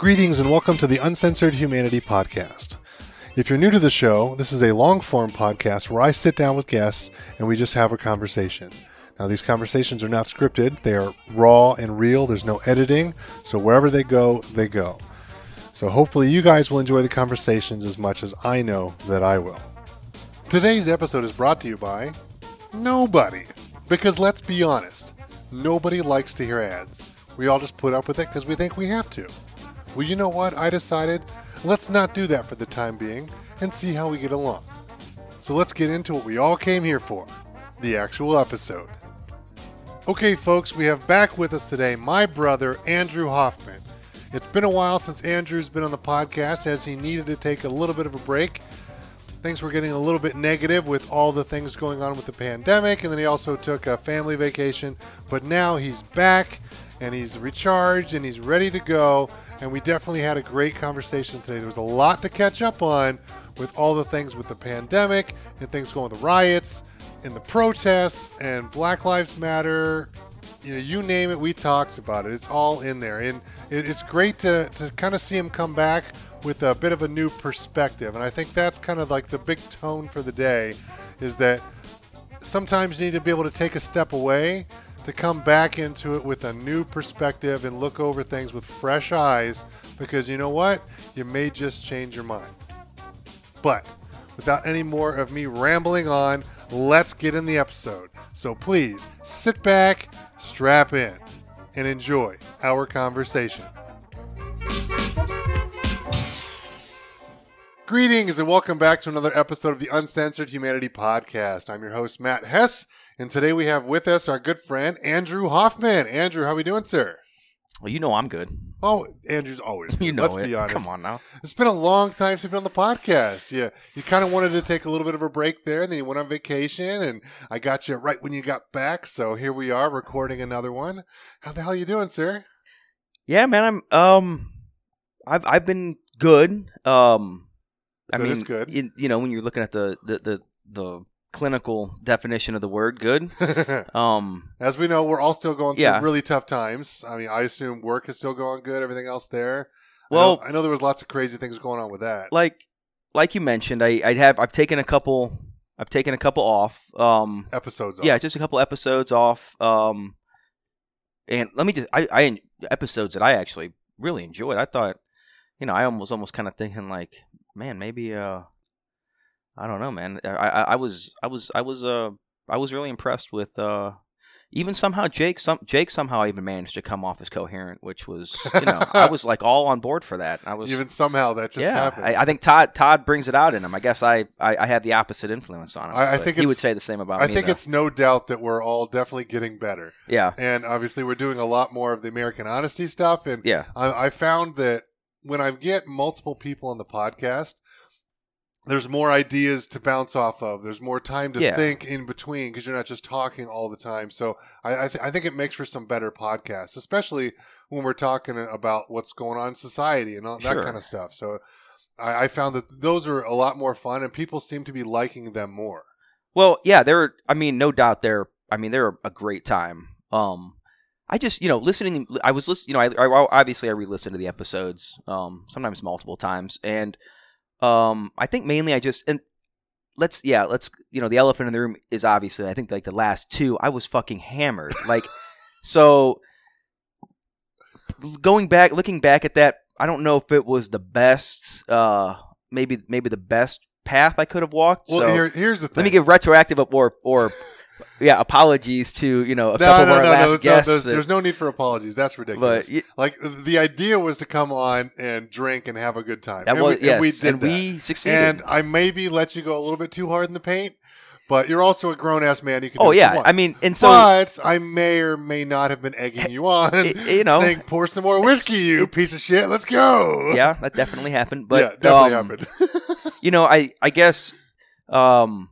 Greetings and welcome to the Uncensored Humanity Podcast. If you're new to the show, this is a long form podcast where I sit down with guests and we just have a conversation. Now, these conversations are not scripted, they are raw and real. There's no editing, so wherever they go, they go. So, hopefully, you guys will enjoy the conversations as much as I know that I will. Today's episode is brought to you by nobody. Because let's be honest, nobody likes to hear ads. We all just put up with it because we think we have to. Well, you know what? I decided let's not do that for the time being and see how we get along. So let's get into what we all came here for the actual episode. Okay, folks, we have back with us today my brother, Andrew Hoffman. It's been a while since Andrew's been on the podcast as he needed to take a little bit of a break. Things were getting a little bit negative with all the things going on with the pandemic, and then he also took a family vacation. But now he's back and he's recharged and he's ready to go and we definitely had a great conversation today. There was a lot to catch up on with all the things with the pandemic and things going with the riots and the protests and Black Lives Matter. You know, you name it, we talked about it. It's all in there, and it, it's great to to kind of see him come back with a bit of a new perspective. And I think that's kind of like the big tone for the day, is that sometimes you need to be able to take a step away to come back into it with a new perspective and look over things with fresh eyes because you know what? You may just change your mind. But without any more of me rambling on, let's get in the episode. So please sit back, strap in, and enjoy our conversation. Greetings and welcome back to another episode of the Uncensored Humanity Podcast. I'm your host, Matt Hess, and today we have with us our good friend Andrew Hoffman. Andrew, how are we doing, sir? Well, you know I'm good. Oh, Andrew's always good. You know Let's it. be honest. Come on now. It's been a long time since you've been on the podcast. Yeah, you kind of wanted to take a little bit of a break there, and then you went on vacation, and I got you right when you got back. So here we are recording another one. How the hell are you doing, sir? Yeah, man. I'm um, I've I've been good. Um, I Good mean, is good. in- you know, when you're looking at the the the, the clinical definition of the word good, um, As we know, we're all still going through Yeah. really tough times. I mean, I assume work is still going good. Everything else there. I Well- know, I know there was lots of crazy things going on with that. like like you mentioned, I I have I've taken a couple I've taken a couple off. Um, Episodes. yeah, just a couple episodes off. Um, and let me just I I episodes that I actually really enjoyed. I thought, you know, I was almost kind of thinking like, man, maybe uh, I don't know, man. I I, I was I was I was uh I was really impressed with uh. Even somehow Jake some Jake somehow even managed to come off as coherent, which was you know I was like all on board for that. I was Even somehow that just yeah. happened. I, I think Todd Todd brings it out in him. I guess I I, I had the opposite influence on him. I- I think he would say the same about I me. think though. it's no doubt that we're all definitely getting better. yeah And obviously, we're doing a lot more of the American honesty stuff. And yeah I, I found that when I get multiple people on the podcast, there's more ideas to bounce off of. There's more time to Yeah. think in between because you're not just talking all the time. So I I, th- I think it makes for some better podcasts, especially when we're talking about what's going on in society and all that Sure. kind of stuff. So I, I found that those are a lot more fun, and people seem to be liking them more. Well, yeah, they're. I mean, no doubt they're. I mean, they're a great time. Um, I just you know listening. I was listening. You know, I, I obviously I re-listened to the episodes. Um, sometimes multiple times, and um, I think mainly I just and let's yeah let's you know the elephant in the room is obviously I think like the last two I was fucking hammered like so going back looking back at that I don't know if it was the best uh maybe maybe the best path I could have walked Well, so here, here's the thing. let me give retroactive or or yeah apologies to you know a no, couple no, of our no, last guests there's, and- there's no need for apologies. That's ridiculous. but like the idea was to come on and drink and have a good time. that and was we, yes and we did and that. we succeeded And I maybe let you go a little bit too hard in the paint, but you're also a grown ass man. You can. oh yeah. I mean and so but I may or may not have been egging you on, you know, saying pour some more whiskey, you piece of shit. Let's go. yeah that definitely happened but yeah, definitely um, happened. you know, I I guess um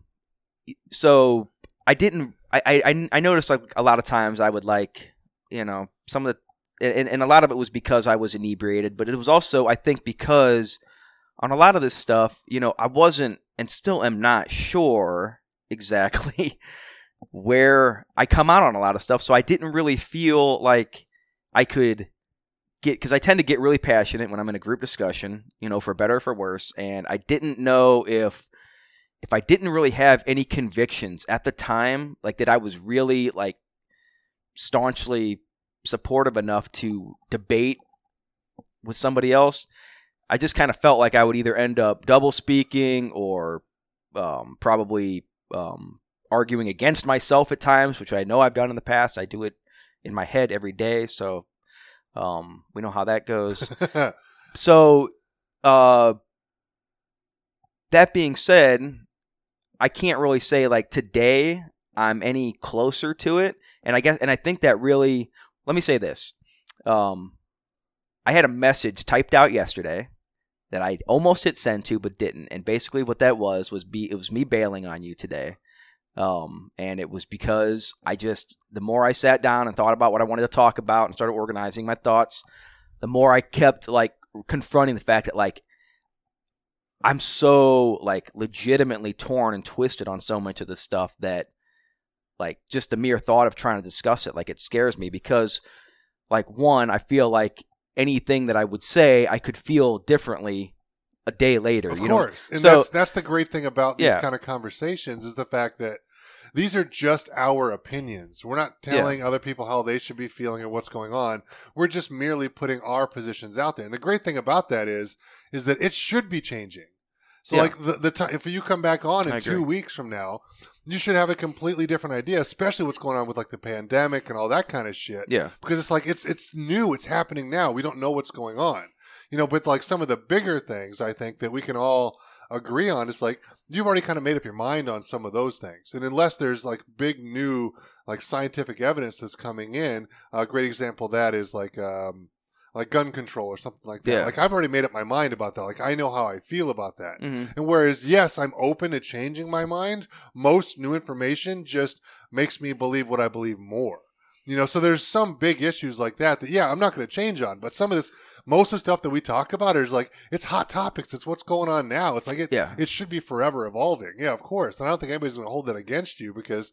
so I didn't I, I I noticed like a lot of times I would like you know some of the and, and a lot of it was because I was inebriated, but it was also I think because on a lot of this stuff, you know, I wasn't and still am not sure exactly where I come out on a lot of stuff, so I didn't really feel like I could get because I tend to get really passionate when I'm in a group discussion, you know, for better or for worse. And I didn't know if if I didn't really have any convictions at the time, like that I was really like staunchly supportive enough to debate with somebody else. I just kind of felt like I would either end up double speaking or um, probably um, arguing against myself at times, which I know I've done in the past. I do it in my head every day, so um, we know how that goes. so, uh, that being said, I can't really say like today I'm any closer to it, and I guess, and I think that really. Let me say this. Um, I had a message typed out yesterday that I almost hit send to but didn't, and basically what that was was be it was me bailing on you today. Um, and it was because I just, the more I sat down and thought about what I wanted to talk about and started organizing my thoughts, the more I kept like confronting the fact that like I'm so like legitimately torn and twisted on so much of this stuff that like just the mere thought of trying to discuss it like it scares me because like one I feel like anything that I would say I could feel differently a day later. Of you course, know? and so, that's that's the great thing about these Yeah. kind of conversations is the fact that these are just our opinions. We're not telling other people how they should be feeling or what's going on. We're just merely putting our positions out there. And the great thing about that is is that it should be changing. So Yeah. like the the time if you come back on in two weeks from now, you should have a completely different idea, especially what's going on with like the pandemic and all that kind of shit yeah, because it's like it's it's new it's happening now we don't know what's going on you know but like some of the bigger things i think that we can all agree on is like you've already kind of made up your mind on some of those things and unless there's like big new like scientific evidence that's coming in a great example of that is like um like gun control or something like that Yeah. like i've already made up my mind about that like i know how i feel about that hmm and whereas, yes, I'm open to changing my mind, most new information just makes me believe what I believe more. You know, so there's some big issues like that that, yeah, I'm not going to change on. But some of this, most of the stuff that we talk about is like, it's hot topics. It's what's going on now. It's like, it, Yeah. it should be forever evolving. Yeah, of course. And I don't think anybody's going to hold that against you because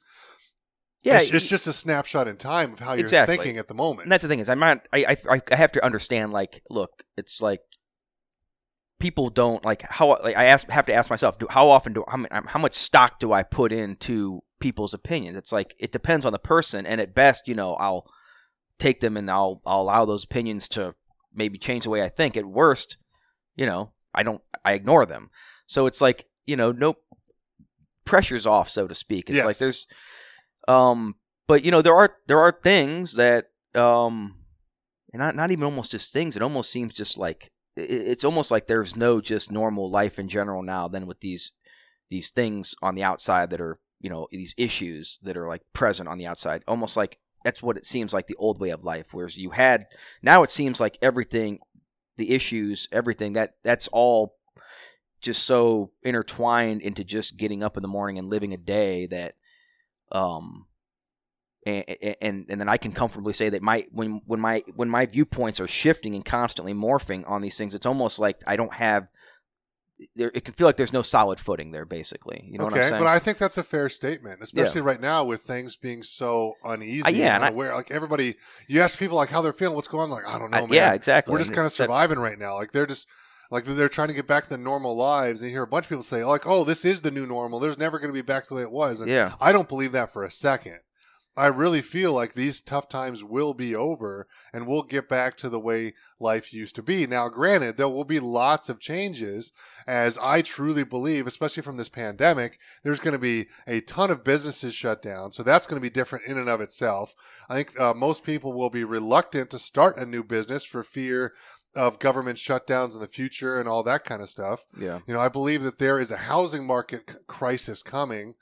yeah. it's, it's just a snapshot in time of how you're Exactly. thinking at the moment. And that's the thing is, I'm not. I, I I have to understand. Like, look, it's like people don't like how. Like, I ask have to ask myself, do how often do how, how much stock do I put into people's opinions? It's like it depends on the person, and at best, you know, I'll take them and I'll I'll allow those opinions to maybe change the way I think. At worst, you know, I don't. I ignore them. So it's like you know, no pressure's off, so to speak. It's Yes. like there's, um, but you know, there are there are things that um, and not not even almost just things. It almost seems just like it's almost like there's no just normal life in general now. Then with these these things on the outside that are you know these issues that are like present on the outside, almost like that's what it seems like the old way of life. Whereas you had now it seems like everything, the issues, everything that that's all just so intertwined into just getting up in the morning and living a day that um and, and and then I can comfortably say that my when when my when my viewpoints are shifting and constantly morphing on these things, it's almost like I don't have. There, it can feel like there's no solid footing there. Basically, you know what I'm okay, saying? but I think that's a fair statement, especially right now with things being so uneasy. Uh, yeah, and and I- like everybody, you ask people like how they're feeling, what's going on. Like I don't know, I- man. yeah, exactly. We're just kind of it's that- surviving right now. Like they're just like they're trying to get back to their normal lives. And you hear a bunch of people say, like, "Oh, this is the new normal. There's never going to be back to the way it was." And yeah, I don't believe that for a second. I really feel like these tough times will be over and we'll get back to the way life used to be. Now, granted, there will be lots of changes as I truly believe, especially from this pandemic, there's going to be a ton of businesses shut down. So that's going to be different in and of itself. I think uh, most people will be reluctant to start a new business for fear of government shutdowns in the future and all that kind of stuff. yeah, You know, I believe that there is a housing market crisis coming.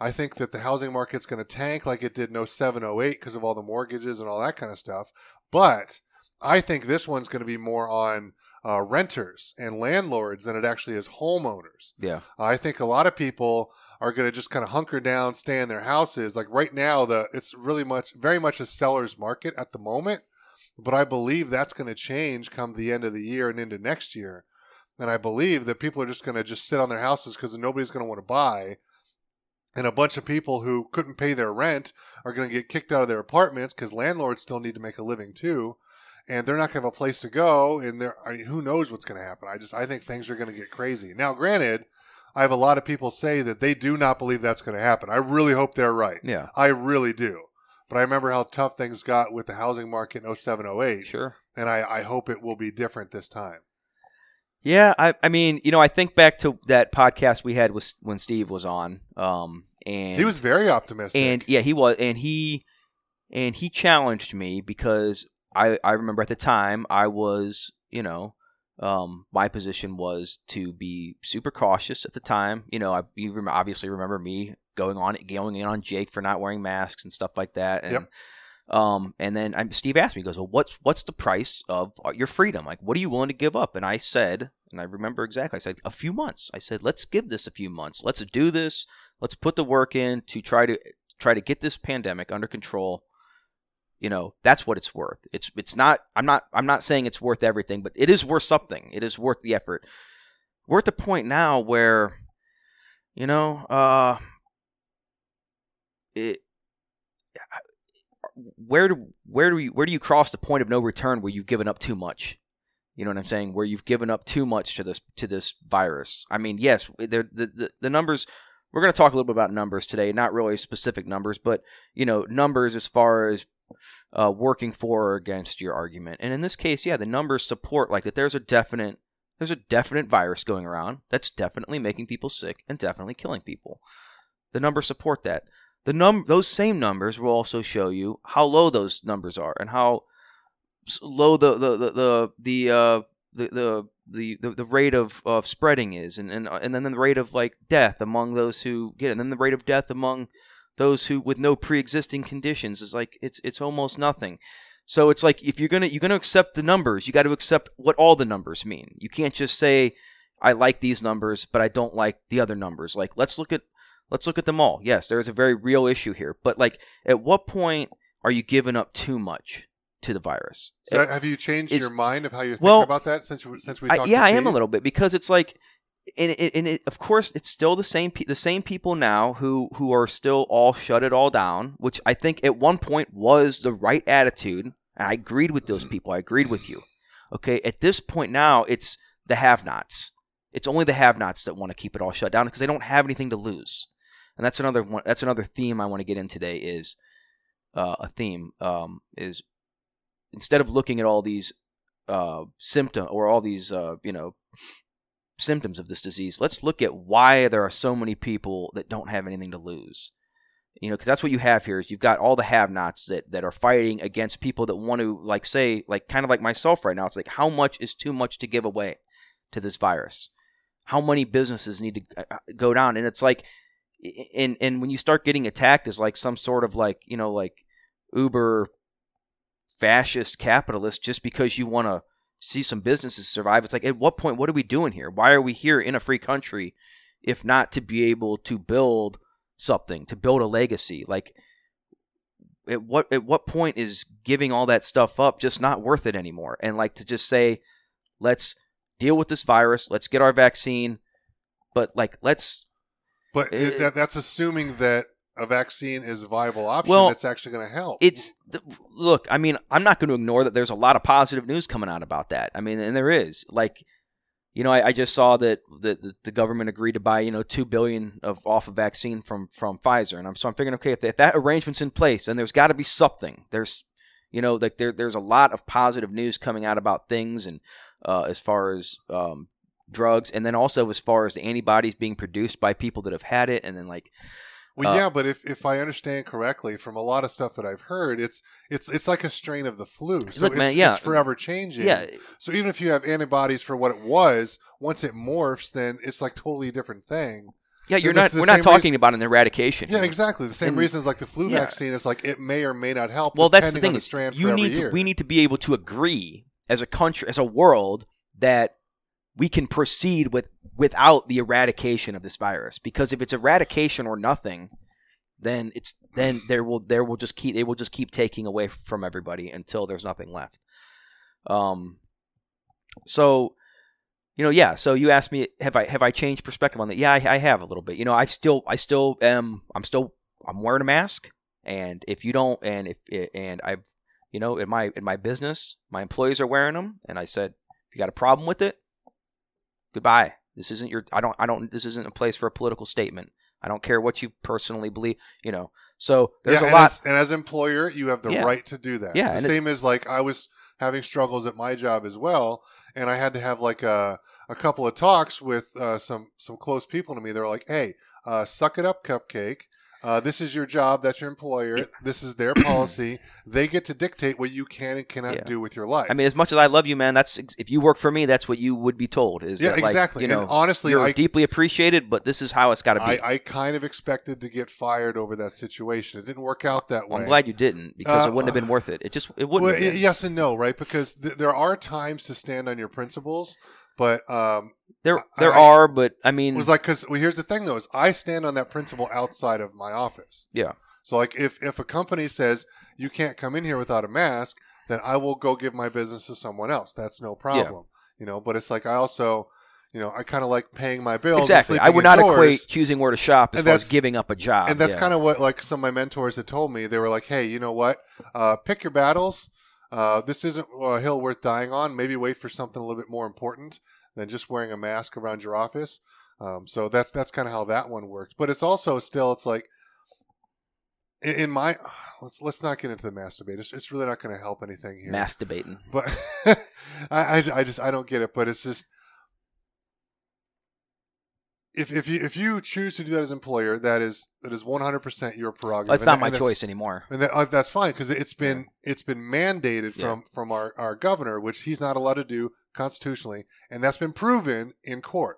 I think that the housing market's going to tank like it did in 07, 08 because of all the mortgages and all that kind of stuff. But I think this one's going to be more on uh, renters and landlords than it actually is homeowners. yeah, I think a lot of people are going to just kind of hunker down, stay in their houses. Like right now, the it's really much, very much a seller's market at the moment. But I believe that's going to change come the end of the year and into next year. And I believe that people are just going to just sit on their houses because nobody's going to want to buy. And a bunch of people who couldn't pay their rent are going to get kicked out of their apartments because landlords still need to make a living too. and they're not going to have a place to go. And they're, I mean, who knows what's going to happen? I just, I think things are going to get crazy. Now, granted, I have a lot of people say that they do not believe that's going to happen. I really hope they're right. Yeah. I really do. But I remember how tough things got with the housing market in 07, 08. Sure. And I, I hope it will be different this time. Yeah, I, I mean, you know, I think back to that podcast we had with when Steve was on, um, and He was very optimistic. and yeah, he was, and he and he challenged me because I I remember at the time I was, you know, um, my position was to be super cautious at the time. You know, I you rem- obviously remember me going on going in on Jake for not wearing masks and stuff like that, and. Yep. Um, and then um, Steve asked me, he goes, "Well, what's what's the price of uh, your freedom? Like, what are you willing to give up?" And I said, and I remember exactly, I said, "A few months." I said, "Let's give this a few months. Let's do this. Let's put the work in to try to try to get this pandemic under control." You know, that's what it's worth. It's it's not. I'm not. I'm not saying it's worth everything, but it is worth something. It is worth the effort. We're at the point now where, you know, uh, it where do where do you where do you cross the point of no return where you've given up too much? You know what I'm saying? Where you've given up too much to this to this virus. I mean, yes, the the the numbers. We're going to talk a little bit about numbers today, not really specific numbers, but you know, numbers as far as uh, working for or against your argument. And in this case, yeah, the numbers support like that. There's a definite there's a definite virus going around that's definitely making people sick and definitely killing people. The numbers support that the num those same numbers will also show you how low those numbers are and how low the the the the the uh, the, the the, the, rate of, of spreading is and, and and then the rate of like death among those who get it and then the rate of death among those who with no pre-existing conditions is like it's it's almost nothing. So it's like if you're gonna you're gonna accept the numbers you got to accept what all the numbers mean. You can't just say i like these numbers but i don't like the other numbers. Like let's look at Let's look at them all. Yes, there is a very real issue here. But like at what point are you giving up too much to the virus? So It- have you changed your mind of how you're thinking well, about that since we- since we I- talked? yeah, to I am a little bit because it's like, and it, and it, of course, it's still the same pe- the same people now who who are still all shut it all down, which I think at one point was the right attitude, and I agreed with those people. I agreed with you. Okay, at this point now, it's the have-nots. It's only the have-nots that want to keep it all shut down because they don't have anything to lose, and that's another one. That's another theme I want to get in today. Is uh, a theme um, is instead of looking at all these uh, symptom or all these uh, you know symptoms of this disease, let's look at why there are so many people that don't have anything to lose. You know, because that's what you have here is you've got all the have-nots that that are fighting against people that want to like say like kind of like myself right now. It's like how much is too much to give away to this virus? How many businesses need to uh, go down? And it's like, and and when you start getting attacked as like some sort of like you know like uber fascist capitalist just because you want to see some businesses survive. It's like, at what point, what are we doing here? Why are we here in a free country if not to be able to build something, to build a legacy? Like, at what at what point is giving all that stuff up just not worth it anymore? And like to just say, let's deal with this virus, let's get our vaccine, but like let's But It- that, that's assuming that a vaccine is a viable option Well, that's actually going to help. it's look i mean i'm not going to ignore that there's a lot of positive news coming out about that. I mean and there is. Like you know i, I just saw that the, the, government agreed to buy you know 2 billion of off of vaccine from from pfizer. And i'm so i'm figuring okay if, if that arrangement's in place then there's got to be something. There's you know like there, there's a lot of positive news coming out about things and uh, as far as um, drugs and then also as far as the antibodies being produced by people that have had it and then like well, uh, yeah, but if, if I understand correctly from a lot of stuff that I've heard, it's it's it's like a strain of the flu. So Look, it's, man, yeah. it's forever changing. yeah So even if you have antibodies for what it was, once it morphs, then it's like totally a different thing. yeah you're not we're not talking reason- about an eradication Yeah, exactly. The same And- reasons like the flu yeah. vaccine is like it may or may not help. well that's the thing the is you need to we need to be able to agree as a country as a world that we can proceed with without the eradication of this virus. Because if it's eradication or nothing then it's then there will there will just keep they will just keep taking away from everybody until there's nothing left. Um so you know yeah so you asked me have i have i changed perspective on that? Yeah I, I have a little bit. You know i still i still am i'm still i'm wearing a mask. And if you don't and if and i've You know, in my in my business, my employees are wearing them, and I said, if you got a problem with it, goodbye. This isn't your. I don't. I don't. This isn't a place for a political statement. I don't care what you personally believe. You know. So there's yeah, a lot. As, and as employer, you have the Yeah. right to do that. Yeah, The same as like I was having struggles at my job as well, and I had to have like a a couple of talks with uh, some some close people to me. They're like, "Hey, uh, suck it up, cupcake." Uh, this is your job. That's your employer. This is their policy. They get to dictate what you can and cannot Yeah. do with your life. I mean, as much as I love you, man, that's if you work for me, that's what you would be told. Is yeah, that, like, exactly. You know, and honestly, you're I, deeply appreciated, but this is how it's got to be. I, I kind of expected to get fired over that situation. It didn't work out that way. I'm glad you didn't because Uh, it wouldn't have been worth it. It just it wouldn't. Well, have been. yes and no, right? Because th- there are times to stand on your principles, but um, There there I- are, but I mean, it was like because well, here's the thing though: is I stand on that principle outside of my office. yeah, So like if if a company says you can't come in here without a mask, then I will go give my business to someone else. That's no problem, you know. But it's like I also, you know, I kind of like paying my bills. exactly. I would not indoors. equate choosing where to shop as And far as that's- giving up a job. and that's yeah. kind of what like some of my mentors had told me. They were like, "Hey, you know what? Uh, pick your battles. Uh, this isn't a hill worth dying on. Maybe wait for something a little bit more important than just wearing a mask around your office." Um, so that's that's kind of how that one works. But it's also still it's like in, in my let's let's not get into the masturbate. It's, it's really not going to help anything here. masturbating. But I, I, I just I don't get it. But it's just if if you if you choose to do that as employer, that is that is one hundred percent your prerogative. Well, it's not that- my and choice anymore. and that, uh, that's fine because it's been it's been mandated Yeah. from from our our governor, which he's not allowed to do constitutionally, and that's been proven in court.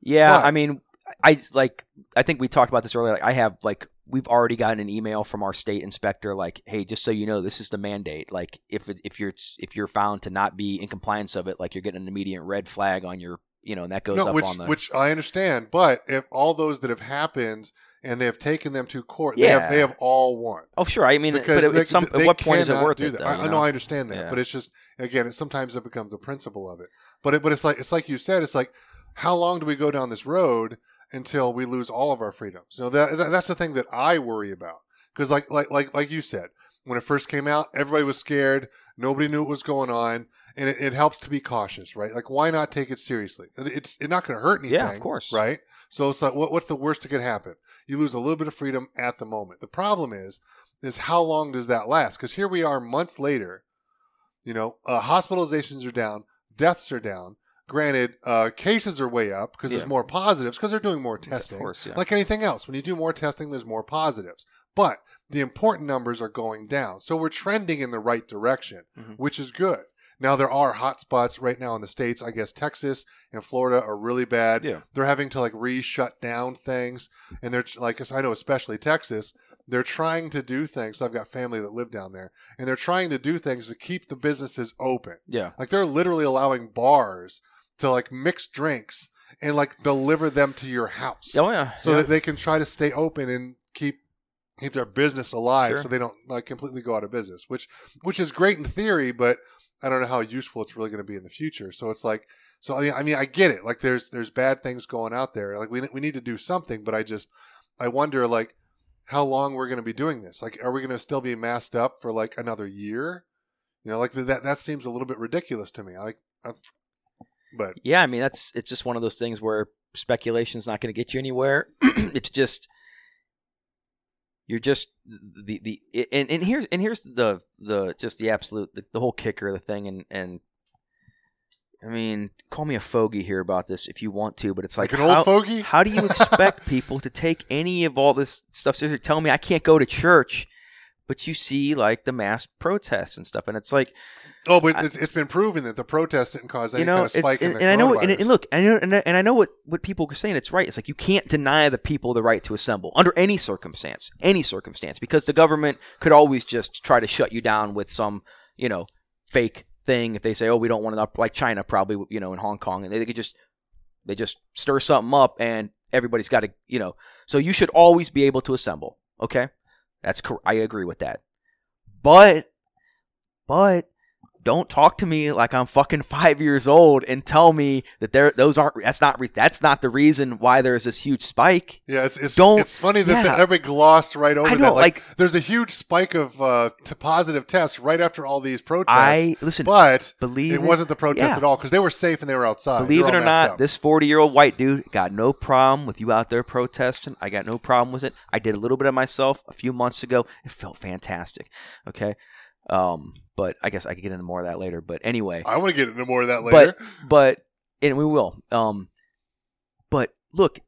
Yeah, But- I mean, I like. I think we talked about this earlier. Like, I have like we've already gotten an email from our state inspector, like, hey, just so you know, this is the mandate. Like, if if you're if you're found to not be in compliance of it, like you're getting an immediate red flag on your, you know, and that goes no, up which on the. which I understand, but if all those that have happened and they have taken them to court, they Yeah. have they have all won. oh, sure. I mean, because they, at some they at what point is it worth do it? that. Though, I, know know? I understand that, Yeah. but it's just again, it sometimes it becomes the principle of it. But it, but it's like it's like you said, it's like how long do we go down this road until we lose all of our freedoms? You know that, that that's the thing that I worry about because like like like like you said, when it first came out, everybody was scared, nobody knew what was going on. And it, it helps to be cautious, right? Like, why not take it seriously? It's, it's not going to hurt anything. Yeah, of course. Right? So it's like, what, what's the worst that could happen? You lose a little bit of freedom at the moment. The problem is, is how long does that last? Because here we are months later. You know, uh, hospitalizations are down, deaths are down. Granted, uh, cases are way up because Yeah. there's more positives because they're doing more testing. Of course, yeah. Like anything else, when you do more testing, there's more positives. But the important numbers are going down. So we're trending in the right direction, Mhm. which is good. Now there are hot spots right now in the states. I guess Texas and Florida are really bad. Yeah. They're having to like re-shut down things, and they're like I know especially Texas. They're trying to do things. I've got family that live down there, and they're trying to do things to keep the businesses open. yeah. Like they're literally allowing bars to like mix drinks and like deliver them to your house Oh yeah. so yeah. that they can try to stay open and keep keep their business alive Sure. so they don't like completely go out of business which which is great in theory but i don't know how useful it's really going to be in the future. So it's like so I mean, I mean i get it. Like there's there's bad things going out there. Like we, we need to do something but i just i wonder like how long we're going to be doing this. Like are we going to still be masked up for like another year? You know like that that seems a little bit ridiculous to me. Like that's but Yeah, I mean that's it's just one of those things where speculation's not going to get you anywhere. it's just you're just the the and, and here's and here's the the just the absolute the, the whole kicker of the thing and and I mean call me a fogey here about this if you want to, but it's like, like, an how, old fogey how do you expect people to take any of all this stuff seriously? Tell me I can't go to church, but you see like the mass protests and stuff, and it's like Oh, but I- it's, it's been proven that the protests didn't cause any you know, kind of spike in and, the and I know, and, and look, and I know, and and I know what, what people are saying. It's right. It's like you can't deny the people the right to assemble under any circumstance, any circumstance, because the government could always just try to shut you down with some, you know, fake thing. If they say, "Oh, we don't want it up," like China, probably, you know, in Hong Kong, and they, they could just they just stir something up, and everybody's got to, you know. So you should always be able to assemble. Okay, that's cor- I agree with that, but but don't talk to me like I'm fucking five years old and tell me that there those aren't that's not re- that's not the reason why there's this huge spike. Yeah, it's it's, Don't- it's funny that yeah. everybody glossed right over I know, that. Like, like- there's a huge spike of uh, to positive tests right after all these protests. I listen, but believe it it- wasn't the protest yeah. at all because they were safe and they were outside. Believe it or not, up. this 40 year old white dude got no problem with you out there protesting. I got no problem with it. I did a little bit of myself a few months ago. It felt fantastic. Okay. Um, but I guess I could get into more of that later. But anyway, I want to get into more of that later. but but and we will. Um, but look,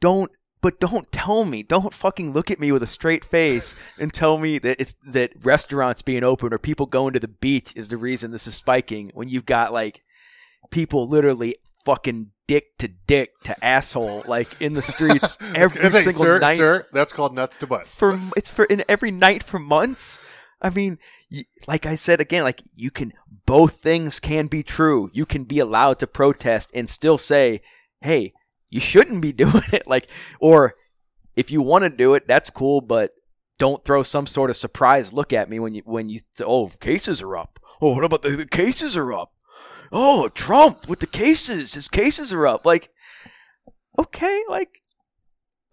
don't. But don't tell me, don't fucking look at me with a straight face and tell me that it's that restaurants being open or people going to the beach is the reason this is spiking when you've got like people literally fucking dick to dick to asshole like in the streets every think, single sir, night sir, that's called nuts to butts. for it's for in every night for months. I mean, like I said again, like you can both things can be true. You can be allowed to protest and still say, "Hey, you shouldn't be doing it." Like, or if you want to do it, that's cool, but don't throw some sort of surprise look at me when you when you oh cases are up. Oh, what about the, the cases are up? Oh, Trump with the cases, his cases are up. Like, okay, like,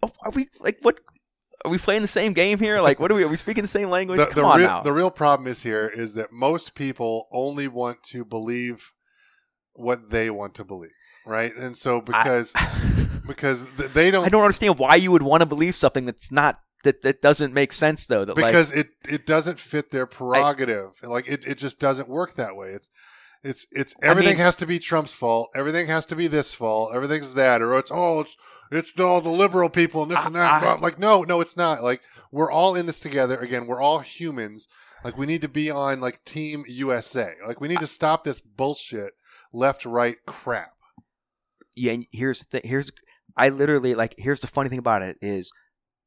oh, are we like what? Are we playing the same game here? Like, what are we? Are we speaking the same language? The, Come the on real, now. the real problem is here is that most people only want to believe what they want to believe, right? And so because because they don't, I don't understand why you would want to believe something that's not that that doesn't make sense though. That like because it it doesn't fit their prerogative. like it, it just doesn't work that way. It's it's it's everything mean- has to be Trump's fault. Everything has to be this fault. Everything's that, or it's oh it's it's all the liberal people and this and that. I- I- like no, no, it's not. Like we're all in this together. Again, we're all humans. Like we need to be on like Team USA. Like we need to stop this bullshit left right crap. yeah. And here's the. Here's I literally like. Here's the funny thing about it is.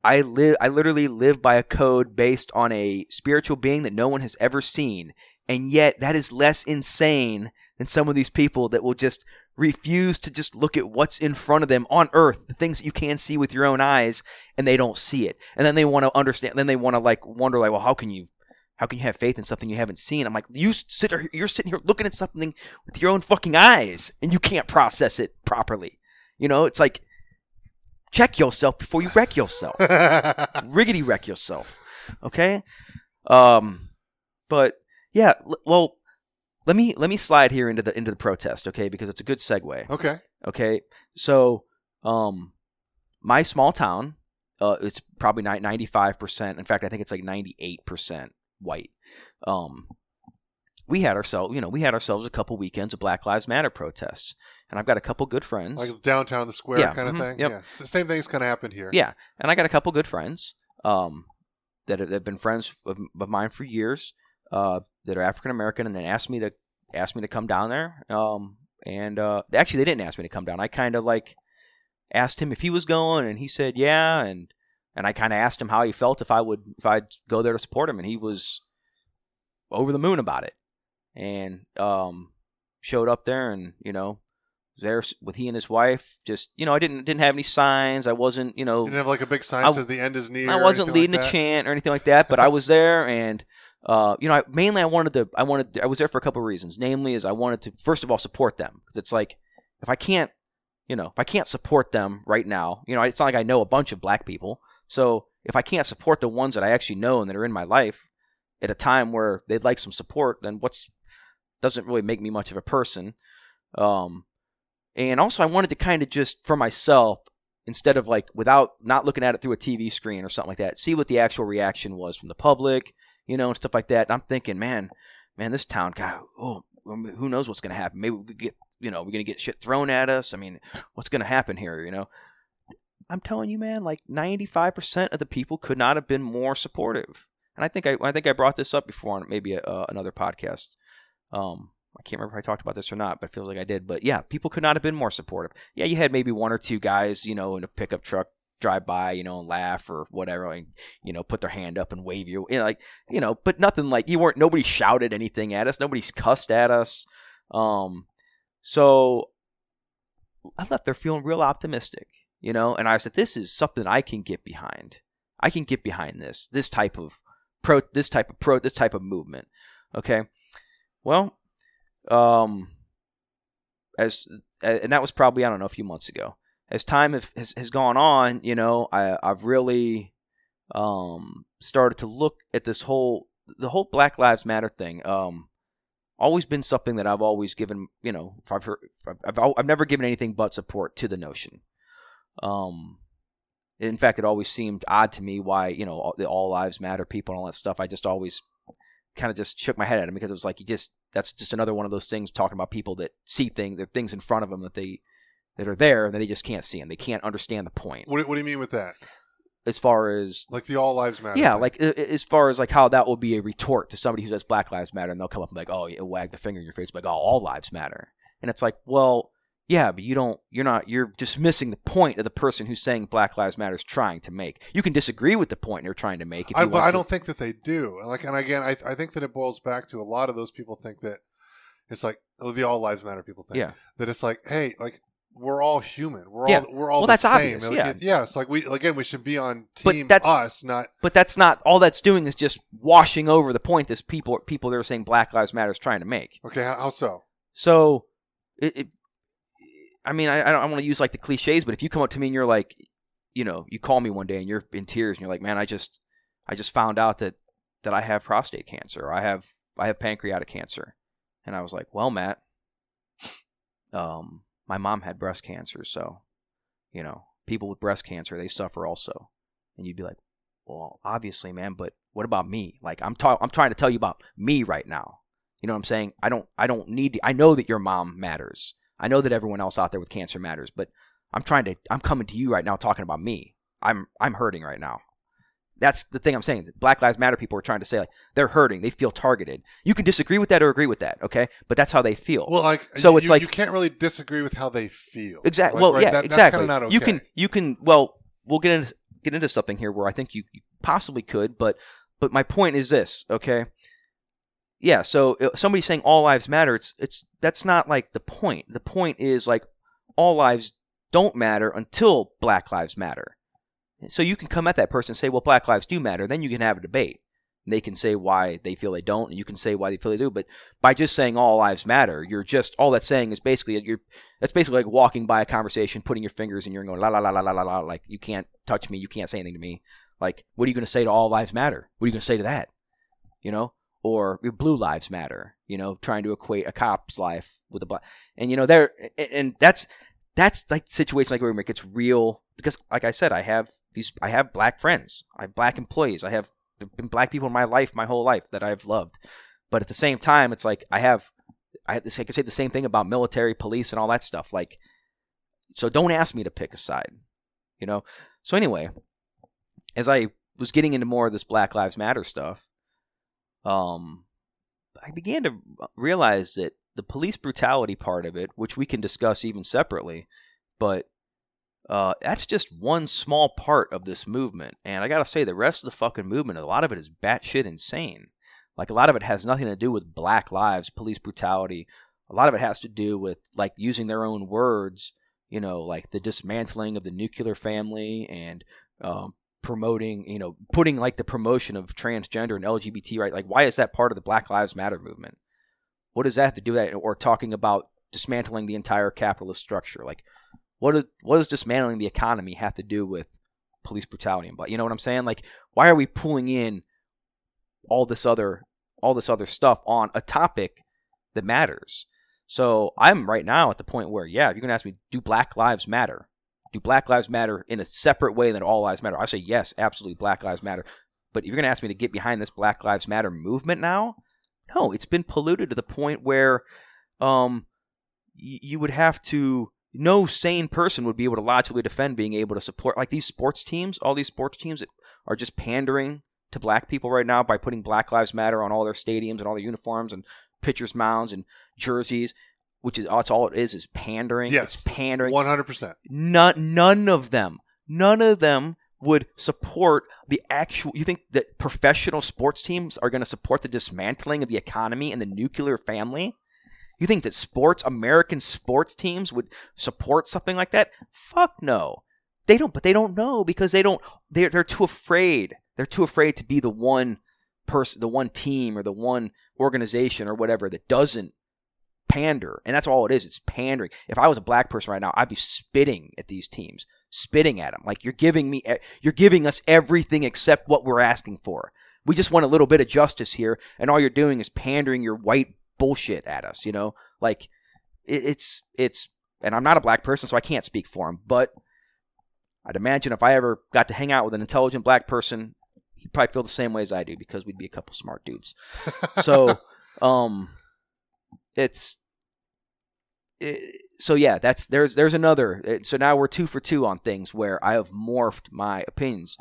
I live. I literally live by a code based on a spiritual being that no one has ever seen, and yet that is less insane than some of these people that will just refuse to just look at what's in front of them on earth the things that you can see with your own eyes and they don't see it and then they want to understand then they want to like wonder like well how can you how can you have faith in something you haven't seen i'm like you sit here, you're sitting here looking at something with your own fucking eyes and you can't process it properly you know it's like check yourself before you wreck yourself riggedy wreck yourself. Okay? Um but yeah, l- well let me let me slide here into the into the protest, okay? Because it's a good segue. okay. Okay? So um my small town uh it's probably 95%. In fact, I think it's like 98% white. Um we had ourselves, you know, we had ourselves a couple weekends of Black Lives Matter protests. And I've got a couple good friends. Like downtown the square Yeah, kind of mhm, thing. yep. Yeah. S- same thing's kind of happened here. Yeah, and I got a couple good friends um, that have, that have been friends of, of mine for years uh, that are African American, and then asked me to asked me to come down there. Um, and uh, actually, they didn't ask me to come down. I kind of like asked him if he was going, and he said yeah, and and I kind of asked him how he felt if I would if I'd go there to support him, and he was over the moon about it, and um, showed up there, and you know. was There with he and his wife, just you know, I didn't didn't have any signs. I wasn't, you know, You didn't have like a big sign I- says the end is near. I wasn't leading like a chant or anything like that, but I was there, and uh, you know, I, mainly I wanted to. I wanted. I was there for a couple of reasons. Namely, is I wanted to first of all support them because it's like if I can't, you know, if I can't support them right now, you know, it's not like I know a bunch of black people. So if I can't support the ones that I actually know and that are in my life at a time where they'd like some support, then what's doesn't really make me much of a person. Um, and also I wanted to kind of just for myself instead of like without not looking at it through a TV screen or something like that, see what the actual reaction was from the public, you know, and stuff like that. And I'm thinking, man, man, this town, God, oh, who knows what's going to happen? Maybe we could get, you know, we're going to get shit thrown at us. I mean, what's going to happen here, you know? I'm telling you, man, like 95% of the people could not have been more supportive. And I think I, I think I brought this up before on maybe a, uh, another podcast. Um, I can't remember if I talked about this or not, but it feels like I did. But yeah, people could not have been more supportive. Yeah, you had maybe one or two guys, you know, in a pickup truck drive by, you know, and laugh or whatever, and you know, put their hand up and wave you, you know, like you know, but nothing like you weren't. Nobody shouted anything at us. Nobody's cussed at us. Um, so I left there feeling real optimistic, you know, and I said, this is something I can get behind. I can get behind this, this type of pro, this type of pro, this type of movement. Okay. Well, um, as and that was probably I don't know a few months ago. As time has has, has gone on, you know, I I've really um started to look at this whole the whole Black Lives Matter thing. Um, always been something that I've always given. You know, I've heard, I've I've never given anything but support to the notion. Um, in fact, it always seemed odd to me why you know all, the all lives matter people and all that stuff. I just always kind of just shook my head at him because it was like you just that's just another one of those things talking about people that see things, are things in front of them that they that are there and they just can't see them. They can't understand the point. What, what do you mean with that? As far as like the all lives matter. Yeah, thing. like as far as like how that will be a retort to somebody who says Black Lives Matter, and they'll come up and be like, oh, you wag the finger in your face, like, oh, all lives matter, and it's like, well, yeah, but you don't. You're not. You're dismissing the point of the person who's saying Black Lives Matter is trying to make. You can disagree with the point they're trying to make. If I, you but want I don't think that they do. Like, and again, I, I think that it boils back to a lot of those people think that it's like oh, the all lives matter people think. Yeah. That it's like, hey, like we're all human. We're Yeah. all we're all Well, the that's same. obvious, Like, yeah. it- yeah. It's like we again we should be on But team that's- us, not But that's not all. That's doing is just washing over the point this people people that are saying Black Lives Matter is trying to make. okay. How, how so? So, it, it I mean, I, I don't want to use like the cliches, but if you come up to me and you're like, you know, you call me one day and you're in tears and you're like, man, I just, I just found out that that I have prostate cancer, or I have, I have pancreatic cancer, and I was like, well, Matt, um, my mom had breast cancer, so, you know, people with breast cancer they suffer also, and you'd be like, well, obviously, man, but what about me? Like, I'm talking, I'm trying to tell you about me right now. You know what I'm saying? I don't I don't need to, I know that your mom matters. I know that everyone else out there with cancer matters, but I'm trying to I'm coming to you right now talking about me. I'm I'm hurting right now. That's the thing I'm saying. Black Lives Matter people are trying to say like they're hurting, they feel targeted. You can disagree with that or agree with that, okay? But that's how they feel. Well, like So you- it's like- you can't really disagree with how they feel. Exactly. Like, well, right, yeah, that- exactly. That's kind of not okay. You can you can well we'll get into get into something here where I think you, you possibly could, but but my point is this, okay? Yeah, so uh, somebody saying all lives matter, it's it's that's not like the point. The point is like all lives don't matter until black lives matter. So you can come at that person and say, "Well, black lives do matter." Then you can have a debate. And they can say why they feel they don't, and you can say why they feel they do. But by just saying all lives matter, you're just all that's saying is basically you're that's basically like walking by a conversation, putting your fingers in your and going la la la la la la la. Like you can't touch me, you can't say anything to me. Like what are you to say to all lives matter? What are you to say to that? You know, or blue lives matter. You know, trying to equate a cop's life with a black, and you know there, and- that's that's like the situation like where it gets real because, like I said, I have these, I have black friends, I have black employees, I have been black people in my life my whole life that I've loved, but at the same time, it's like I have I, I could say the same thing about military, police, and all that stuff. Like, so don't ask me to pick a side, you know. So anyway, as I was getting into more of this Black Lives Matter stuff, um, I began to realize that the police brutality part of it, which we can discuss even separately, but uh, that's just one small part of this movement. And I gotta say, the rest of the fucking movement, a lot of it is batshit insane. Like a lot of it has nothing to do with black lives, police brutality. A lot of it has to do with like using their own words, you know, like the dismantling of the nuclear family and um, promoting, you know, putting like the promotion of transgender and LGBT right. Like, why is that part of the Black Lives Matter movement? What does that have to do with that? Or talking about dismantling the entire capitalist structure? Like, what is what does dismantling the economy have to do with police brutality and blah? You know what I'm saying? Like, why are we pulling in all this other all this other stuff on a topic that matters? So I'm right now at the point where, yeah, if you're gonna ask me, do Black Lives Matter? Do Black Lives Matter in a separate way than all lives matter? I say yes, absolutely, Black Lives Matter. But if you're gonna ask me to get behind this Black Lives Matter movement now, no, it's been polluted to the point where um, you would have to. No sane person would be able to logically defend being able to support like these sports teams. All these sports teams that are just pandering to black people right now by putting Black Lives Matter on all their stadiums and all their uniforms and pitchers' mounds and jerseys, which is that's all it is is pandering. Yes. it's pandering. One hundred percent. None, none of them, none of them would support the actual. You think that professional sports teams are going to support the dismantling of the economy and the nuclear family? You think that sports, American sports teams would support something like that? Fuck no. They don't, but they don't know because they don't. They're they're too afraid. They're too afraid to be the one person, the one team or the one organization or whatever that doesn't pander, and that's all it is. It's pandering. If I was a black person right now, I'd be spitting at these teams, spitting at them. Like you're giving me, you're giving us everything except what we're asking for. We just want a little bit of justice here, and all you're doing is pandering your white bullshit at us. You know, like it, it's it's. And I'm not a black person, so I can't speak for him. But I'd imagine if I ever got to hang out with an intelligent black person, he'd probably feel the same way as I do because we'd be a couple smart dudes. so, um, it's it, so yeah, that's there's there's another. So now we're two for two on things where I have morphed my opinions.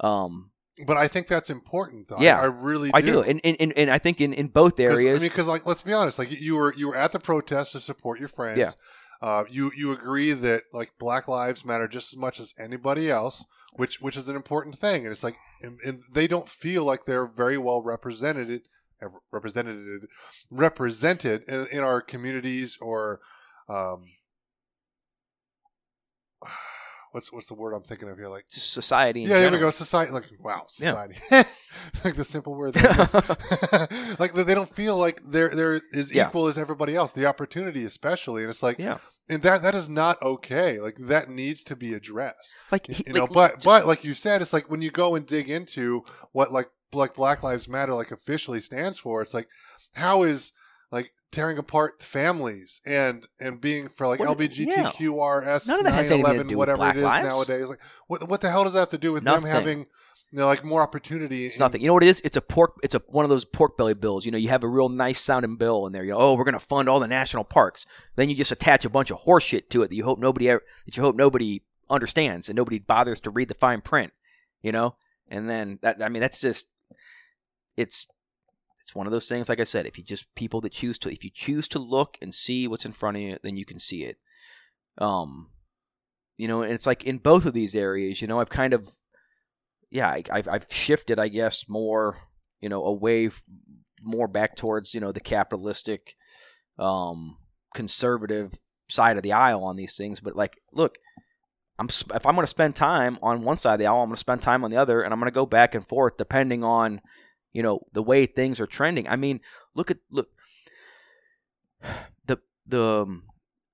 Um, but I think that's important, though. Yeah, I, I really do. I do, and, and and I think in, in both areas. I mean, because like, let's be honest, like you were you were at the protest to support your friends. Yeah. Uh, you you agree that like Black Lives matter just as much as anybody else, which which is an important thing, and it's like, and, and they don't feel like they're very well represented represented represented in, in our communities or um, what's what's the word I'm thinking of here? Like society. yeah, there we go. Society. Like wow, society. Like the simple word. like they don't feel like they're they're as Yeah. equal as everybody else. The opportunity, especially, and it's like, Yeah, and that that is not okay. Like that needs to be addressed. like You, he- you know, like, but but like you said, it's like when you go and dig into what like like Black Lives Matter like officially stands for, it's like how is like tearing apart families and and being for like What- LBGTQRS None of that has anything to do with whatever it is lives. nowadays. Like what what the hell does that have to do with Nothing. them having you know like more opportunity? It's in- nothing. You know what it is? It's a pork. It's a one of those pork belly bills. You know, you have a real nice sounding bill in there. You know, oh, we're going to fund all the national parks. Then you just attach a bunch of horseshit to it that you hope nobody ever, that you hope nobody understands and nobody bothers to read the fine print. You know, and then that I mean that's just it's it's one of those things. Like I said, if you just people that choose to if you choose to look and see what's in front of you, then you can see it. Um, you know, and it's like in both of these areas. You know, I've kind of yeah, I, I've I've shifted, I guess, more you know away, more back towards you know the capitalistic, um, conservative side of the aisle on these things. But like, look, I'm if I'm going to spend time on one side of the aisle, I'm going to spend time on the other, and I'm going to go back and forth depending on you know the way things are trending. I mean, look at look the the um,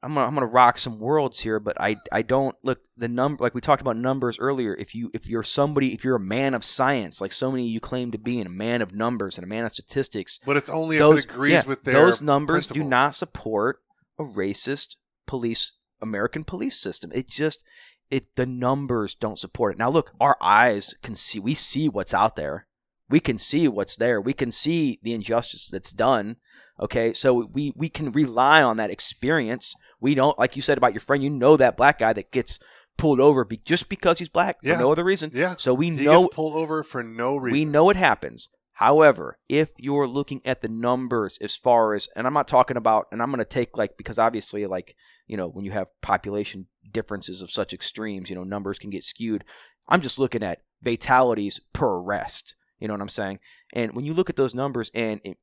I'm gonna I'm gonna rock some worlds here, but I I don't look the number like we talked about numbers earlier. If you if you're somebody if you're a man of science, like so many of you claim to be, and a man of numbers and a man of statistics, but it's only those if it agrees yeah, with their those numbers do not support a racist police American police system. It just it the numbers don't support it. Now look, our eyes can see we see what's out there. We can see what's there. We can see the injustice that's done. Okay, so we we can rely on that experience. We don't like you said about your friend. You know that black guy that gets pulled over be, just because he's black for Yeah. no other reason. Yeah, So we he know gets pulled over for no reason. we know it happens. However, if you're looking at the numbers as far as, and I'm not talking about, and I'm going to take like, because obviously, like, you know, when you have population differences of such extremes, you know, numbers can get skewed. I'm just looking at fatalities per arrest. You know what I'm saying? And when you look at those numbers, and it,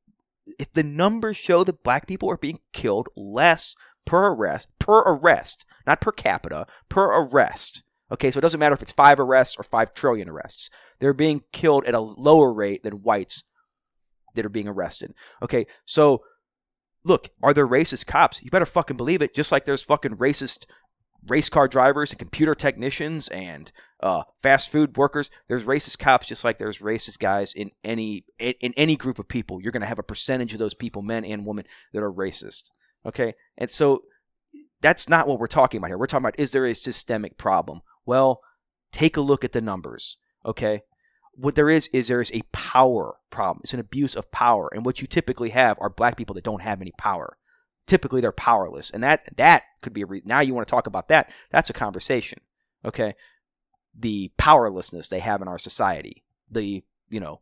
if the numbers show that black people are being killed less per arrest, per arrest, not per capita, per arrest. Okay, so it doesn't matter if it's five arrests or five trillion arrests. They're being killed at a lower rate than whites that are being arrested. Okay, so look, are there racist cops? You better fucking believe it. Just like there's fucking racist race car drivers and computer technicians and uh, fast food workers. There's racist cops, just like there's racist guys in any in, any group of people. You're going to have a percentage of those people, men and women, that are racist. Okay, and so that's not what we're talking about here. We're talking about is there a systemic problem? Well, take a look at the numbers. Okay, what there is is there is a power problem. It's an abuse of power, and what you typically have are black people that don't have any power. Typically, they're powerless, and that that could be a re- now you want to talk about that. That's a conversation. Okay, the powerlessness they have in our society, the you know,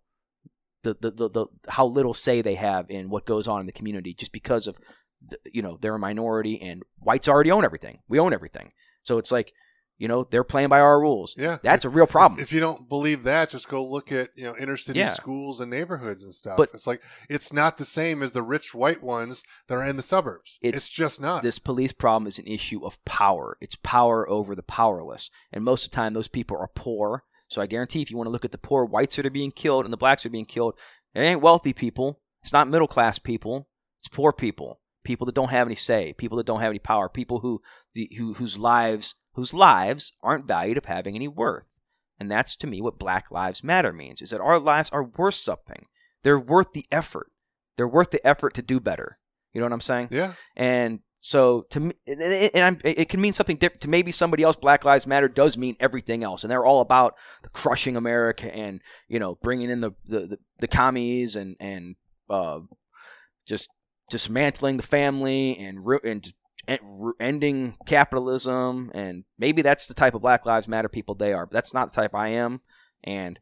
the the the, the how little say they have in what goes on in the community, just because of the, you know they're a minority and whites already own everything. We own everything, so it's like you know they're playing by our rules. Yeah, That's a real problem. If you don't believe that, just go look at you know inner city Yeah. schools and neighborhoods and stuff. But- it's like it's not the same as the rich white ones that are in the suburbs. It's, It's- just not. this police problem is an issue of power. It's power over the powerless. And most of the time, those people are poor. So I guarantee if you want to look at the poor whites that are being killed and the blacks that are being killed, It ain't wealthy people. It's not middle class people. It's poor people. People that don't have any say. People that don't have any power. People who the who whose lives whose lives aren't valued of having any worth. And that's to me what Black Lives Matter means: is that our lives are worth something. They're worth the effort. They're worth the effort to do better. You know what I'm saying? Yeah. And so to me, and it can mean something different to maybe somebody else. Black Lives Matter does mean everything else, and they're all about the crushing America and you know bringing in the the, the, the commies and and uh, just dismantling the family and and ending capitalism. And maybe that's the type of Black Lives Matter people they are. But that's not the type I am, and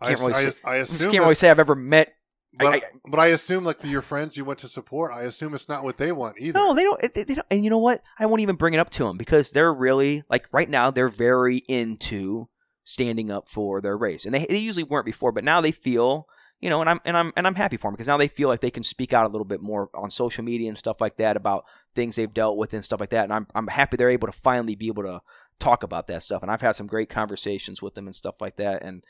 I can't really I, say, I assume can't really say I've ever met but I, I, but I assume like your friends you went to support, I assume it's not what they want either. No, they don't, they, they don't. And you know what? I won't even bring it up to them because they're really like right now they're very into standing up for their race, and they they usually weren't before, but now they feel you know, and I'm and I'm and I'm happy for them because now they feel like they can speak out a little bit more on social media and stuff like that about things they've dealt with and stuff like that. And I'm I'm happy they're able to finally be able to talk about that stuff. And I've had some great conversations with them and stuff like that. And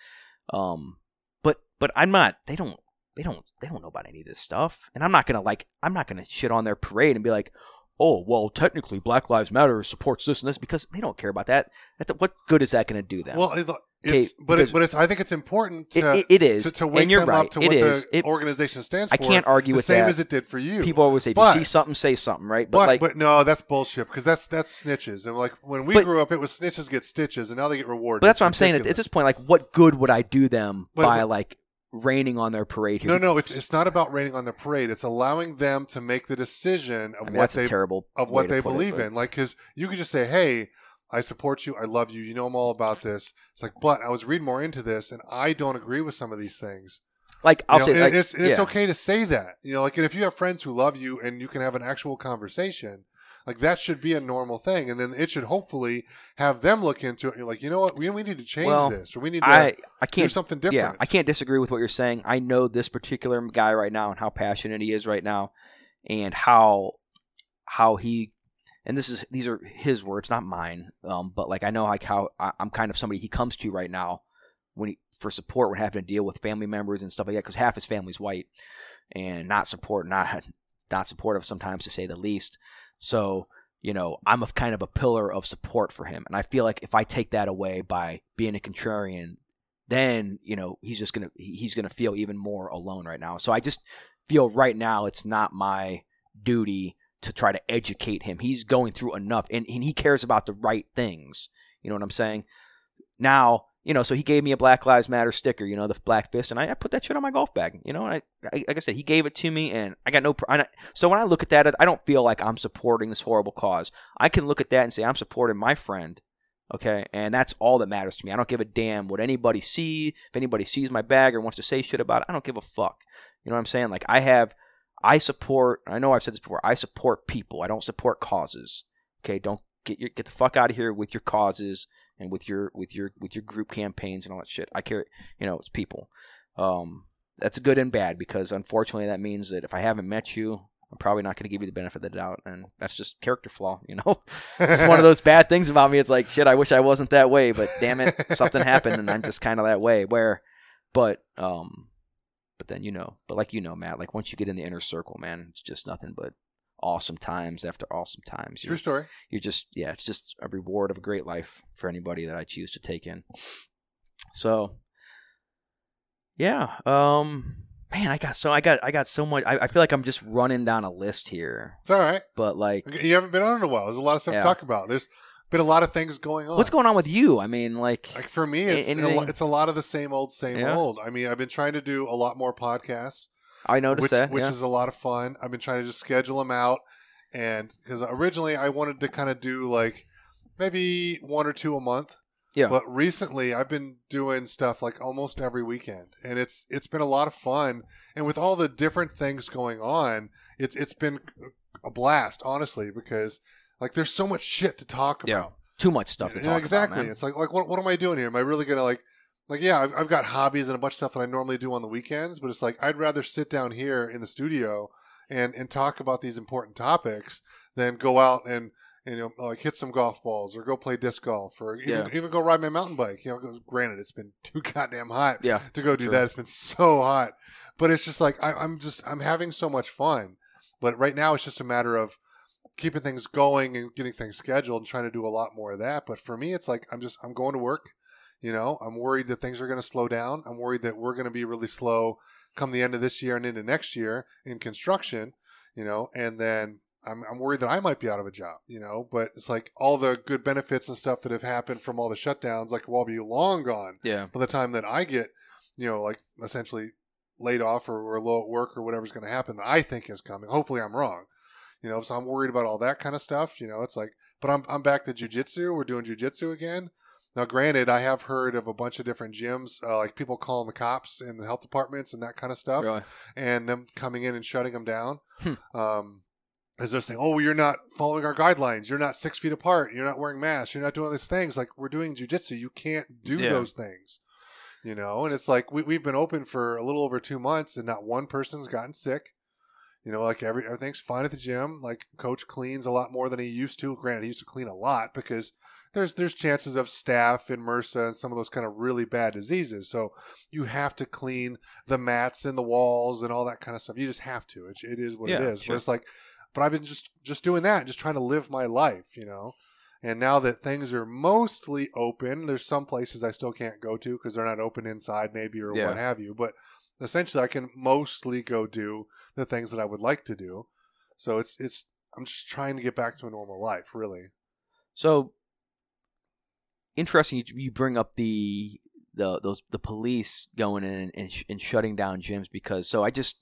um, but but I'm not. They don't they don't they don't know about any of this stuff. And I'm not gonna like I'm not gonna shit on their parade and be like, oh well, technically Black Lives Matter supports this and this because they don't care about that. That's, what good is that gonna do them? Well, it's okay, but it, but it's I think it's important to it, it is to, to wake you're them right. up to it what is. the organization stands I for. I can't argue the with same that. as it did for you. People always say, if but, you see something, say something, right? But, but like, but no, that's bullshit because that's that's snitches and like when we but, grew up, it was snitches get stitches and now they get rewarded. But that's what I'm it's saying. At this point, like, what good would I do them by like raining on their parade here? No, no, it's it's not about raining on the parade. It's allowing them to make the decision of I mean, what they terrible of what they it, believe but- in. Like, because you could just say, "Hey, I support you. I love you. You know I'm all about this." It's like, but I was reading more into this, and I don't agree with some of these things. Like I'll know, say, and like, it's and it's okay to say that. You know, like, and if you have friends who love you and you can have an actual conversation. Like that should be a normal thing, and then it should hopefully have them look into it. You're like, you know what, we, we need to change Well, this, or we need to I I do can't something different. Yeah, I can't disagree with what you're saying. I know this particular guy right now and how passionate he is right now, and how how he and this is these are his words, not mine. Um, but like I know like how I, I'm kind of somebody he comes to right now when he for support when having to deal with family members and stuff like that because half his family's white and not support not not supportive sometimes to say the least. So you know, I'm a kind of a pillar of support for him. And I feel like if I take that away by being a contrarian, then, you know, he's just going to, he's going to feel even more alone right now. So I just feel right now it's not my duty to try to educate him. He's going through enough and, and he cares about the right things. You know what I'm saying? Now, you know, so he gave me a Black Lives Matter sticker, you know, the black fist, and I, I put that shit on my golf bag, you know. And I, I, like I said, he gave it to me, and I got no. pr- I, so when I look at that, I don't feel like I'm supporting this horrible cause. I can look at that and say I'm supporting my friend, okay, and that's all that matters to me. I don't give a damn what anybody see. If anybody sees my bag or wants to say shit about it, I don't give a fuck. You know what I'm saying? Like I have, I support. I know I've said this before. I support people. I don't support causes. Okay, don't get your, get the fuck out of here with your causes and with your with your with your group campaigns and all that shit. I care, you know, it's people. Um, that's good and bad because unfortunately that means that if I haven't met you, I'm probably not going to give you the benefit of the doubt, and that's just character flaw. You know, it's one of those bad things about me. It's like shit. I wish I wasn't that way, but damn it, something happened, and I'm just kind of that way. Where, but um, but then you know, but like you know, Matt, like once you get in the inner circle, man, it's just nothing but awesome times after awesome times. True You're, story. you're just yeah, it's just a reward of a great life for anybody that I choose to take in. So yeah, um man, I got so I got I got so much I, I feel like I'm just running down a list here. It's all right. But like You haven't been on in a while. There's a lot of stuff Yeah. to talk about. There's been a lot of things going on. what's going on with you? I mean like Like for me, it's a, it's a lot of the same old, same Yeah. old. I mean, I've been trying to do a lot more podcasts, I noticed which that. which yeah. is a lot of fun. I've been trying to just schedule them out, and because originally I wanted to kind of do like maybe one or two a month. Yeah. But recently I've been doing stuff like almost every weekend, and it's it's been a lot of fun. And with all the different things going on, it's it's been a blast, honestly, because like there's so much shit to talk about. Yeah. about. Too much stuff to talk know, exactly. about. It's like like what what am I doing here? Am I really gonna like like yeah? I've, I've got hobbies and a bunch of stuff that I normally do on the weekends, but it's like I'd rather sit down here in the studio and and talk about these important topics than go out and. and, You know, like hit some golf balls, or go play disc golf, or even, Yeah. even go ride my mountain bike. You know, granted, it's been too goddamn hot Yeah. to go do True. that. It's been so hot, but it's just like I, I'm just I'm having so much fun. But right now it's just a matter of keeping things going and getting things scheduled and trying to do a lot more of that. But for me, it's like I'm just I'm going to work. You know, I'm worried that things are going to slow down. I'm worried that we're going to be really slow come the end of this year and into next year in construction. You know, and then I'm, I'm worried that I might be out of a job, you know, but it's like all the good benefits and stuff that have happened from all the shutdowns, like will all be long gone Yeah. by the time that I get, you know, like essentially laid off or, or low at work or whatever's going to happen that I think is coming. Hopefully I'm wrong, you know, so I'm worried about all that kind of stuff, you know, it's like, but I'm, I'm back to jujitsu. We're doing jujitsu again. Now, granted, I have heard of a bunch of different gyms, uh, like people calling the cops in the health departments and that kind of stuff Really? and them coming in and shutting them down. Hmm. Um, as they're saying, "Oh, you're not following our guidelines. You're not six feet apart. You're not wearing masks. You're not doing these things. Like we're doing jujitsu. You can't do Yeah. those things." You know, and it's like we we've been open for a little over two months, and not one person's gotten sick. You know, like every everything's fine at the gym. Like coach cleans a lot more than he used to. Granted, he used to clean a lot because there's there's chances of staph and MRSA and some of those kind of really bad diseases. So you have to clean the mats and the walls and all that kind of stuff. You just have to. It, it is what it Yeah, is. sure. But it's like, but I've been just just doing that, just trying to live my life, you know. And now that things are mostly open, there's some places I still can't go to because they're not open inside, maybe or Yeah. what have you. But essentially, I can mostly go do the things that I would like to do. So it's it's I'm just trying to get back to a normal life, really. So interesting. You, bring up the the those the police going in and, sh- and shutting down gyms because so I just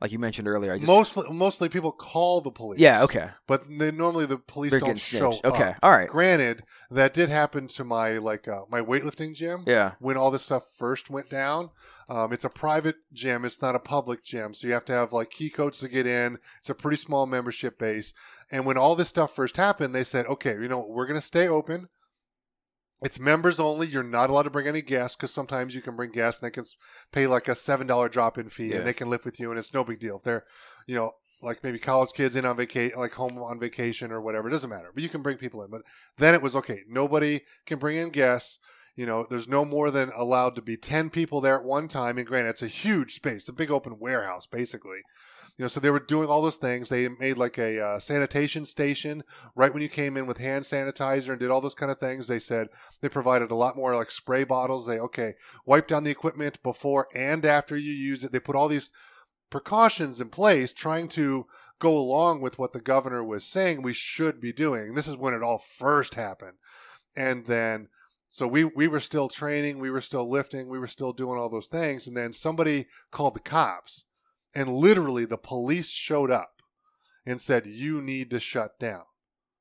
like you mentioned earlier. I just mostly mostly people call the police. yeah okay. but they, normally the police They're don't show snitched. Okay, all right. Granted, that did happen to my like uh, my weightlifting gym. Yeah, when all this stuff first went down. Um, it's a private gym. It's not a public gym. So you have to have like key codes to get in. It's a pretty small membership base. And when all this stuff first happened, they said, okay, you know, we're going to stay open. It's members only. You're not allowed to bring any guests because sometimes you can bring guests and they can pay like a $7 drop in fee Yeah. and they can live with you and it's no big deal. If they're, you know, like maybe college kids in on vacation, like home on vacation or whatever, it doesn't matter. But you can bring people in. But then it was okay. Nobody can bring in guests. You know, there's no more than allowed to be 10 people there at one time. And granted, it's a huge space, a big open warehouse, basically. You know, so they were doing all those things. They made like a uh, sanitation station right when you came in with hand sanitizer and did all those kind of things. They said they provided a lot more like spray bottles. They, okay, wipe down the equipment before and after you use it. They put all these precautions in place trying to go along with what the governor was saying we should be doing. This is when it all first happened. And then so we we were still training, we were still lifting, we were still doing all those things and then somebody called the cops and literally the police showed up and said you need to shut down.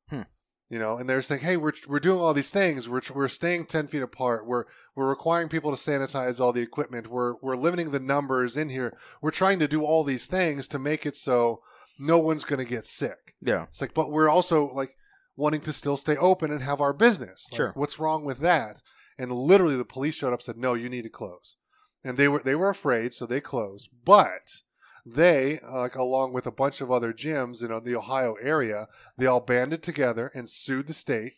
Hmm. You know, and they're saying, "Hey, we're we're doing all these things. We're we're staying ten feet apart. We're we're requiring people to sanitize all the equipment. We're we're limiting the numbers in here. We're trying to do all these things to make it so no one's going to get sick. yeah. It's like, but we're also like wanting to still stay open and have our business. Like, Sure. What's wrong with that? And literally, the police showed up and said, "No, you need to close." And they were they were afraid, so they closed. But they, like along with a bunch of other gyms in uh, the Ohio area, they all banded together and sued the state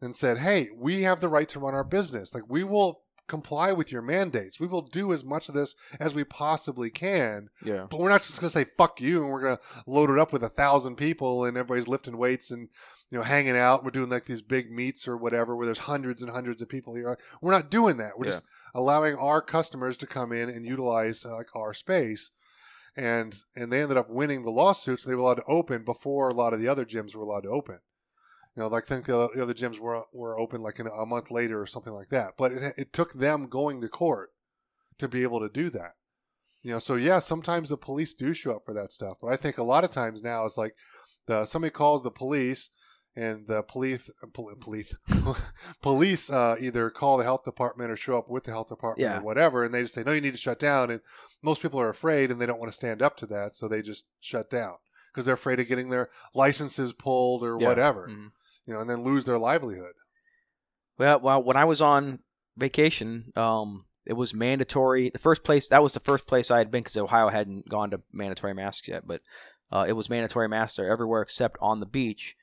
and said, "Hey, we have the right to run our business. Like we will comply with your mandates. We will do as much of this as we possibly can." Yeah. But we're not just going to say "fuck you" and we're going to load it up with a thousand people and everybody's lifting weights and you know hanging out. We're doing like these big meets or whatever where there's hundreds and hundreds of people here. We're not doing that. We're Yeah. just allowing our customers to come in and utilize uh, like our space. And and they ended up winning the lawsuits. so they were allowed to open before a lot of the other gyms were allowed to open. You know, like I think the other, the other gyms were were open like in a month later or something like that. But it, it took them going to court to be able to do that. You know, so yeah, sometimes the police do show up for that stuff, but I think a lot of times now it's like the somebody calls the police and the police pol- police police uh, either call the health department or show up with the health department Yeah. or whatever, and they just say no, you need to shut down. And most people are afraid and they don't want to stand up to that, so they just shut down because they're afraid of getting their licenses pulled or Yeah. whatever, Mhm. you know, and then lose their livelihood. Well, well, when I was on vacation, um, it was mandatory. The first place that was the first place I had been because Ohio hadn't gone to mandatory masks yet, but uh, it was mandatory masks everywhere except on the beach.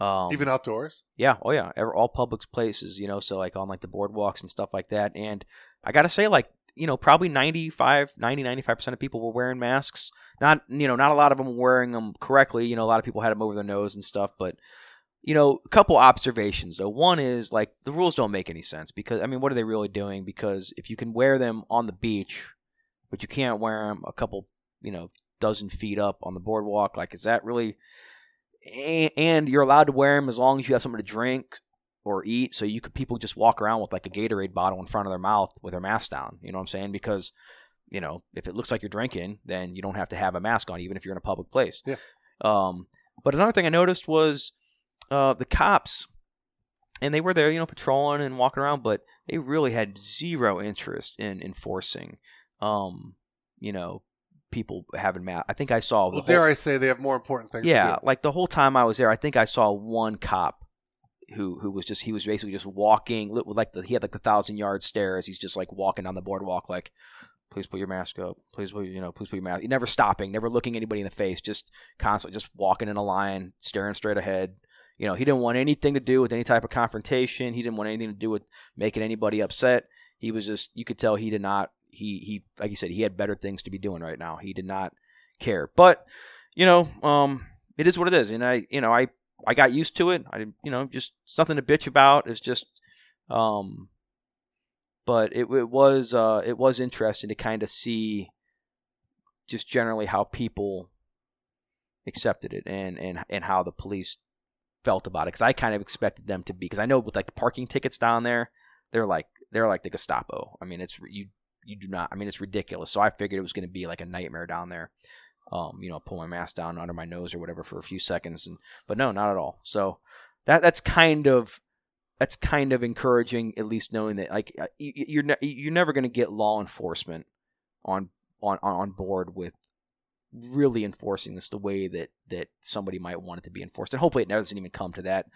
Um, Even outdoors, yeah, oh yeah, ever, all public places, you know, so like on like the boardwalks and stuff like that. And I gotta say, like you know, probably 95, 90, 95% of people were wearing masks. Not, you know, not a lot of them were wearing them correctly. You know, a lot of people had them over their nose and stuff, but you know, a couple observations though. One is like the rules don't make any sense because I mean, what are they really doing? Because if you can wear them on the beach, but you can't wear them a couple, you know, dozen feet up on the boardwalk, like is that really? And you're allowed to wear them as long as you have something to drink or eat. So you could people just walk around with like a Gatorade bottle in front of their mouth with their mask down. You know what I'm saying? Because you know, if it looks like you're drinking, then you don't have to have a mask on, even if you're in a public place. Yeah. Um, but another thing I noticed was uh, the cops, and they were there, you know, patrolling and walking around, but they really had zero interest in enforcing, um, you know, people having masks. I think I saw. Well, dare I say they have more important things. Yeah, like the whole time I was there, I think I saw one cop who who was just he was basically just walking like the, he had like the thousand yard stare as he's just like walking down the boardwalk like please put your mask up please put you know please put your mask up. never stopping never looking anybody in the face just constantly just walking in a line staring straight ahead you know he didn't want anything to do with any type of confrontation he didn't want anything to do with making anybody upset he was just you could tell he did not he he like you said he had better things to be doing right now he did not care but you know um it is what it is and i you know i I got used to it. I you know just it's nothing to bitch about. It's just um, but it, it was uh, it was interesting to kind of see just generally how people accepted it and and and how the police felt about it because I kind of expected them to be because I know with like the parking tickets down there they're like they're like the Gestapo. I mean it's you you do not I mean it's ridiculous. So I figured it was going to be like a nightmare down there um, you know, pull my mask down under my nose or whatever for a few seconds. And but no, not at all. So that that's kind of that's kind of encouraging, at least knowing that like uh, you, are ne- you're never going to get law enforcement on on on board with really enforcing this the way that that somebody might want it to be enforced. And hopefully it doesn't even come to that.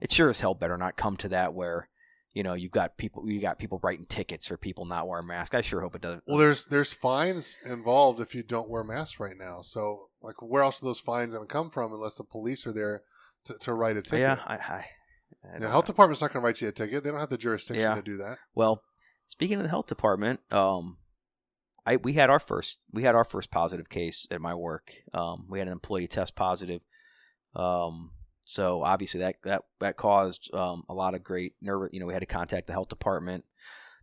It sure as hell better not come to that where you know, you've got people you got people writing tickets for people not wearing masks. I sure hope it does. Well, there's there's fines involved if you don't wear masks right now. So, like, where else are those fines going to come from unless the police are there to, to write a ticket? Yeah, I, I, I the health department's not going to write you a ticket. They don't have the jurisdiction yeah. to do that. Well, speaking of the health department, um, I we had our first we had our first positive case at my work. Um, we had an employee test positive. Um, so obviously that that that caused um, a lot of great nerve. You know, we had to contact the health department.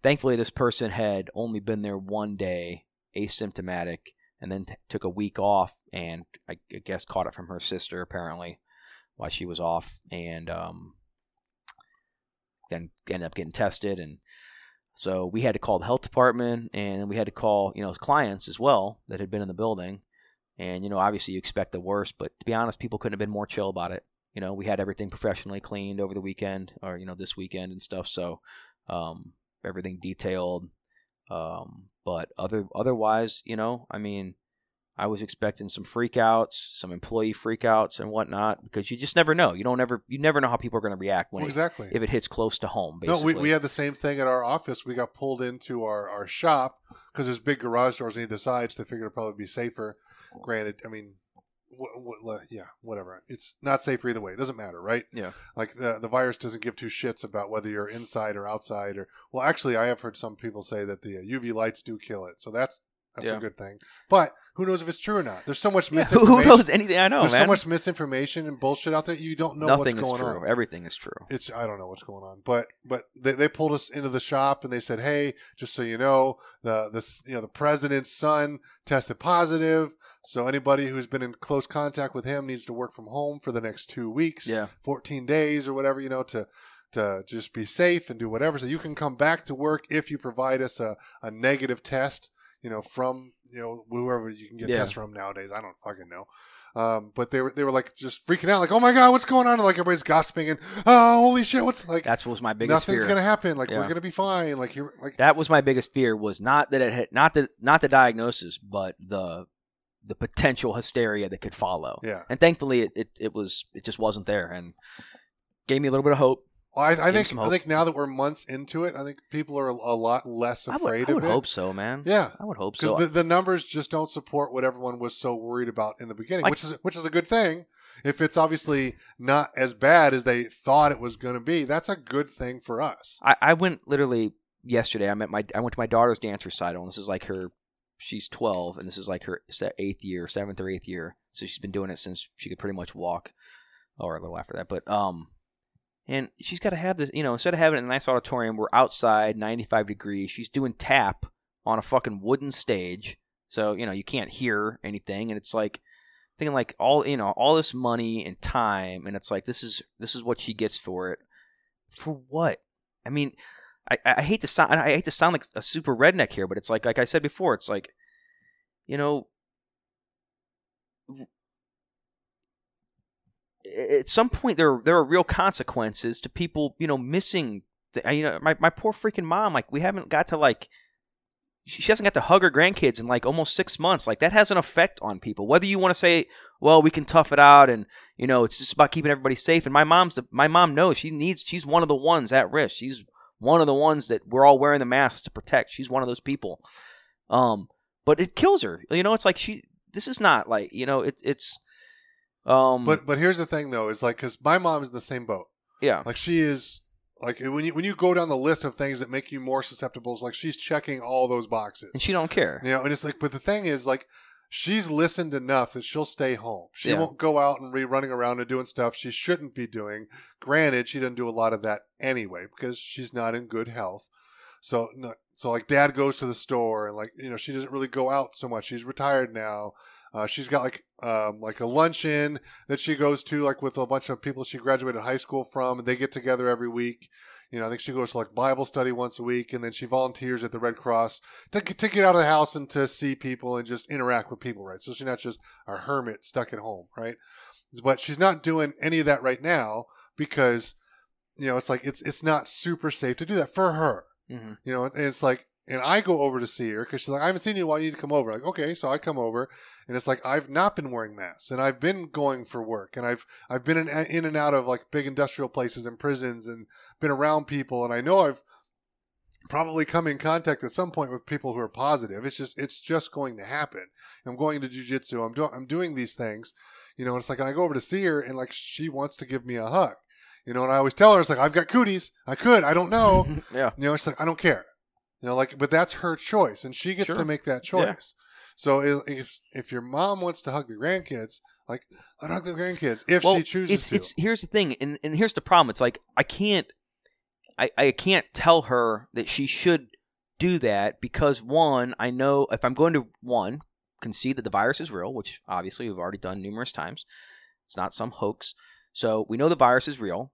Thankfully, this person had only been there one day, asymptomatic, and then t- took a week off, and I, I, guess caught it from her sister apparently while she was off, and um, then ended up getting tested, and so we had to call the health department, and we had to call you know clients as well that had been in the building. And you know, obviously, you expect the worst, but to be honest, people couldn't have been more chill about it you know, we had everything professionally cleaned over the weekend or, you know, this weekend and stuff. So, um, everything detailed. Um, but other, otherwise, you know, I mean, I was expecting some freakouts, some employee freakouts and whatnot, because you just never know. You don't ever, you never know how people are going to react when exactly it, if it hits close to home. Basically. No, we, we had the same thing at our office. We got pulled into our, our shop because there's big garage doors on either side. So they figured it'd probably be safer. Granted, I mean, yeah, whatever. It's not safe either way. It doesn't matter, right? Yeah. Like the the virus doesn't give two shits about whether you're inside or outside. Or well, actually, I have heard some people say that the UV uh, lights do kill it. So that's that's yeah. a good thing. But who knows if it's true or not? There's so much yeah, misinformation. Who knows anything? I know. There's man. so much misinformation and bullshit out there. You don't know Nothing what's going on. Everything is true. It's I don't know what's going on. But but they, they pulled us into the shop and they said, hey, just so you know, the the you know the president's son tested positive. So anybody who's been in close contact with him needs to work from home for the next two weeks, yeah, fourteen days or whatever, you know, to to just be safe and do whatever. So you can come back to work if you provide us a, a negative test, you know, from you know whoever you can get yeah. tests from nowadays. I don't fucking know. Um, but they were they were like just freaking out, like, oh my god, what's going on? And like everybody's gossiping and oh holy shit, what's like that's what was my biggest nothing's fear. gonna happen. Like yeah. we're gonna be fine. Like you like that was my biggest fear was not that it had not the not the diagnosis, but the the potential hysteria that could follow. Yeah. And thankfully, it, it, it was it just wasn't there, and gave me a little bit of hope. Well, I, I think I think now that we're months into it, I think people are a, a lot less afraid I would, I would it. hope so, man. Yeah, I would hope so. Because the, the numbers just don't support what everyone was so worried about in the beginning, like, which is which is a good thing. If it's obviously not as bad as they thought it was going to be, that's a good thing for us. I, I went literally yesterday. I met my I went to my daughter's dance recital, and this is like her. She's 12, and this is like her eighth year, seventh or eighth year. So she's been doing it since she could pretty much walk, or a little after that. But um, and she's got to have this. You know, instead of having a nice auditorium, we're outside, 95 degrees. She's doing tap on a fucking wooden stage, so you know you can't hear anything, and it's like thinking like all you know all this money and time, and it's like this is this is what she gets for it. For what? I mean, I, I hate to sound I hate to sound like a super redneck here, but it's like like I said before, it's like you know at some point there there are real consequences to people you know missing the, you know my, my poor freaking mom like we haven't got to like she hasn't got to hug her grandkids in like almost six months like that has an effect on people. Whether you want to say well we can tough it out and you know it's just about keeping everybody safe and my mom's the, my mom knows she needs she's one of the ones at risk she's one of the ones that we're all wearing the masks to protect. She's one of those people. Um but it kills her. You know it's like she this is not like you know it, it's um But but here's the thing though, is like because my mom is in the same boat. yeah. Like she is like when you when you go down the list of things that make you more susceptible, it's like she's checking all those boxes. and she don't care. You know, and it's like, but the thing is, like, she's listened enough that she'll stay home. She Yeah. won't go out and be running around and doing stuff she shouldn't be doing. Granted, she doesn't do a lot of that anyway because she's not in good health. So, so like, dad goes to the store and like, you know, she doesn't really go out so much. She's retired now. Uh, she's got like um, like a luncheon that she goes to like with a bunch of people she graduated high school from, and they get together every week. You know, I think she goes to like Bible study once a week, and then she volunteers at the Red Cross to, to get out of the house and to see people and just interact with people, right? So she's not just a hermit stuck at home, right? But she's not doing any of that right now because, you know, it's like it's it's not super safe to do that for her. hmm You know, and it's like, and I go over to see her because she's like, I haven't seen you. Why you need to come over? Like, okay, so I come over, and it's like I've not been wearing masks, and I've been going for work, and I've I've been in, in and out of like big industrial places and prisons, and been around people, and I know I've probably come in contact at some point with people who are positive. It's just it's just going to happen. I'm going to jujitsu. I'm doing I'm doing these things, you know. And it's like, and I go over to see her, and like she wants to give me a hug, you know. And I always tell her, it's like I've got cooties. I could. I don't know. yeah You know, it's like I don't care. You know, like, but that's her choice, and she gets Sure. to make that choice. So if if your mom wants to hug the grandkids, like let her hug the grandkids if well, she chooses it's, to. it's here's the thing, and, and here's the problem. It's like I can't, I, I can't tell her that she should do that because one, I know if I'm going to one concede that the virus is real, which obviously we've already done numerous times. It's not some hoax. So we know the virus is real.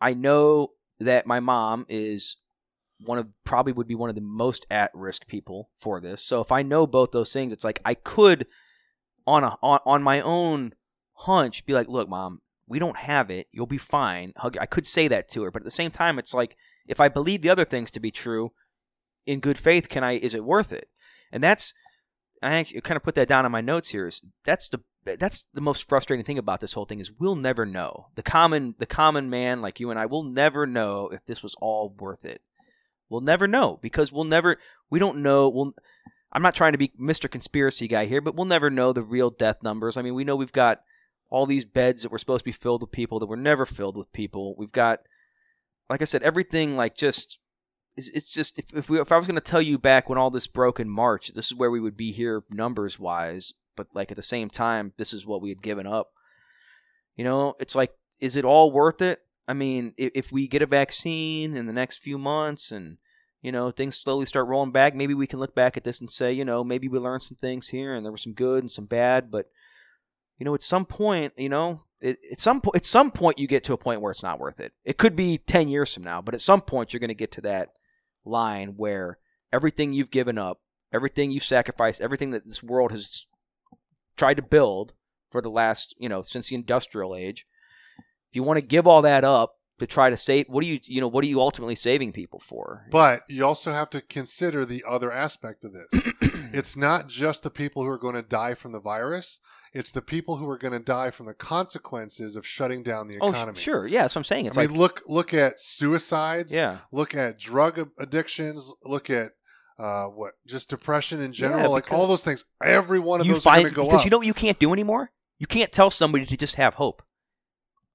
I know that my mom is one of probably would be one of the most at risk people for this. So if I know both those things, it's like I could on a on, on my own hunch be like, "Look, mom, we don't have it. You'll be fine." Hug- I could say that to her, but at the same time, it's like if I believe the other things to be true, in good faith, can I? Is it worth it? And that's I kind of put that down in my notes here. Is that's the that's the most frustrating thing about this whole thing is we'll never know. The common the common man like you and I will never know if this was all worth it. We'll never know because we'll never we don't know we'll I'm not trying to be Mr. Conspiracy guy here, but we'll never know the real death numbers. I mean, we know we've got all these beds that were supposed to be filled with people that were never filled with people. We've got like I said everything like just it's, just if if, we, if I was going to tell you back when all this broke in March, this is where we would be here numbers wise, but like at the same time, this is what we had given up. You know, it's like is it all worth it? I mean, if, if we get a vaccine in the next few months and you know things slowly start rolling back, maybe we can look back at this and say, you know, maybe we learned some things here and there was some good and some bad, but you know, at some point, you know, it, at some point, at some point, you get to a point where it's not worth it. It could be ten years from now, but at some point, you're going to get to that line where everything you've given up, everything you've sacrificed, everything that this world has tried to build for the last, you know, since the industrial age, if you want to give all that up to try to save, what do you, you know, what are you ultimately saving people for? But you also have to consider the other aspect of this. it's not just the people who are going to die from the virus. It's the people who are going to die from the consequences of shutting down the oh, economy. sh- sure, yeah, that's what I'm saying. It's I like, mean, look look at suicides. yeah, Look at drug addictions. Look at uh, what just depression in general. Yeah, like all those things. Every one of those find going to go because up. you know what you can't do anymore. You can't tell somebody to just have hope.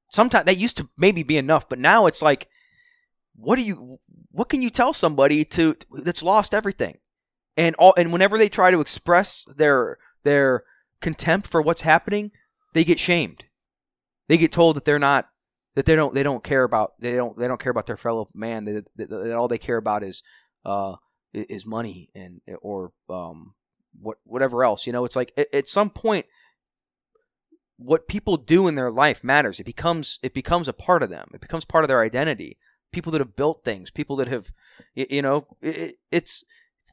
Sometimes that used to maybe be enough, but now it's like what do you what can you tell somebody to that's lost everything? And all and whenever they try to express their their contempt for what's happening they get shamed. They get told that they're not that they don't they don't care about they don't they don't care about their fellow man that, that, that all they care about is uh is money and or um what whatever else you know? It's like at, at some point what people do in their life matters it becomes it becomes a part of them it becomes part of their identity people that have built things, people that have, you know, it, it's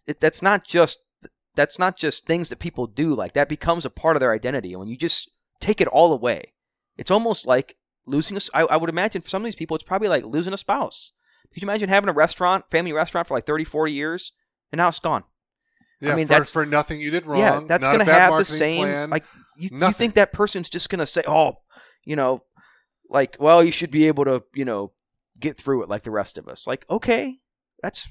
it, that's not just that's not just things that people do. Like that becomes a part of their identity, and when you just take it all away, it's almost like losing a. I, I would imagine for some of these people, it's probably like losing a spouse. Could you imagine having a restaurant, family restaurant, for like 30, 40 years, and now it's gone? Yeah, I mean, for, that's for nothing you did wrong. Yeah, that's going to have the same. Plan, like you, you think that person's just going to say, "Oh, you know, like, well, you should be able to, you know, get through it like the rest of us. Like, okay, that's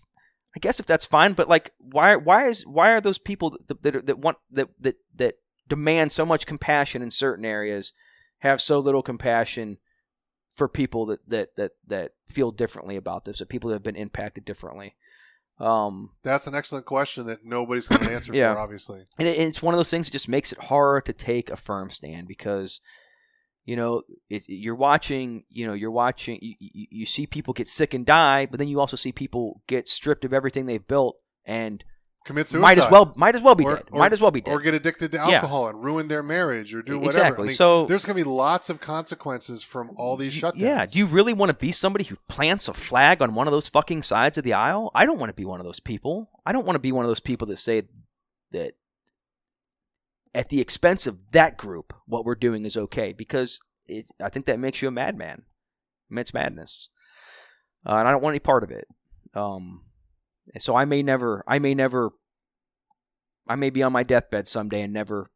I guess if that's fine, but like, why why is why are those people that that, that want that that that demand so much compassion in certain areas have so little compassion for people that that that that feel differently about this, that people that have been impacted differently? Um, That's an excellent question that nobody's going to answer yeah. for, obviously. And, it, and it's one of those things that just makes it hard to take a firm stand because you know it, you're watching you know you're watching you, you, you, see people get sick and die but then you also see people get stripped of everything they've built and commit suicide might as well might as well be or, dead. or, might as well be dead. or get addicted to alcohol yeah. and ruin their marriage or do whatever. Exactly I mean, so there's going to be lots of consequences from all these shutdowns. yeah. Do you really want to be somebody who plants a flag on one of those fucking sides of the aisle? I don't want to be one of those people. I don't want to be one of those people that say that at the expense of that group, what we're doing is okay because it, I think that makes you a madman. It's madness, uh, and I don't want any part of it. Um, so I may never, I may never, I may be on my deathbed someday and never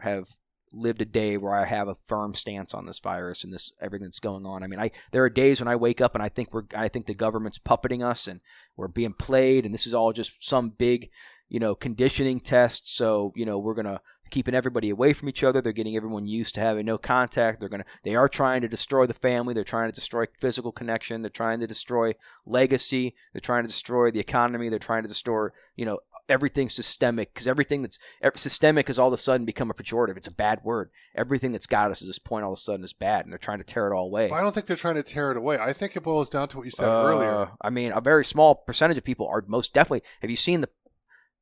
have lived a day where I have a firm stance on this virus and this everything that's going on. I mean, I there are days when I wake up and I think we're I think the government's puppeting us and we're being played and this is all just some big, you know, conditioning test. So, you know, we're to keeping everybody away from each other. They're getting everyone used to having no contact. They're gonna they are trying to destroy the family. They're trying to destroy physical connection. They're trying to destroy legacy. They're trying to destroy the economy. They're trying to destroy you know everything systemic because everything that's systemic has all of a sudden become a pejorative. It's a bad word. Everything that's got us to this point all of a sudden is bad, and they're trying to tear it all away. I don't think they're trying to tear it away. I think it boils down to what you said uh, earlier. I mean, a very small percentage of people are most definitely. Have you seen the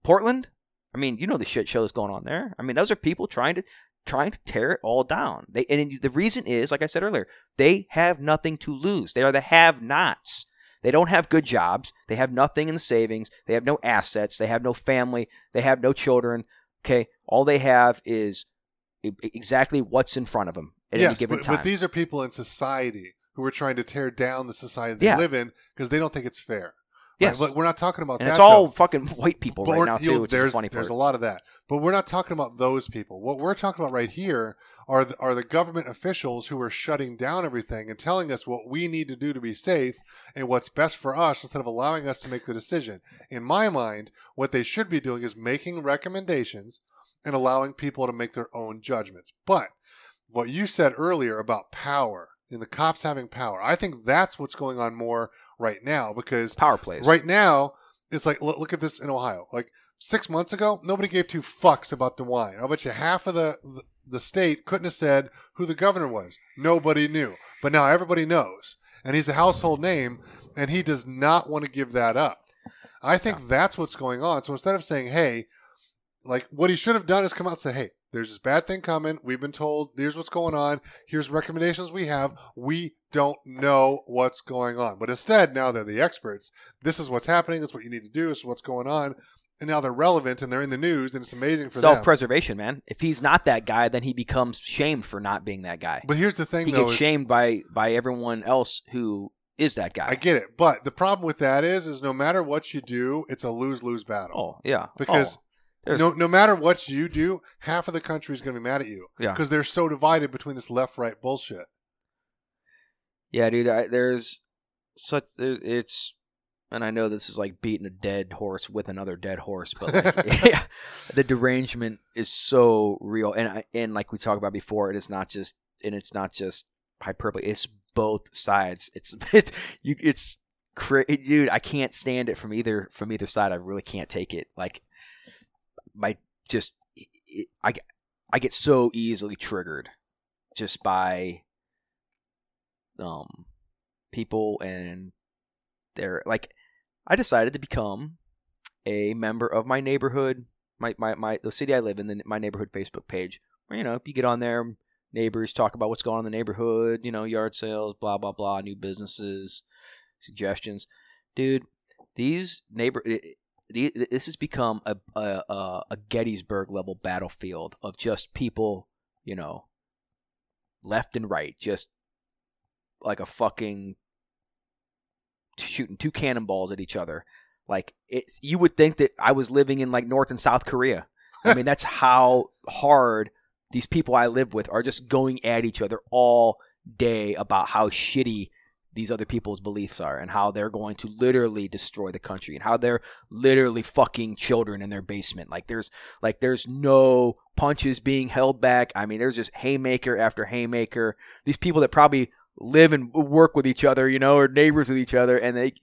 Portland? I mean, you know the shit show that's going on there. I mean, those are people trying to trying to tear it all down. They and the reason is, like I said earlier, they have nothing to lose. They are the have-nots. They don't have good jobs. They have nothing in the savings. They have no assets. They have no family. They have no children. Okay, all they have is exactly what's in front of them at yes, any given but, time. But these are people in society who are trying to tear down the society they yeah. live in because they don't think it's fair. Yes, right? we're not talking about and that. It's all though. fucking white people but right now too. Which there's, is funny there's a lot of that, but we're not talking about those people. What we're talking about right here are the, are the government officials who are shutting down everything and telling us what we need to do to be safe and what's best for us instead of allowing us to make the decision. In my mind, what they should be doing is making recommendations and allowing people to make their own judgments. But what you said earlier about power and the cops having power, I think that's what's going on more right now because power plays. Right now, it's like look, look at this in Ohio. Like six months ago, nobody gave two fucks about DeWine. I bet you half of the, the the state couldn't have said who the governor was. Nobody knew, but now everybody knows, and he's a household name, and he does not want to give that up. I think yeah. that's what's going on. So instead of saying, "Hey," like what he should have done is come out and say, "Hey, there's this bad thing coming. We've been told. Here's what's going on. Here's recommendations we have. We don't know what's going on. But instead, now they're the experts. This is what's happening. This is what you need to do. This is what's going on. And now they're relevant and they're in the news, and it's amazing for them self preservation, man. If he's not that guy, then he becomes shamed for not being that guy. But here's the thing, he though, gets is, shamed by by everyone else who is that guy. I get it, but the problem with that is, is no matter what you do, it's a lose lose battle. Oh yeah, because. Oh no, no matter what you do, half of the country is going to be mad at you. Yeah, because they're so divided between this left right bullshit. Yeah, dude. I, there's such it's, and I know this is like beating a dead horse with another dead horse, but like, yeah, the derangement is so real, and I, and like we talked about before, it is not just and it's not just hyperbole. It's both sides. It's it's you. It's dude, I can't stand it from either from either side. I really can't take it. Like my just I I get so easily triggered just by um people and their like I decided to become a member of my neighborhood my, my, my the city I live in the, my neighborhood Facebook page. Where you know if you get on there neighbors talk about what's going on in the neighborhood you know yard sales blah blah blah new businesses suggestions. Dude these neighbor this has become a, a a Gettysburg level battlefield of just people, you know, left and right, just like a fucking shooting two cannonballs at each other. Like it, you would think that I was living in like North and South Korea. I mean, that's how hard these people I live with are just going at each other all day about how shitty these other people's beliefs are and how they're going to literally destroy the country and how they're literally fucking children in their basement. Like there's like there's no punches being held back. I mean, there's just haymaker after haymaker. These people that probably live and work with each other, you know, or neighbors with each other, and they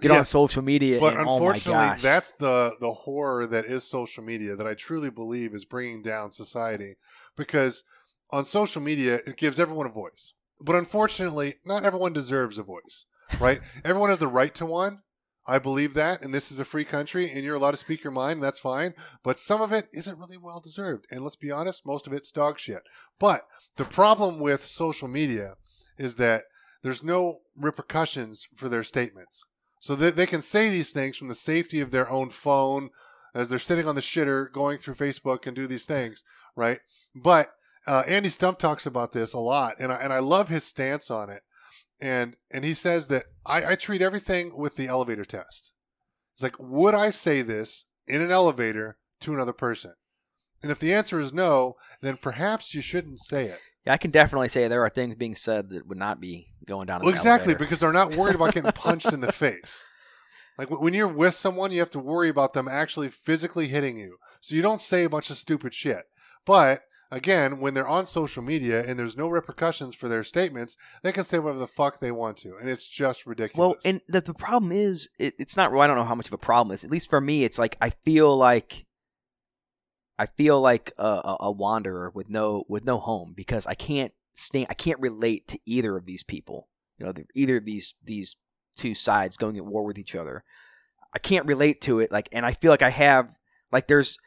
get on social media. But and, oh unfortunately, oh that's the the horror that is social media that I truly believe is bringing down society because on social media it gives everyone a voice. But unfortunately, not everyone deserves a voice, right? everyone has the right to one. I believe that, and this is a free country, and you're allowed to speak your mind, and that's fine. But some of it isn't really well deserved, and let's be honest, most of it's dog shit. But the problem with social media is that there's no repercussions for their statements, so that they can say these things from the safety of their own phone as they're sitting on the shitter going through Facebook and do these things, right? But uh, Andy Stumpf talks about this a lot, and I, and I love his stance on it. And and he says that I, I treat everything with the elevator test. It's like, would I say this in an elevator to another person? And if the answer is no, then perhaps you shouldn't say it. Yeah, I can definitely say there are things being said that would not be going down. Well, exactly, because they're not worried about getting punched in the face. Like when you're with someone, you have to worry about them actually physically hitting you. So you don't say a bunch of stupid shit. But again, when they're on social media and there's no repercussions for their statements, they can say whatever the fuck they want to, and it's just ridiculous. Well, and the, the problem is, it, it's not. Well, I don't know how much of a problem it is. At least for me, it's like I feel like I feel like a, a, a wanderer with no with no home because I can't stand. I can't relate to either of these people. You know, either of these these two sides going at war with each other. I can't relate to it. Like, and I feel like I have like there's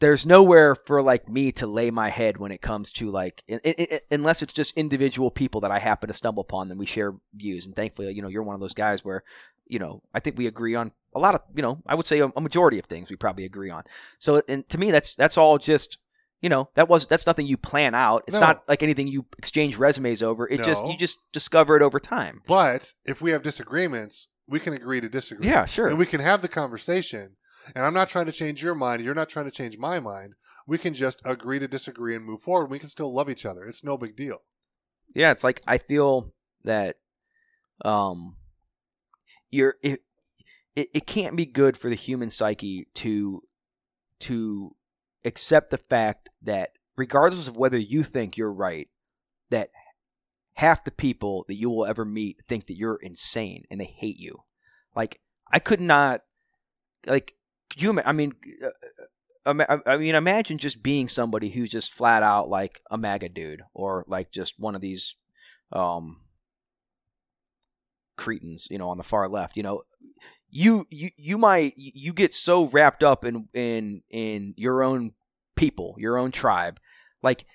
there's nowhere for like me to lay my head when it comes to like it, it, it, unless it's just individual people that I happen to stumble upon then we share views and thankfully you know you're one of those guys where you know I think we agree on a lot of you know I would say a, a majority of things we probably agree on so and to me that's that's all just you know that was that's nothing you plan out it's No. not like anything you exchange resumes over it just you just discover it over time but if we have disagreements, we can agree to disagree. yeah sure and we can have the conversation. And I'm not trying to change your mind. You're not trying to change my mind. We can just agree to disagree and move forward. We can still love each other. It's no big deal. yeah it's like i feel that um you're it, it, it can't be good for the human psyche to to accept the fact that regardless of whether you think you're right that half the people that you will ever meet think that you're insane and they hate you like i could not like could you i mean uh, uh, I mean, imagine just being somebody who's just flat out like a MAGA dude, or like just one of these um, cretins, you know, on the far left. You know, you you you might you get so wrapped up in in in your own people, your own tribe, like.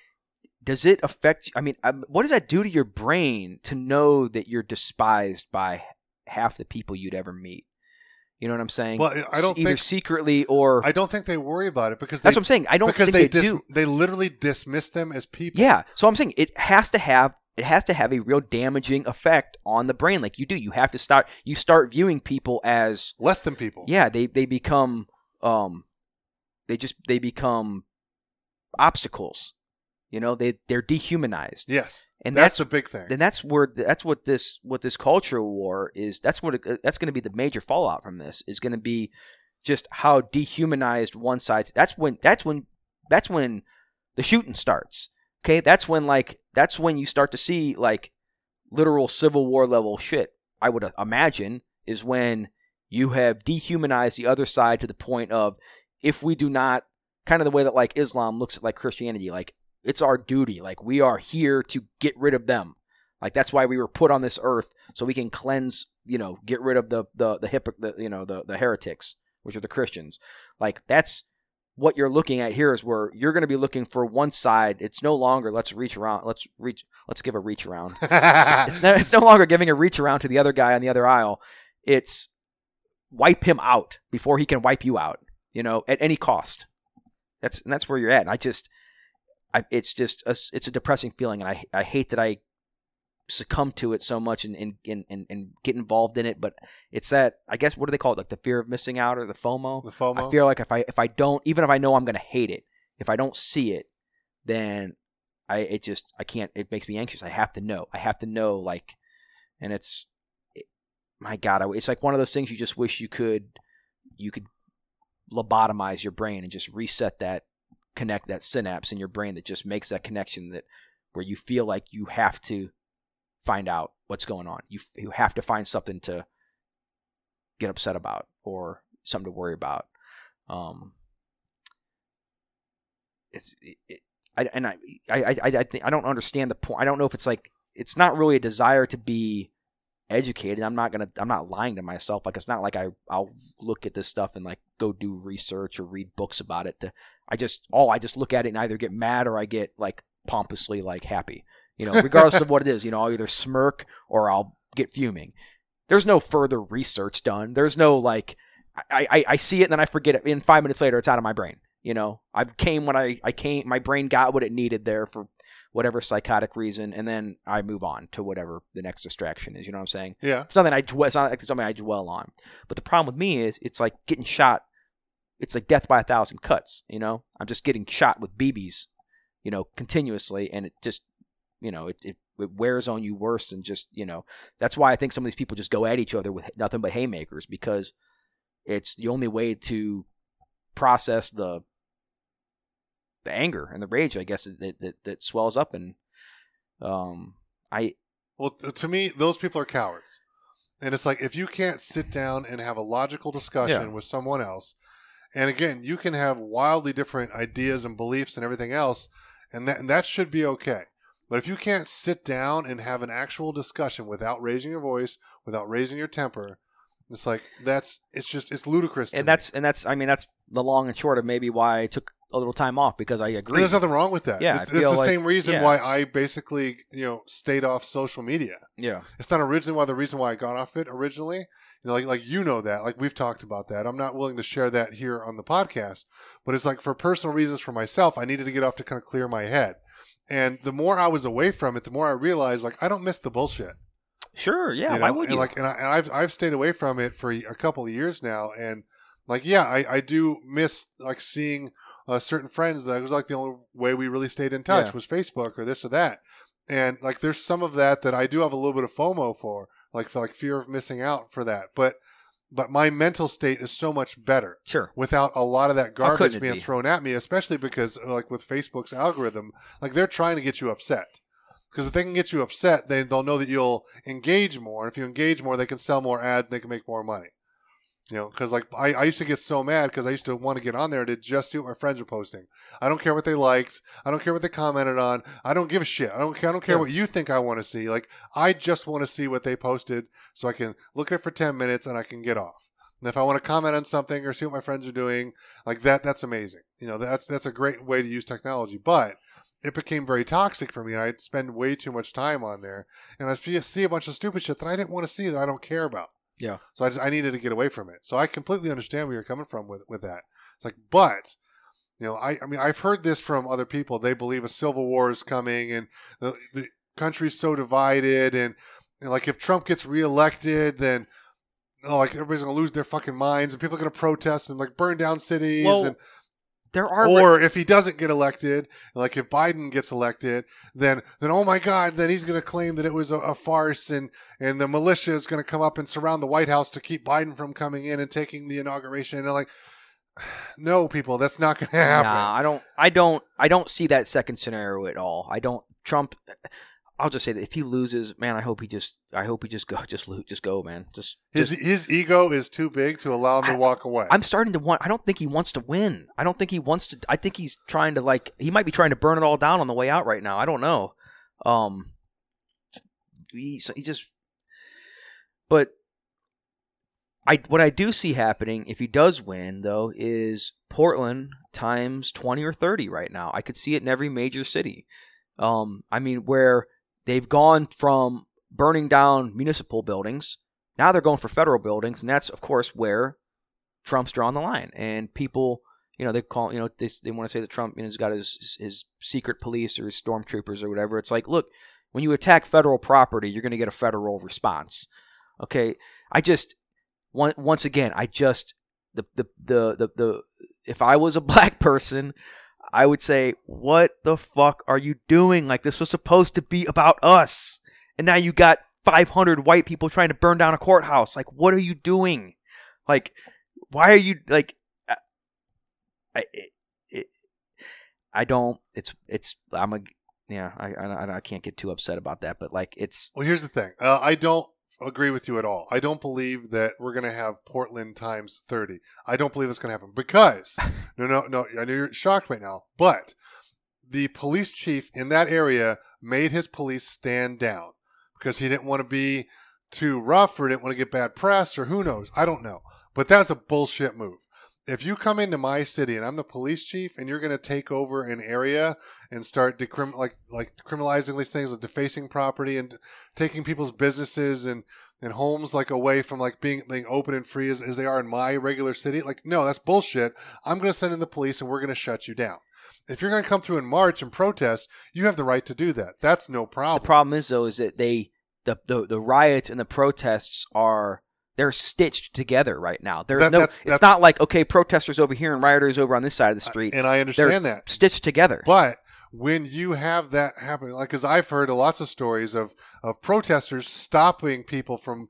Does it affect? I mean, um, what does that do to your brain to know that you're despised by half the people you'd ever meet? You know what I'm saying? Well, I don't think either think secretly or I don't think they worry about it because they, that's what I'm saying. I don't because think they they, dis- do. they literally dismiss them as people. Yeah. So I'm saying it has to have it has to have a real damaging effect on the brain. Like you do. You have to start you start viewing people as less than people. yeah, they they become um they just they become obstacles. You know, they they're dehumanized. Yes, And that's, that's a big thing. Then that's where that's what this what this culture war is. That's what it, that's going to be the major fallout from this is going to be just how dehumanized one side. That's when that's when that's when the shooting starts. Okay, that's when like that's when you start to see like literal civil war level shit. I would uh, imagine is when you have dehumanized the other side to the point of if we do not kind of the way that like Islam looks at like Christianity, like it's our duty. Like we are here to get rid of them. Like that's why we were put on this earth so we can cleanse, you know, get rid of the the the, hypoc- the you know the the heretics, which are the Christians. Like that's what you're looking at here is where you're going to be looking for one side. It's no longer let's reach around, let's reach, let's give a reach around. it's, it's, no, it's no longer giving a reach around to the other guy on the other aisle. It's wipe him out before he can wipe you out. You know, at any cost. That's and that's where you're at. And I just, I, it's just a, it's a depressing feeling, and I I hate that I succumb to it so much and, and, and, and get involved in it. But it's that I guess what do they call it? Like the fear of missing out or the FOMO. The FOMO. I feel like if I if I don't even if I know I'm gonna hate it, if I don't see it, then I it just I can't. It makes me anxious. I have to know. I have to know like, and it's it, my God. It's like one of those things you just wish you could you could lobotomize your brain and just reset that connect that synapse in your brain that just makes that connection that where you feel like you have to find out what's going on. You you have to find something to get upset about or something to worry about. Um, it's it, it, I and I I I I think I don't understand the point. I don't know if it's like it's not really a desire to be educated. I'm not gonna I'm not lying to myself. Like it's not like I I'll look at this stuff and like go do research or read books about it. To I just all I just look at it and either get mad or I get like pompously like happy. You know, regardless of what it is. You know, I'll either smirk or I'll get fuming. There's no further research done. There's no like I, I, I see it and then I forget it. In five minutes later, it's out of my brain. You know, I came when I, I came, my brain got what it needed there for whatever psychotic reason, and then I move on to whatever the next distraction is. You know what I'm saying? Yeah. It's nothing I dwell, it's not like something I dwell on. But the problem with me is it's like getting shot. It's like death by a thousand cuts. You know, I'm just getting shot with BBs, you know, continuously, and it just, you know, it, it it wears on you worse than just you know. That's why I think some of these people just go at each other with nothing but haymakers because it's the only way to process the the anger and the rage, I guess, that that, that swells up. And um, I well, to me, those people are cowards. And it's like if you can't sit down and have a logical discussion Yeah. with someone else, and again, you can have wildly different ideas and beliefs and everything else, and that and that should be okay. But if you can't sit down and have an actual discussion without raising your voice, without raising your temper, it's like that's it's just it's ludicrous. To and me. that's and that's I mean that's the long and short of maybe why I took a little time off because I And agree. there's nothing wrong with that. Yeah, it's, it's the like- same reason yeah. why I basically you know stayed off social media. yeah, It's not originally why the reason why I got off it originally. You know, like like you know that, like we've talked about that. I'm not willing to share that here on the podcast, but it's like for personal reasons for myself, I needed to get off to kind of clear my head. And the more I was away from it, the more I realized like I don't miss the bullshit. sure, yeah. you why know? would and you? Like, and, I, and I've I've stayed away from it for a couple of years now, and like, yeah, I, I do miss like seeing uh, certain friends. That was like the only way we really stayed in touch Yeah. was Facebook or this or that, and like, there's some of that that I do have a little bit of FOMO for, like for like fear of missing out for that, but. But my mental state is so much better sure, without a lot of that garbage being be? thrown at me, especially because uh, like with Facebook's algorithm, like they're trying to get you upset. Because if they can get you upset, then they'll know that you'll engage more. And if you engage more, they can sell more ads and they can make more money. You know, because like I, I used to get so mad because I used to want to get on there to just see what my friends are posting. I don't care what they liked. I don't care what they commented on. I don't give a shit. I don't care. I don't care Yeah. what you think I want to see. Like I just want to see what they posted so I can look at it for ten minutes and I can get off. And if I want to comment on something or see what my friends are doing, like that, that's amazing. You know, that's that's a great way to use technology. But it became very toxic for me, and I'd spend way too much time on there, and I see a bunch of stupid shit that I didn't want to see that I don't care about. Yeah. So I just I needed to get away from it. So I completely understand where you're coming from with with that. It's like, but you know, I I mean I've heard this from other people. They believe a civil war is coming, and the the country's so divided, and, and like if Trump gets reelected, then oh, like everybody's gonna lose their fucking minds, and people are gonna protest and like burn down cities, Well, and there are or if he doesn't get elected, like if Biden gets elected, then then oh my God, then he's going to claim that it was a, a farce, and and the militia is going to come up and surround the White House to keep Biden from coming in and taking the inauguration. And they're like, no, people, that's not going to happen. Nah, I don't. I don't. I don't see that second scenario at all. I don't. Trump. I'll just say that if he loses, man, I hope he just, I hope he just go, just lo- just go, man. Just, His just- his ego is too big to allow him to walk away. I'm starting to want. I don't think he wants to win. I don't think he wants to. I think he's trying to like. He might be trying to burn it all down on the way out right now. I don't know. Um, he he just. But I what I do see happening if he does win though is Portland times twenty or thirty right now. I could see it in every major city. Um, I mean where they've gone from burning down municipal buildings. Now they're going for federal buildings, and that's of course where Trump's drawing the line. And people, you know, they call, you know, they, they want to say that Trump you know, has got his, his secret police or his stormtroopers or whatever. It's like, look, when you attack federal property, you're going to get a federal response. Okay, I just once again, I just the, the the the the if I was a black person, I would say, what the fuck are you doing? Like this was supposed to be about us, and now you got 500 white people trying to burn down a courthouse. Like, what are you doing? Like, why are you like? I, it, I don't. It's it's. I'm a. Yeah, I, I I can't get too upset about that, but like it's well, here's the thing. Uh, I don't agree with you at all. I don't believe that we're going to have Portland times 30. I don't believe it's going to happen because no, no, no. I know you're shocked right now, but the police chief in that area made his police stand down because he didn't want to be too rough or didn't want to get bad press or who knows. I don't know. But that's a bullshit move. If you come into my city and I'm the police chief and you're going to take over an area and start decrim- like like criminalizing these things like defacing property and taking people's businesses and and homes like away from like being being open and free as, as they are in my regular city like no that's bullshit. I'm going to send in the police and we're going to shut you down. If you're going to come through and march and protest you have the right to do that. That's no problem. The problem is though is that they the the, the riots and the protests are they're stitched together right now. There's That- no that's- it's that's- not like okay, protesters over here and rioters over on this side of the street. and i understand that stitched together. But when you have that happen, like, because I've heard lots of stories of of protesters stopping people from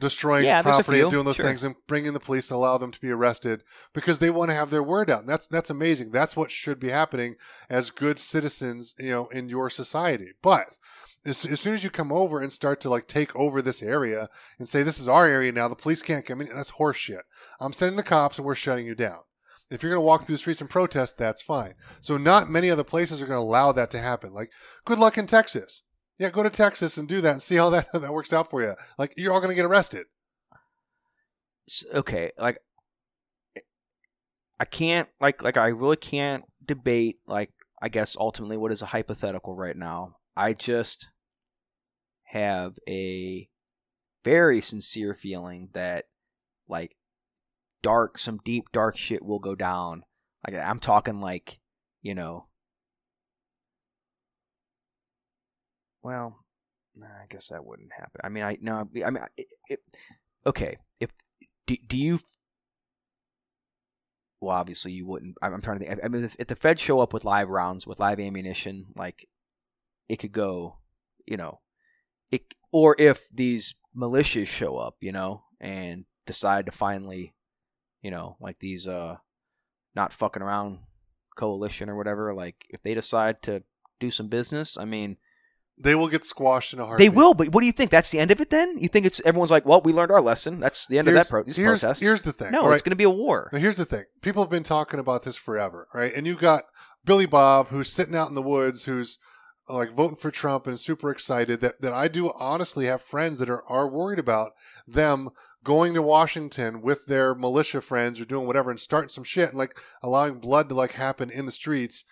destroying Yeah, property and doing those sure. things and bringing the police and allow them to be arrested because they want to have their word out. And that's that's amazing. That's what should be happening as good citizens, you know, in your society. But as, as soon as you come over and start to like take over this area and say this is our area now, the police can't come in. That's horseshit. I'm sending the cops and we're shutting you down. If you're going to walk through the streets and protest, that's fine. So not many other places are going to allow that to happen. Like, good luck in Texas. Yeah, go to Texas and do that and see how that that works out for you. Like, you're all going to get arrested. Okay, like I can't like like I really can't debate like I guess ultimately what is a hypothetical right now. I just have a very sincere feeling that like dark some deep dark shit will go down. Like I'm talking like, you know, well, I guess that wouldn't happen. I mean, I no, I mean, it, it, okay. If do, do you? Well, obviously you wouldn't. I'm, I'm trying to think. I mean, if, if the Feds show up with live rounds, with live ammunition, like it could go, you know, it. Or if these militias show up, you know, and decide to finally, you know, like these uh, not fucking around coalition or whatever. Like if they decide to do some business, I mean, They will get squashed in a heartbeat. they will. But what do you think? That's the end of it? Then you think it's everyone's like, well, we learned our lesson. That's the end Here's, of that pro- these here's, protests. here's the thing. no, all it's going to be a war. Now, here's the thing. People have been talking about this forever, right? And you got Billy Bob, who's sitting out in the woods, who's uh, like voting for Trump and super excited. That that I do honestly have friends that are are worried about them going to Washington with their militia friends or doing whatever and starting some shit and like allowing blood to like happen in the streets.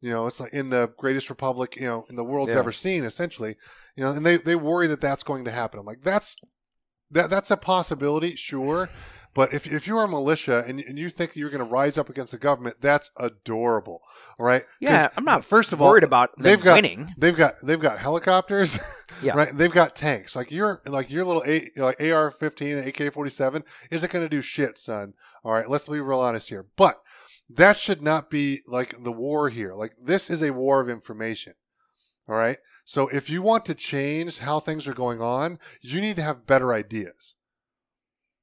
You know, it's like in the greatest republic you know in the world's Yeah. ever seen, essentially. You know, and they they worry that that's going to happen. I'm like, that's that that's a possibility, sure. But if, if you're a militia and, and you think you're going to rise up against the government, that's adorable. All right. Yeah, I'm not First of all, worried about they've got winning. they've got they've got helicopters. Yeah. Right. They've got tanks. Like your like your little A, like AR-15 and AK-47 isn't going to do shit, son. All right. Let's be real honest here. But that should not be like the war here. Like this is a war of information. All right. So if you want to change how things are going on, you need to have better ideas.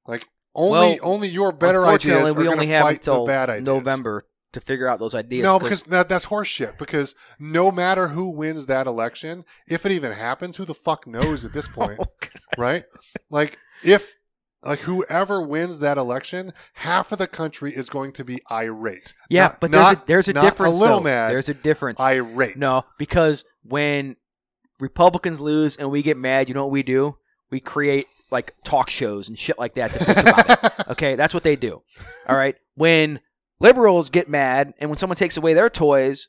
Like only Well, only your better ideas are we only have fight until the bad ideas. November to figure out those ideas. No, because that, that's horseshit. Because no matter who wins that election, if it even happens, who the fuck knows at this oh, point, right? Like if like whoever wins that election, half of the country is going to be irate. yeah, Not- but there's not- a there's a difference. A little though. mad. There's a difference. irate. No, because when Republicans lose and we get mad, you know what we do? We create like talk shows and shit like that to about it. Okay, that's what they do. All right. When liberals get mad and when someone takes away their toys,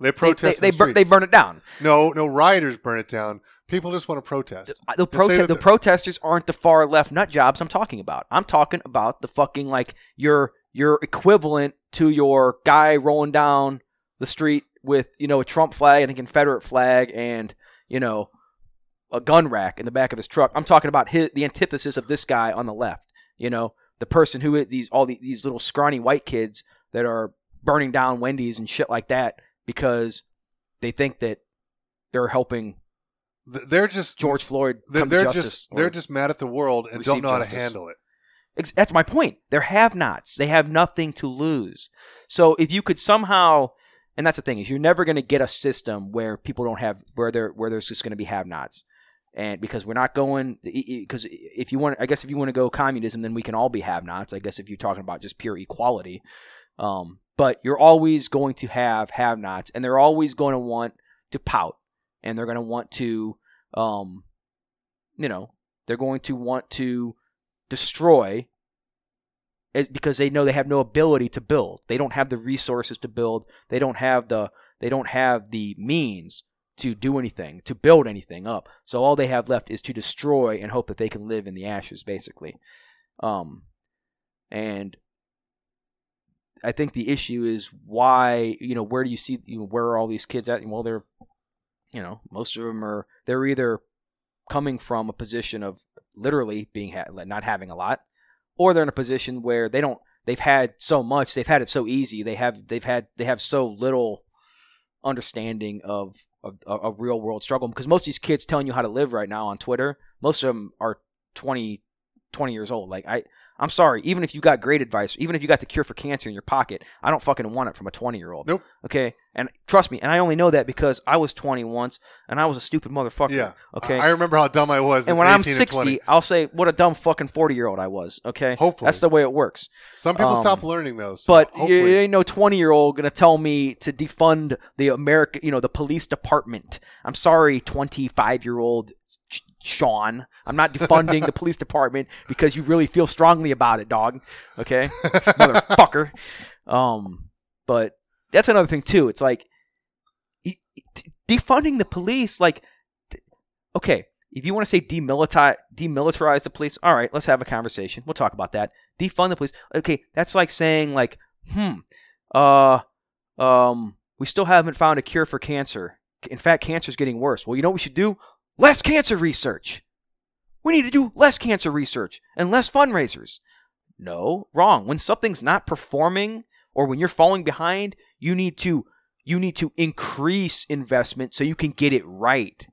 they they protest. they, they, the bur- they burn it down. No, no rioters burn it down. People just want to protest. Uh, The, prote- the the- protesters aren't the far left nut jobs I'm talking about. I'm talking about the fucking like your your equivalent to your guy rolling down the street with you know a Trump flag and a Confederate flag and you know a gun rack in the back of his truck. I'm talking about his, the antithesis of this guy on the left. You know the person who is these all the, these little scrawny white kids that are burning down Wendy's and shit like that because they think that they're helping They're just George Floyd They're, they're just they're just mad at the world and don't know how to handle it. That's my point. They're have-nots. They have nothing to lose. So if you could somehow, and that's the thing is, you're never going to get a system where people don't have where there where there's just going to be have-nots, and because we're not going because if you want, I guess if you want to go communism, then we can all be have-nots. I guess if you're talking about just pure equality, um, but you're always going to have have-nots, and they're always going to want to pout, and they're going to want to, um, you know, they're going to want to destroy because they know they have no ability to build. They don't have the resources to build. They don't have the they don't have the means to do anything, to build anything up. So all they have left is to destroy and hope that they can live in the ashes basically. Um and I think the issue is why, you know, where do you see you know, where are all these kids at? Well, they're you know, most of them are they're either coming from a position of literally being ha- not having a lot or they're in a position where they don't they've had so much they've had it so easy they have they've had they have so little understanding of a real world struggle because most of these kids telling you how to live right now on twitter most of them are 20 20 years old like i i'm sorry even if you got great advice even if you got the cure for cancer in your pocket i don't fucking want it from a 20 year old Nope. okay and trust me and i only know that because i was 20 once and i was a stupid motherfucker Yeah. okay I, remember how dumb I was. and when I'm 60, I'll say what a dumb fucking 40 year old I was. Okay, Hopefully. that's the way it works. some people um, stop learning those. So But you, hopefully, you ain't no 20 year old gonna tell me to defund the America, you know, the police department. I'm sorry, 25 year old Sean. I'm not defunding the police department because you really feel strongly about it, dog. Okay, motherfucker. Um, but that's another thing too. It's like defunding the police, like okay, if you want to say demilitarize demilitarize the police, all right, let's have a conversation. We'll talk about that. Defund the police. Okay, that's like saying like, hmm, uh, um, we still haven't found a cure for cancer. In fact, cancer's getting worse. Well, you know what we should do? Less cancer research. We need to do less cancer research and less fundraisers. No, wrong. When something's not performing or when you're falling behind, you need to you need to increase investment so you can get it right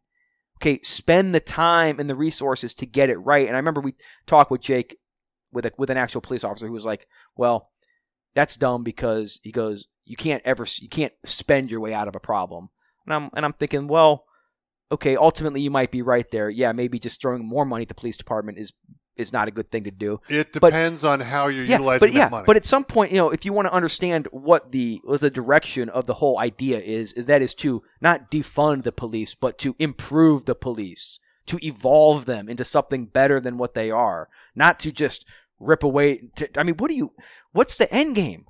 okay, spend the time and the resources to get it right. And I remember we talked with Jake with a, with an actual police officer who was like, "Well, that's dumb because he goes, you can't ever you can't spend your way out of a problem." And I'm and I'm thinking, well, okay, ultimately you might be right there. Yeah, maybe just throwing more money at the police department is is not a good thing to do. it but- depends on how you're Yeah, utilizing but that yeah, money. but at some point, you know, if you want to understand what the what the direction of the whole idea is, is that is to not defund the police, but to improve the police, to evolve them into something better than what they are, not to just rip away. To, I mean, what do you? What's the end game?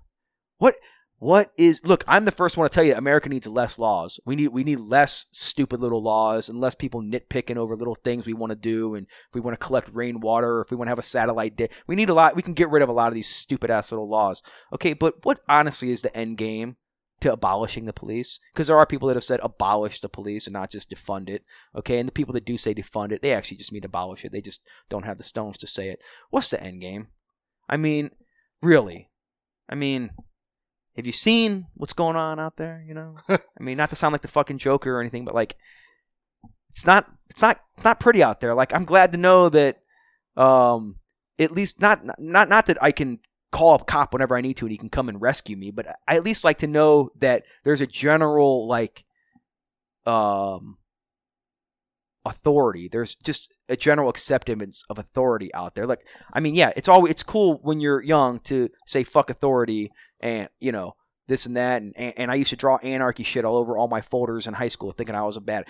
What? What is? Look, I'm the first one to tell you, America needs less laws. We need we need less stupid little laws and less people nitpicking over little things we want to do, and if we want to collect rainwater, or if we want to have a satellite day, we need a lot. We can get rid of a lot of these stupid ass little laws. Okay, but what honestly is the end game to abolishing the police? Because there are people that have said abolish the police and not just defund it. Okay, and the people that do say defund it, they actually just mean abolish it. They just don't have the stones to say it. What's the end game? I mean, really? I mean, have you seen what's going on out there? You know, I mean, not to sound like the fucking Joker or anything, but like, it's not, it's not, it's not pretty out there. Like, I'm glad to know that, um, at least not, not, not that I can call a cop whenever I need to and he can come and rescue me. But I at least like to know that there's a general like um authority. There's just a general acceptance of authority out there. Like I mean, yeah, it's always it's cool when you're young to say fuck authority and you know this and that and, and I used to draw anarchy shit all over all my folders in high school thinking I was a bad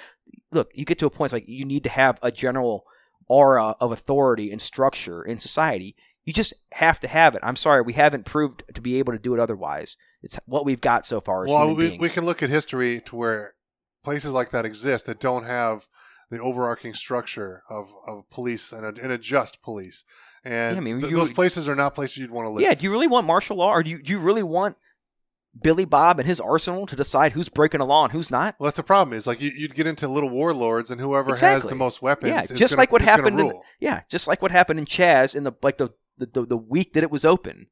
look you get to a point it's like you need to have a general aura of authority and structure in society you just have to have it I'm sorry we haven't proved to be able to do it otherwise it's what we've got so far as well, human we, beings. we can look at history to where places like that exist that don't have the overarching structure of, of police and a, and a just police. And Yeah, I mean, th- you- those places are not places you'd want to live. yeah do you really want martial law or do you, do you really want Billy Bob and his arsenal to decide who's breaking the law and who's not Well, that's the problem. Is like you, you'd get into little warlords, and whoever has the most weapons, Yeah, is just gonna- like what happened in- Yeah, just like what happened in Chaz in the like the the, the, the week that it was open.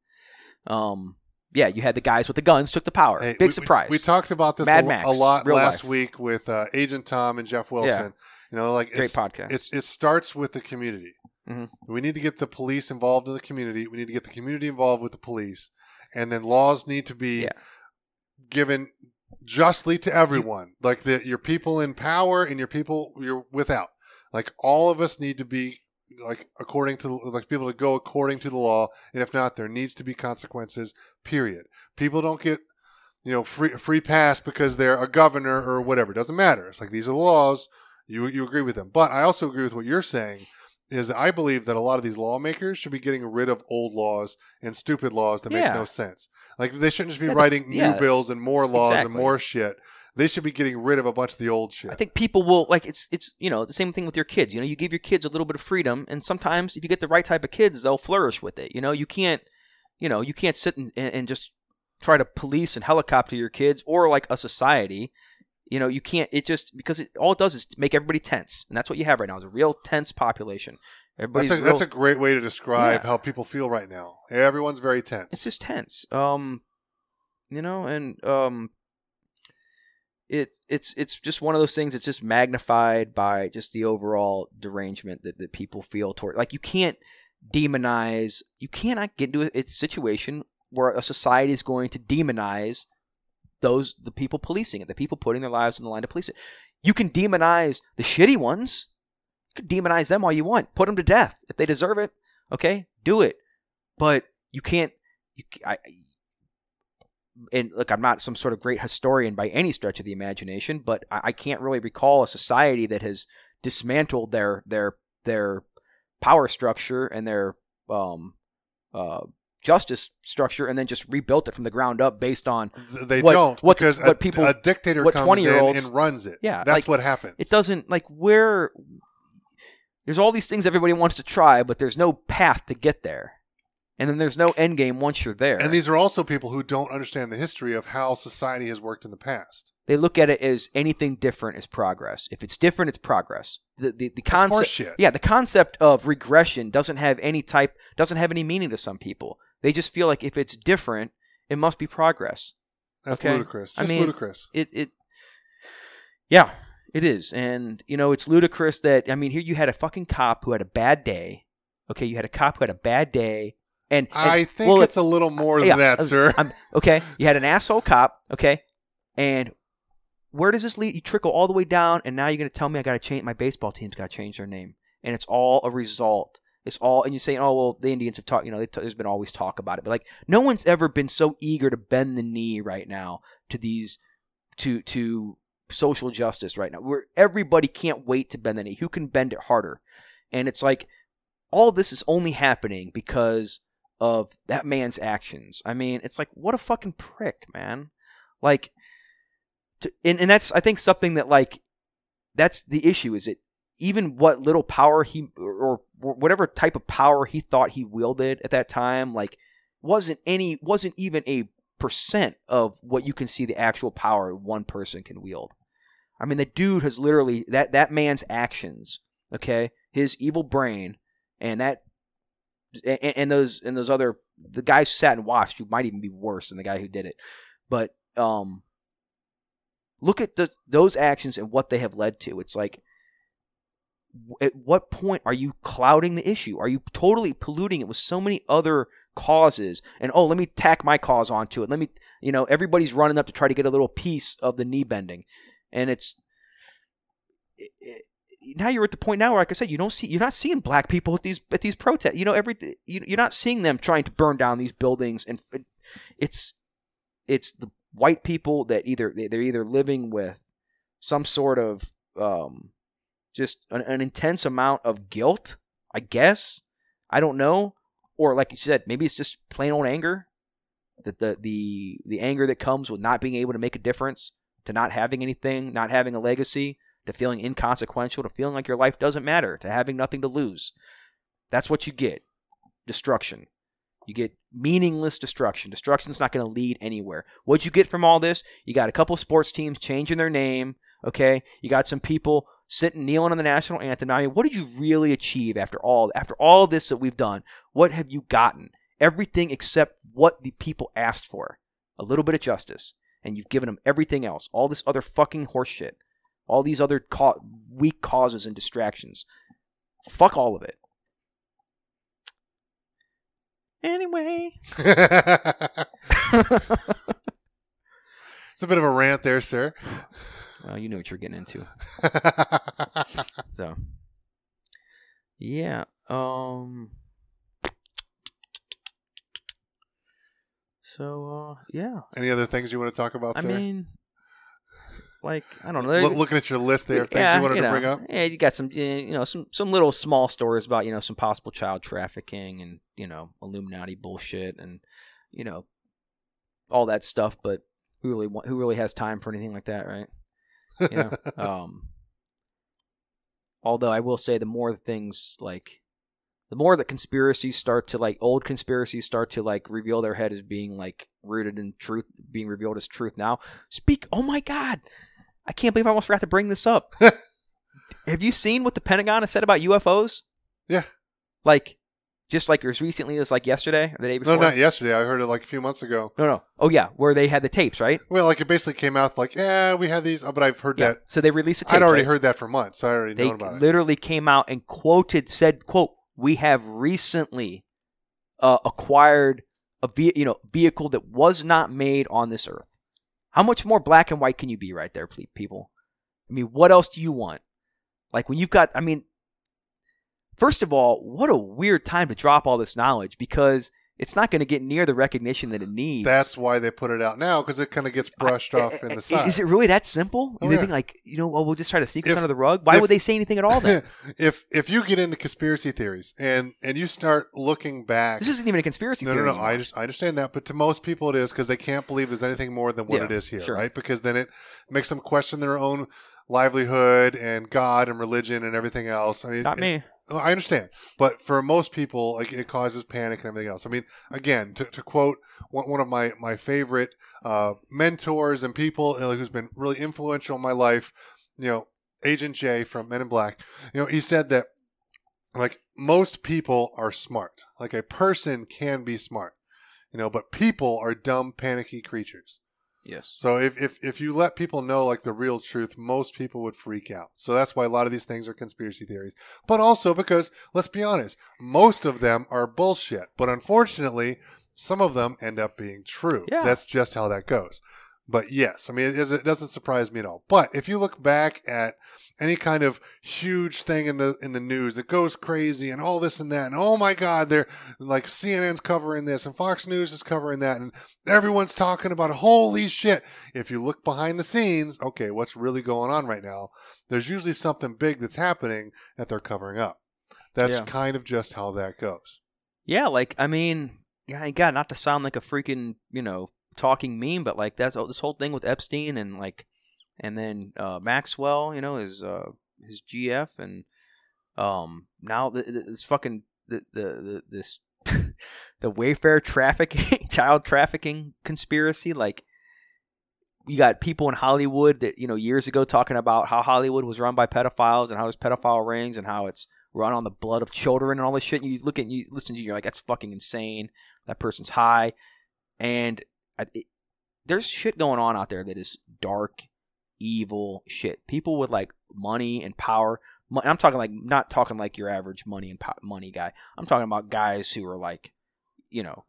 Um, yeah, you had the guys with the guns took the power. Hey, Big we- we- surprise. We, talked about this Mad a, Max, a lot last life. week with uh, Agent Tom and Jeff Wilson. You know, like Great it's, podcast. it's it starts with the community. Mhm. We need to get the police involved in the community. We need to get the community involved with the police, and then laws need to be Yeah. given justly to everyone. like the, your people in power and your people you're without. Like all of us need to be like according to like people to go according to the law, and if not, there needs to be consequences. Period. People don't get you know free free pass because they're a governor or whatever. It doesn't matter. It's like these are the laws. You you agree with them, but I also agree with what you're saying. Is that I believe that a lot of these lawmakers should be getting rid of old laws and stupid laws that make Yeah. no sense. Like they shouldn't just be Yeah, the- writing new yeah. bills and more laws and more shit. They should be getting rid of a bunch of the old shit. I think people will like it's it's you know the same thing with your kids. You know, you give your kids a little bit of freedom, and sometimes if you get the right type of kids, they'll flourish with it. You know, you can't you know you can't sit and, and just try to police and helicopter your kids or like a society. You know, you can't. It just because it, all it does is make everybody tense, and that's what you have right now is a real tense population. Everybody's that's a, real, that's a great way to describe Yeah. how people feel right now. Everyone's very tense. it's just tense. Um, you know, and um, it it's it's just one of those things that's just magnified by just the overall derangement that, that people feel toward. Like you can't demonize. You cannot get into a, a situation where a society is going to demonize those the people policing it, the people putting their lives on the line to police it. You can demonize the shitty ones. You can demonize them all you want. Put them to death if they deserve it. Okay, do it. But you can't. You, I, and look, I'm not some sort of great historian by any stretch of the imagination, but I, I can't really recall a society that has dismantled their their their power structure and their um, uh, justice structure and then just rebuilt it from the ground up based on Th- they what- don't what- because what people- a dictator what comes 20-year-olds in and runs it. Yeah, that's like, what happens. it doesn't like where there's all these things everybody wants to try, but there's no path to get there, and then there's no end game once you're there. And these are also people who don't understand the history of how society has worked in the past. they look at it as anything different is progress. If it's different, it's progress. The the, the concept, yeah, the concept of regression doesn't have any type, doesn't have any meaning to some people. They just feel like if it's different, it must be progress. That's Okay. ludicrous. I mean- ludicrous. It it, yeah, it is, and you know it's ludicrous that I mean here you had a fucking cop who had a bad day. Okay, you had a cop who had a bad day, and, and I think well, it's a little more than yeah, that, sir. I'm, okay, you had an asshole cop. Okay, and where does this lead? You trickle all the way down, and now you're going to tell me I got to change my baseball team's got to change their name, and it's all a result. It's all, and you're saying, oh well, the Indians have talked. You know, t- there's been always talk about it, but like no one's ever been so eager to bend the knee right now to these, to to social justice right now. Where everybody can't wait to bend the knee. Who can bend it harder? And it's like all this is only happening because of that man's actions. I mean, it's like what a fucking prick, man. Like, to, and and that's I think something that like that's the issue. Is it even what little power he or, or whatever type of power he thought he wielded at that time, like wasn't any wasn't even a percent of what you can see the actual power one person can wield. I mean, the dude has literally that that man's actions, okay, his evil brain, and that and, and those and those other the guys who sat and watched who might even be worse than the guy who did it. But um, look at the those actions and what they have led to. It's like at what point are you clouding the issue? Are you totally polluting it with so many other causes? And oh let me tack my cause onto it. Let me you know everybody's running up to try to get a little piece of the knee bending. And it's it, it, now you're at the point now where like i said you don't see you're not seeing black people at these at these protests. You know every you, you're not seeing them trying to burn down these buildings and it's it's the white people that either they're either living with some sort of um just an, an intense amount of guilt i guess i don't know or like you said, maybe it's just plain old anger. That the the the anger that comes with not being able to make a difference, to not having anything, not having a legacy, to feeling inconsequential, to feeling like your life doesn't matter, to having nothing to lose. That's what you get. Destruction. You get meaningless destruction. Destruction's not going to lead anywhere. What'd you get from all this? You got a couple sports teams changing their name. Okay, you got some people sitting kneeling on the national anthem. I mean, what did you really achieve after all after all this that we've done? What have you gotten? Everything except what the people asked for. A little bit of justice. And you've given them everything else. All this other fucking horseshit. All these other co- weak causes and distractions. Fuck all of it. Anyway. it's a bit of a rant there, sir. Well, you know what you're getting into. so, yeah. Um. So, uh, yeah. Any other things you want to talk about? I mean, like I don't know. L- looking at your list there things yeah, you wanted you know, to bring up. Yeah, you got some, you know, some some little small stories about you know some possible child trafficking and you know Illuminati bullshit and you know all that stuff. But who really who really has time for anything like that, right? You know, um, although I will say the more things like the more that conspiracies start to like old conspiracies start to like reveal their head as being like rooted in truth, being revealed as truth now. Speak. Oh my God, I can't believe I almost forgot to bring this up. Have you seen what the Pentagon has said about UFOs? Yeah. Like, just like as recently as like yesterday or the day before. No, not yesterday. I heard it like a few months ago. No, no. Oh yeah, where they had the tapes, right? Well, like it basically came out like, yeah, we had these, but I've heard Yeah. that. So they released a tape. I'd already right? heard that for months. So I already they known about it. literally came out and quoted said quote we have recently uh, acquired a ve- you know vehicle that was not made on this earth how much more black and white can you be right there ple- people i mean what else do you want like when you've got i mean first of all what a weird time to drop all this knowledge because it's not going to get near the recognition that it needs That's why they put it out now because it kind of gets brushed eh, off in eh, the eh, I- side. Is it really that simple? Oh, they yeah. think like, you know, well, we'll just try to sneak this under the rug. Why if- would they say anything at all then? if if you get into conspiracy theories and and you start looking back, this isn't even a conspiracy no, theory. no, no. I just I understand that, but to most people it is because they can't believe there's anything more than what Yeah, it is here, sure. right? Because then it makes them question their own livelihood and God and religion and everything else. I mean, Not me. Well, I understand, but for most people, like it causes panic and everything else. I mean, again, to, to quote one, one of my my favorite uh, mentors and people uh, who's been really influential in my life, you know, Agent J from Men in Black. You know, he said that like most people are smart. Like a person can be smart, you know, but people are dumb, panicky creatures. Yes. So if, if if you let people know like the real truth, most people would freak out. So that's why a lot of these things are conspiracy theories. But also because let's be honest, most of them are bullshit. But unfortunately, some of them end up being true. Yeah. That's just how that goes. But yes, I mean it, is- it doesn't surprise me at all. But if you look back at any kind of huge thing in the in the news that goes crazy and all this and that and oh my god, they're like CNN's covering this and Fox News is covering that and everyone's talking about holy shit. If you look behind the scenes, okay, what's really going on right now? There's usually something big that's happening that they're covering up. That's Yeah. kind of just how that goes. Yeah, like I mean, yeah, God, not to sound like a freaking you know talking meme, but like that's this whole thing with Epstein and like, and then uh, Maxwell, you know, his uh, his GF, and um now th- th- this fucking the the, the this the Wayfair trafficking, child trafficking conspiracy, like. You got people in Hollywood that you know years ago talking about how Hollywood was run by pedophiles and how there's pedophile rings and how it's run on the blood of children and all this shit. And you look at you listen to you, you're like, that's fucking insane. That person's high, and It, there's shit going on out there that is dark, evil shit. People with like money and power. Mo- I'm talking like not talking like your average money and po- money guy. I'm talking about guys who are like, you know,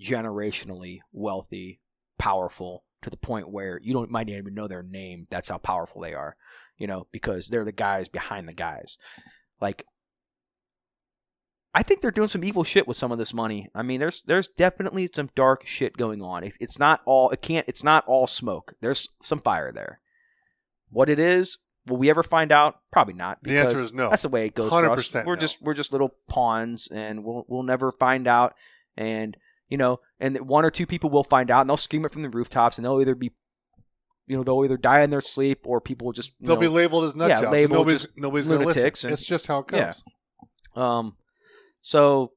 generationally wealthy, powerful to the point where you don't might not even know their name. That's how powerful they are, you know, because they're the guys behind the guys. Like, I think they're doing some evil shit with some of this money. I mean, there's there's definitely some dark shit going on. It, it's not all it can't. It's not all smoke. There's some fire there. What it is, will we ever find out? Probably not. The answer is no. That's the way it goes. 100% We're no. just we're just little pawns, and we'll we'll never find out. And you know, and one or two people will find out, and they'll scream it from the rooftops, and they'll either be, you know, they'll either die in their sleep, or people will just They'll know, be labeled as nut yeah, jobs. labeled nobody's nobody's going to listen. and- it's just how it goes. Yeah. Um, so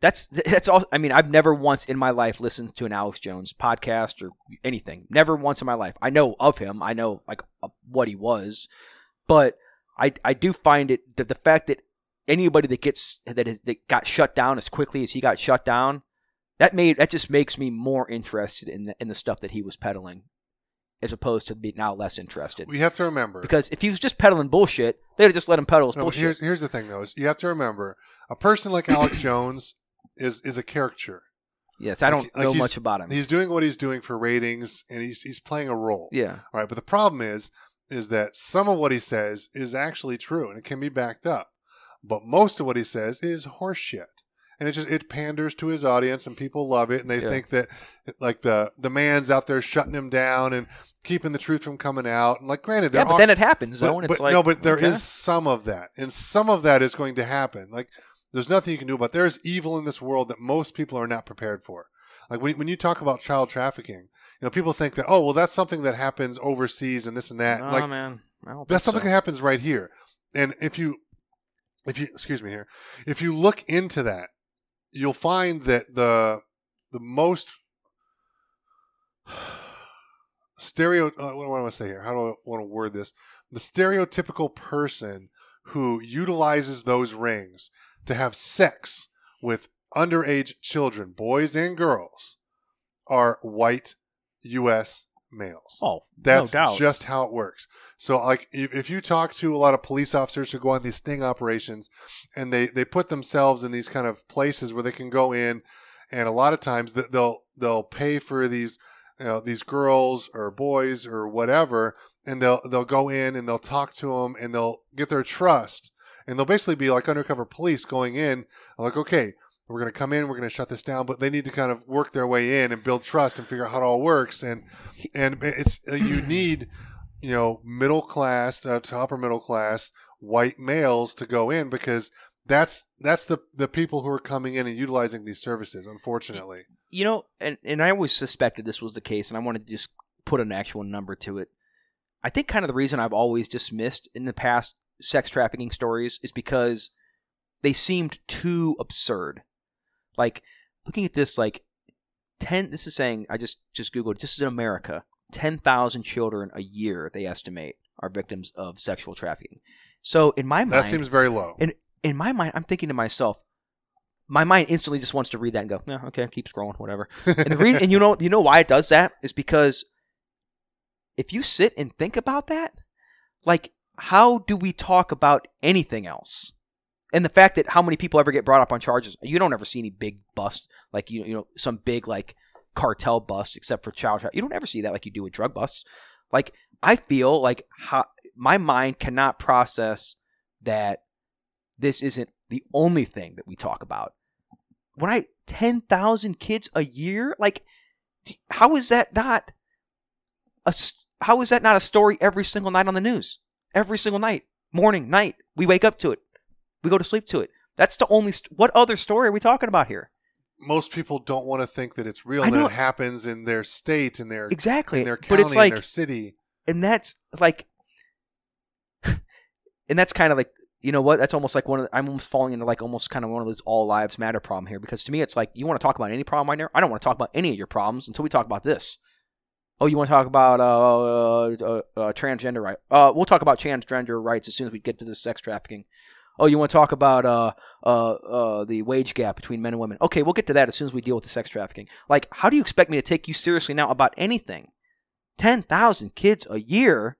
that's that's all. I mean, I've never once in my life listened to an Alex Jones podcast or anything. Never once in my life. I know of him. I know like what he was, but I I do find it that the fact that anybody that gets that is that got shut down as quickly as he got shut down, that made that just makes me more interested in the, in the stuff that he was peddling, as opposed to be now less interested. We have to remember. Because if he was just peddling bullshit, they'd have just let him peddle his No, bullshit. here's here's the thing though: is you have to remember a person like Alex Jones is is a caricature. Yes, I don't Like- like know he's- much about him. He's doing what he's doing for ratings, and he's he's playing a role. Yeah, All right, but the problem is is that some of what he says is actually true and it can be backed up. But most of what he says is horseshit. And it just it panders to his audience and people love it and they Yeah. think that like the the man's out there shutting him down and keeping the truth from coming out. And like granted there yeah, but are then it happens though, but, and it's but- like no, but there is okay. some of that, and some of that is going to happen. Like there's nothing you can do about. it. There's evil in this world that most people are not prepared for. Like when when you talk about child trafficking, you know people think that oh well that's something that happens overseas and this and that. Oh like man, that's something so. that happens right here. And if you if you excuse me here, if you look into that, you'll find that the the most stereo uh, what do I want to say here? How do I want to word this? The stereotypical person who utilizes those rings to have sex with underage children, boys and girls, are white U.S. males. Oh, That's no just how it works. So, like, if, if you talk to a lot of police officers who go on these sting operations, and they they put themselves in these kind of places where they can go in, and a lot of times they'll they'll pay for these you know these girls or boys or whatever, and they'll they'll go in and they'll talk to them and they'll get their trust, and they'll basically be like undercover police going in, like, okay. We're going to come in. We're going to shut this down, but they need to kind of work their way in and build trust and figure out how it all works. And and it's you need you know middle class uh, to upper middle class white males to go in because that's that's the the people who are coming in and utilizing these services unfortunately you know, and and I always suspected this was the case, and I wanted to just put an actual number to it. I think kind of the reason I've always dismissed in the past sex trafficking stories is because they seemed too absurd. Like looking at this, like ten. This is saying I just just googled. This is in America. Ten thousand children a year they estimate are victims of sexual trafficking. So in my mind, that seems very low in in my mind, I'm thinking to myself, my mind instantly just wants to read that and go, yeah, okay, keep scrolling, whatever. And the reason, and you know, you know why it does that is because if you sit and think about that, like, how do we talk about anything else? And the fact that how many people ever get brought up on charges, you don't ever see any big bust, like you, you know, some big like cartel bust, except for child. You don't ever see that like you do with drug busts. Like I feel like how my mind cannot process that this isn't the only thing that we talk about. When I 10,000 kids a year, like how is that not a how is that not a story every single night on the news? Every single night, morning, night, we wake up to it. We go to sleep to it. That's the only st- what other story are we talking about here? most people don't want to think that it's real and it happens in their state in their Exactly. in their but county it's like in their city and that's like and that's kind of like you know what that's almost like one of the, i'm almost falling into like almost kind of one of those all lives matter problem here because to me it's like you want to talk about any problem right now i don't want to talk about any of your problems until we talk about this oh you want to talk about uh, uh, uh transgender right uh we'll talk about transgender rights as soon as we get to the sex trafficking oh you want to talk about uh uh uh the wage gap between men and women okay we'll get to that as soon as we deal with the sex trafficking like how do you expect me to take you seriously now about anything 10,000 kids a year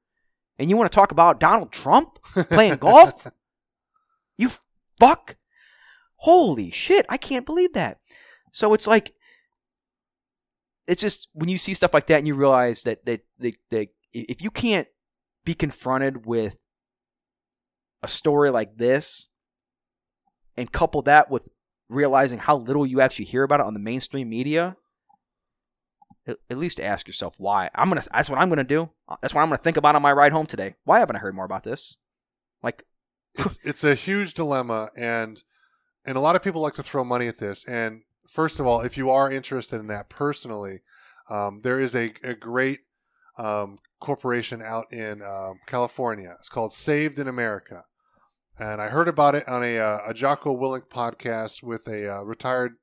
and you want to talk about Donald Trump playing golf? You fuck. Holy shit, I can't believe that. So it's like it's just when you see stuff like that and you realize that that that, that if you can't be confronted with a story like this and couple that with realizing how little you actually hear about it on the mainstream media at, least ask yourself why. I'm gonna that's what i'm gonna do. That's what i'm gonna think about on my ride home today. Why haven't i heard more about this? Like it's it's a huge dilemma and and a lot of people like to throw money at this. And first of all if you are interested in that personally um, there is a, a great um, corporation out in um, california. It's called saved in america and i heard about it on a, uh, a jocko willink podcast with a uh, retired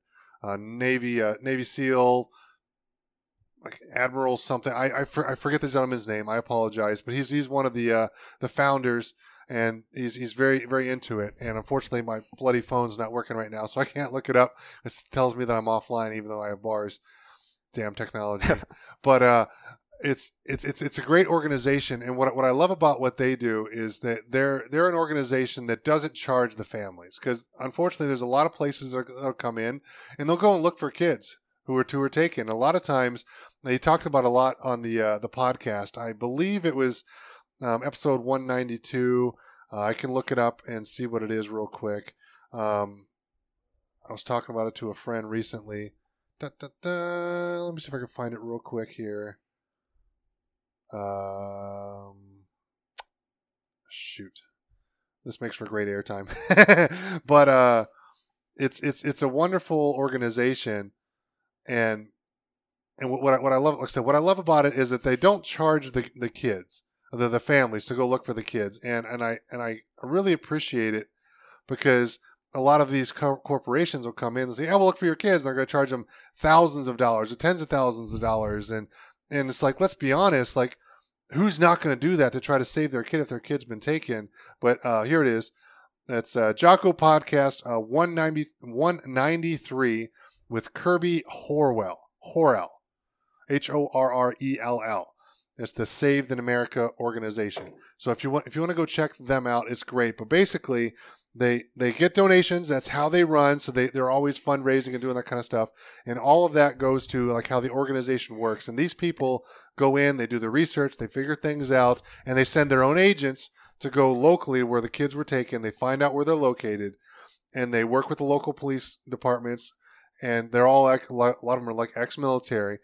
uh, navy uh, navy seal like admiral something I, I, for, I forget the gentleman's name i apologize but he's he's one of the uh, the founders and he's he's very very into it. And unfortunately, my bloody phone's not working right now, so I can't look it up. It tells me that I'm offline, even though I have bars. Damn technology! but uh, it's it's it's it's a great organization, and what what I love about what they do is that they're they're an organization that doesn't charge the families because unfortunately, there's a lot of places that will come in and they'll go and look for kids who are two are taken. A lot of times, they talked about a lot on the uh, the podcast. I believe it was um, episode 192. Uh, I can look it up and see what it is real quick. Um, I was talking about it to a friend recently. Da, da, da. Let me see if I can find it real quick here. Um, shoot, this makes for great airtime. but uh, it's it's it's a wonderful organization, and and what I, what I love, like I said, what I love about it is that they don't charge the the kids the, the families to go look for the kids, and and I and I really appreciate it because a lot of these co- corporations will come in and say, "I will look for your kids." And they're going to charge them thousands of dollars or tens of thousands of dollars, and and it's like, let's be honest, like who's not going to do that to try to save their kid if their kid's been taken? But uh, here it is. That's uh, Jocko Podcast uh, 190, 193 with Kirby Horwell. Horrell. H O R R E L L. It's the Saved in America organization. So if you want if you want to go check them out, it's great. But basically, they they get donations. That's how they run. So they they're always fundraising and doing that kind of stuff. And all of that goes to like how the organization works. And these people go in, they do the research, they figure things out, and they send their own agents to go locally where the kids were taken. They find out where they're located, and they work with the local police departments. And they're all like a lot of them are like ex-military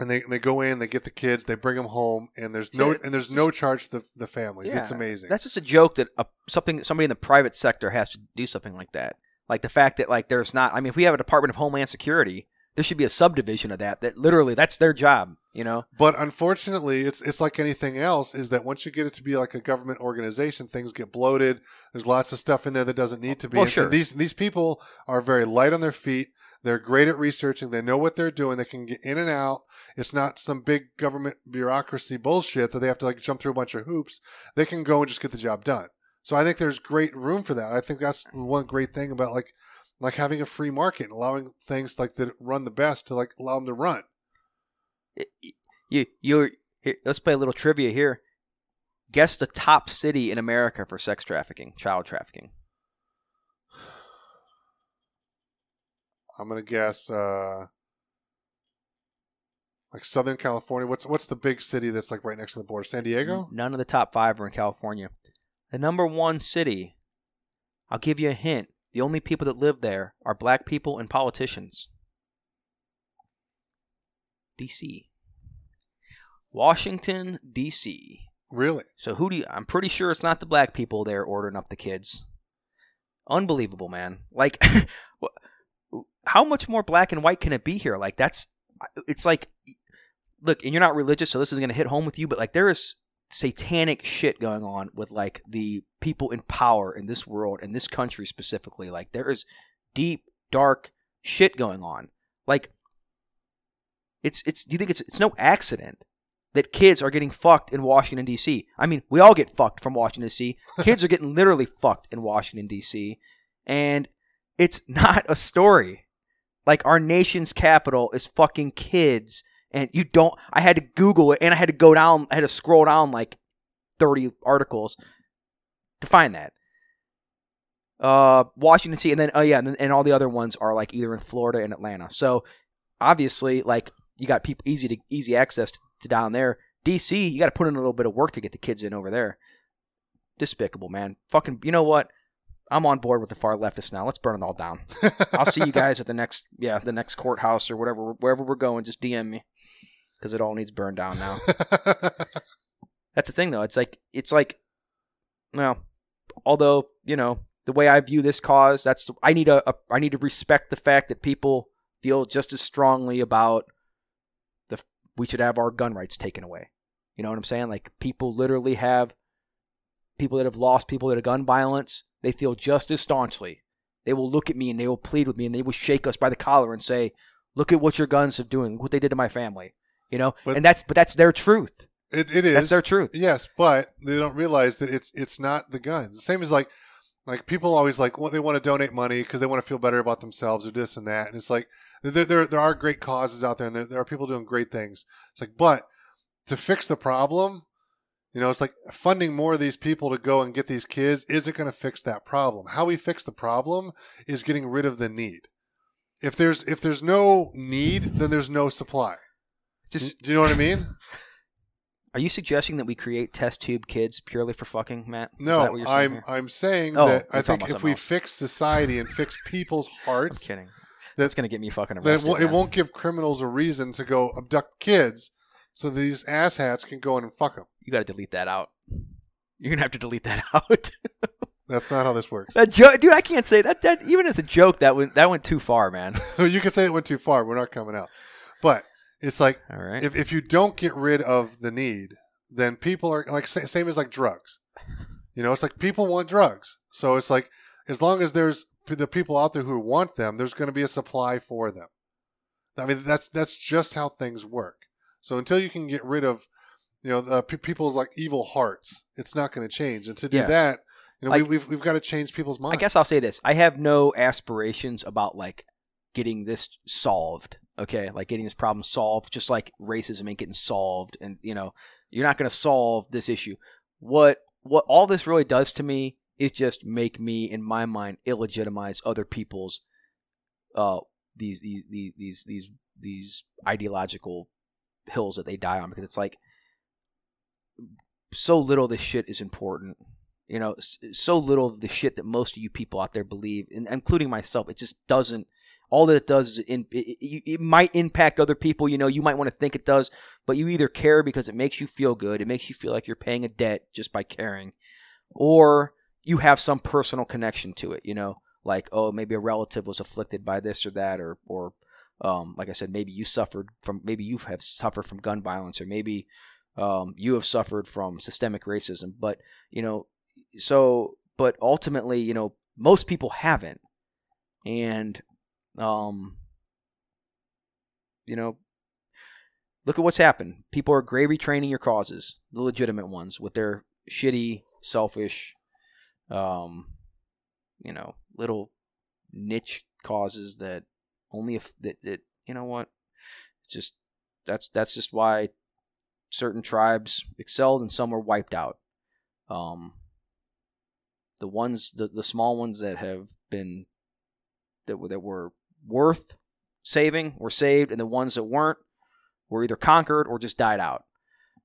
and they, they go in, they get the kids, they bring them home, and there's no and there's no charge to the, the families. Yeah. It's amazing. That's just a joke that a, something somebody in the private sector has to do something like that. Like the fact that like there's not. I mean, if we have a Department of Homeland Security, there should be a subdivision of that. That literally that's their job. You know. but unfortunately, it's it's like anything else. Is that once you get it to be like a government organization, things get bloated. There's lots of stuff in there that doesn't need to be. Well, And- sure. and these these people are very light on their feet. They're great at researching. They know what they're doing. They can get in and out. It's not some big government bureaucracy bullshit that they have to like jump through a bunch of hoops. They can go and just get the job done. So I think there's great room for that. I think that's one great thing about like like having a free market and allowing things like that run the best to like allow them to run. You you let's play a little trivia here. Guess the top city in America for sex trafficking, child trafficking. I'm gonna guess uh like Southern California. What's what's the big city that's like right next to the border? San Diego? None of the top five are in California. The number one city, I'll give you a hint. The only people that live there are black people and politicians. D.C. Washington, D.C. Really? So who do you? I'm pretty sure it's not the black people there ordering up the kids. Unbelievable, man. Like, how much more black and white can it be here? Like, that's. It's like, look, and you're not religious, so this is gonna hit home with you. But like, there is satanic shit going on with like the people in power in this world in this country specifically. Like, there is deep, dark shit going on. Like, it's it's. Do you think it's it's no accident that kids are getting fucked in Washington D.C. I mean, we all get fucked from Washington D.C. Kids are getting literally fucked in Washington D.C. and it's not a story. Like our nation's capital is fucking kids, and you don't. I had to Google it, and I had to go down. I had to scroll down like thirty articles to find that. uh, Washington D.C., and then oh yeah, and, then, and all the other ones are like either in Florida and Atlanta. So obviously, like you got people easy to easy access to, to down there. D.C., you got to put in a little bit of work to get the kids in over there. Despicable, man. Fucking, you know what? I'm on board with the far leftists now. Let's burn it all down. I'll see you guys at the next, yeah, the next courthouse or whatever, wherever we're going. Just DM me because it all needs burned down now. That's the thing, though. It's like it's like, well, although you know the way I view this cause, that's I need a, a I need to respect the fact that people feel just as strongly about the we should have our gun rights taken away. You know what I'm saying? Like people literally have people that have lost people that have gun violence. They feel just as staunchly. They will look at me and they will plead with me and they will shake us by the collar and say, "Look at what your guns are doing. What they did to my family." You know, But- and that's but that's their truth. It, it is. That's their truth. Yes, but they don't realize that it's it's not the guns. The same as like like people always like well, they want to donate money because they want to feel better about themselves or this and that. And it's like there there, there are great causes out there and there, there are people doing great things. It's like but to fix the problem, you know, it's like funding more of these people to go and get these kids isn't going to fix that problem. How we fix the problem is getting rid of the need. If there's if there's no need, then there's no supply. Just Do you know what I mean? are you suggesting that we create test tube kids purely for fucking, Matt? Is No, what you're saying I'm here? I'm saying Oh, that I think if we else. fix society and fix people's I'm hearts, kidding. That's gonna get me fucking then it, arrested. won't, it won't give criminals a reason to go abduct kids, so these asshats can go in and fuck them. You got to delete that out. You're gonna have to delete that out. That's not how this works. that joke, dude. I can't say that. That even as a joke, that went that went too far, man. you can say it went too far. We're not coming out, but it's like All right. if if you don't get rid of the need, then people are like same as like drugs. You know, it's like people want drugs, so it's like as long as there's the people out there who want them, there's going to be a supply for them. I mean, that's that's just how things work. So until you can get rid of, you know, the, pe people's like evil hearts, it's not going to change. And to do Yeah. that, you know, Like- we, we've we've got to change people's minds. I guess I'll say this: I have no aspirations about like getting this solved. Okay, like getting this problem solved, just like racism ain't getting solved, and you know, you're not going to solve this issue. What what all this really does to me is just make me, in my mind, illegitimize other people's uh these these these these these, these ideological hills that they die on because it's like so little this shit is important. You know so little of the shit that most of you people out there believe including myself it just doesn't all that it does is it, it, it might impact other people you know you might want to think it does but you either care because it makes you feel good it makes you feel like you're paying a debt just by caring or you have some personal connection to it you know? Like oh maybe a relative was afflicted by this or that or or um, like i said maybe you suffered from maybe you have suffered from gun violence or maybe um, you have suffered from systemic racism but you know so but ultimately you know most people haven't. And um you know look at what's happened. People are gravy training your causes the legitimate ones with their shitty selfish um you know little niche causes that only if that, that you know what? It's just that's that's just why certain tribes excelled and some were wiped out. Um the ones the, the small ones that have been that were that were worth saving were saved and the ones that weren't were either conquered or just died out.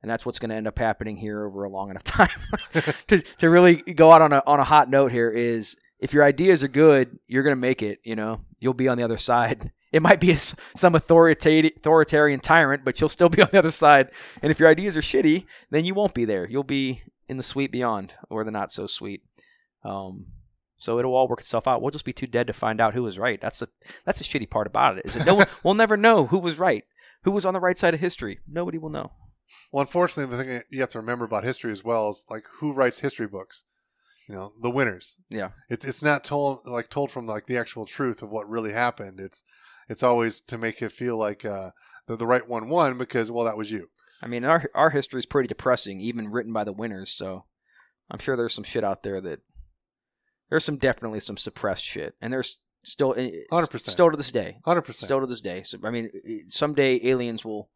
And that's what's going to end up happening here over a long enough time. To, to really go out on a on a hot note here is if your ideas are good you're going to make it you know? You'll be on the other side it might be some authoritarian tyrant but you'll still be on the other side and if your ideas are shitty then you won't be there you'll be in the sweet beyond or the not so sweet um, so it'll all work itself out. We'll just be too dead to find out who was right. That's a that's a shitty part about it. Is that no one we'll never know who was right, who was on the right side of history. Nobody will know. Well, unfortunately, the thing you have to remember about history as well is like who writes history books. You know, the winners. Yeah. It, it's not told like told from like the actual truth of what really happened. It's it's always to make it feel like uh, the the right one won because well that was you. I mean, our our history is pretty depressing, even written by the winners. So I'm sure there's some shit out there that there's some definitely some suppressed shit, and there's still eh, 100%. still to this day, Hundred percent. still to this day. So I mean, eh, someday aliens will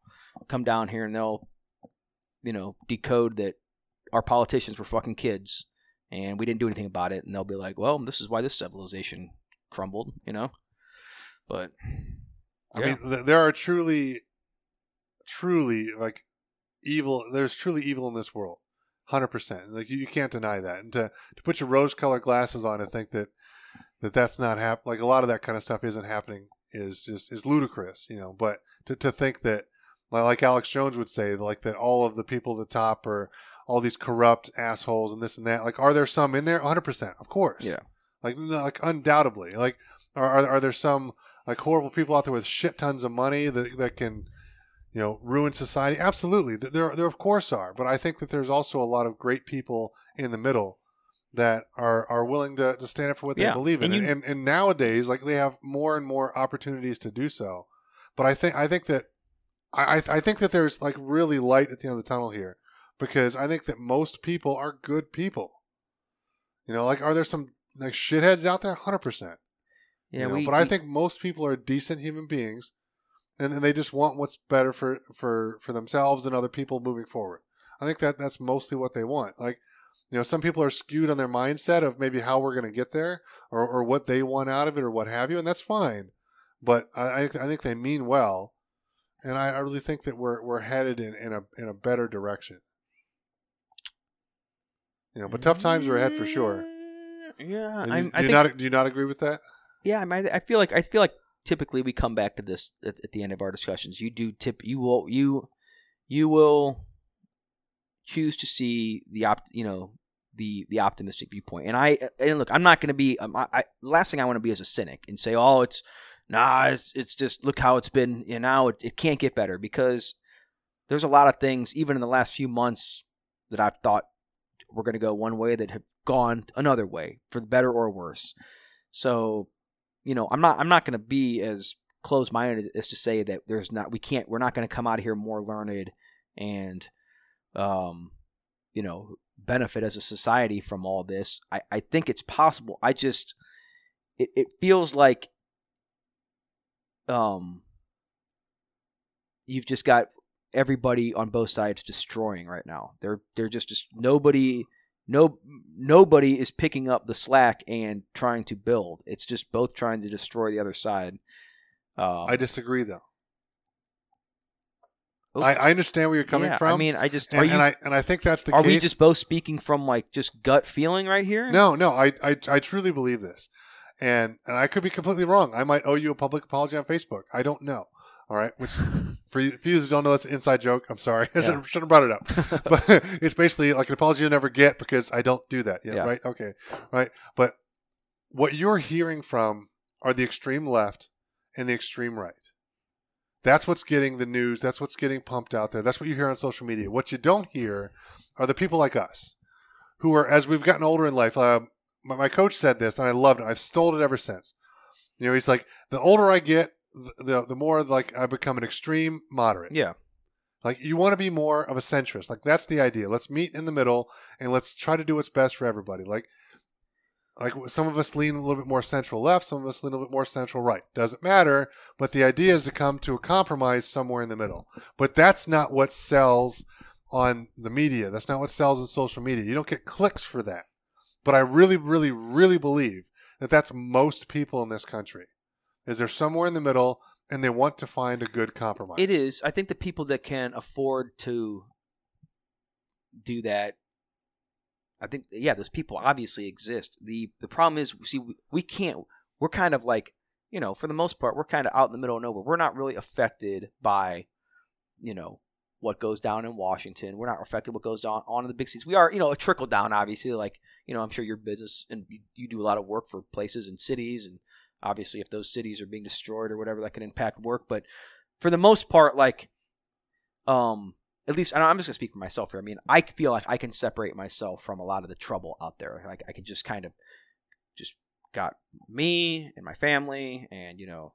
come down here and they'll, you know, decode that our politicians were fucking kids, and we didn't do anything about it, and they'll be like, "Well, this is why this civilization crumbled," you know. But I Yeah. mean, th- there are truly, truly like evil. There's truly evil in this world, hundred percent. Like you, you can't deny that. And to to put your rose-colored glasses on and think that that that's not hap- like a lot of that kind of stuff isn't happening is just is ludicrous, you know. But to to think that like, like Alex Jones would say, like that all of the people at the top are all these corrupt assholes and this and that. Like, are there some in there? Hundred percent, of course. Yeah. Like, no, like undoubtedly. Like, are, are are there some like horrible people out there with shit tons of money that that can, you know, ruin society? Absolutely, there there of course are. But I think that there's also a lot of great people in the middle that are are willing to, to stand up for what they believe in. and And, you- and and nowadays, like they have more and more opportunities to do so. But I think I think that I I- I think that there's like really light at the end of the tunnel here because I think that most people are good people. You know, like are there some like shitheads out there? Hundred percent. Yeah, you know, we. but I think most people are decent human beings, and, and they just want what's better for for for themselves and other people moving forward. I think that that's mostly what they want. Like, you know, some people are skewed on their mindset of maybe how we're going to get there or or what they want out of it or what have you, and that's fine. But I I I think they mean well, and I, I really think that we're we're headed in, in a in a better direction. You know, but tough times are ahead for sure. Yeah, you, I'm, do I you think. not do you not agree with that? Yeah, I mean, I feel like I feel like typically we come back to this at, at the end of our discussions. You do tip. You will. You you will choose to see the opt. You know the the optimistic viewpoint. And I and look, I'm not going to be. Um, I, I, last thing I want to be is a cynic and say, oh, it's nah, it's it's just look how it's been. You know, now it, it can't get better because there's a lot of things even in the last few months that I've thought were going to go one way that have gone another way for the better or worse. So, you know, I'm not I'm not going to be as closed minded as to say that there's not we can't we're not going to come out of here more learned and um you know benefit as a society from all this. I I think it's possible. I just it it feels like um you've just got everybody on both sides destroying right now. They're they're just just nobody no nobody is picking up the slack and trying to build. It's just both trying to destroy the other side. Um, I disagree, though. Oh. I, I understand where you're coming yeah, from. I mean, I just and, are you and I and I think that's the are case. we just both speaking from like just gut feeling right here? No, no, I, I I truly believe this, and and I could be completely wrong. I might owe you a public apology on Facebook. I don't know. All right, which for you, for you that don't know, it's an inside joke. I'm sorry, I Yeah. shouldn't, should have brought it up. but it's basically like an apology you'll never get because I don't do that. Yeah, Yeah. right. Okay, right. But what you're hearing from are the extreme left and the extreme right. That's what's getting the news. That's what's getting pumped out there. That's what you hear on social media. What you don't hear are the people like us, who are, as we've gotten older in life. Uh, my, my coach said this, and I loved it. I've stole it ever since. You know, he's like, the older I get, the the, more like I become an extreme moderate. Yeah. Like you want to be more of a centrist. Like that's the idea. Let's meet in the middle and let's try to do what's best for everybody. Like like some of us lean a little bit more central left, some of us lean a little bit more central right. Doesn't matter, but the idea is to come to a compromise somewhere in the middle. But that's not what sells on the media. That's not what sells in social media. You don't get clicks for that. But I really really really believe that that's most people in this country. Is they're somewhere in the middle and they want to find a good compromise. It is. I think the people that can afford to do that, I think, yeah, those people obviously exist. the The problem is, see, we, can't. We're kind of like, you know, for the most part, we're kind of out in the middle of nowhere. We're not really affected by, you know, what goes down in Washington. We're not affected what goes down on in the big cities. We are, you know, a trickle down, obviously. Like, you know, I'm sure your business and you do a lot of work for places and cities, and obviously, if those cities are being destroyed or whatever, that can impact work. But for the most part, like, um, at least I'm just gonna speak for myself here. I mean, I feel like I can separate myself from a lot of the trouble out there. Like, I can just kind of just got me and my family, and you know,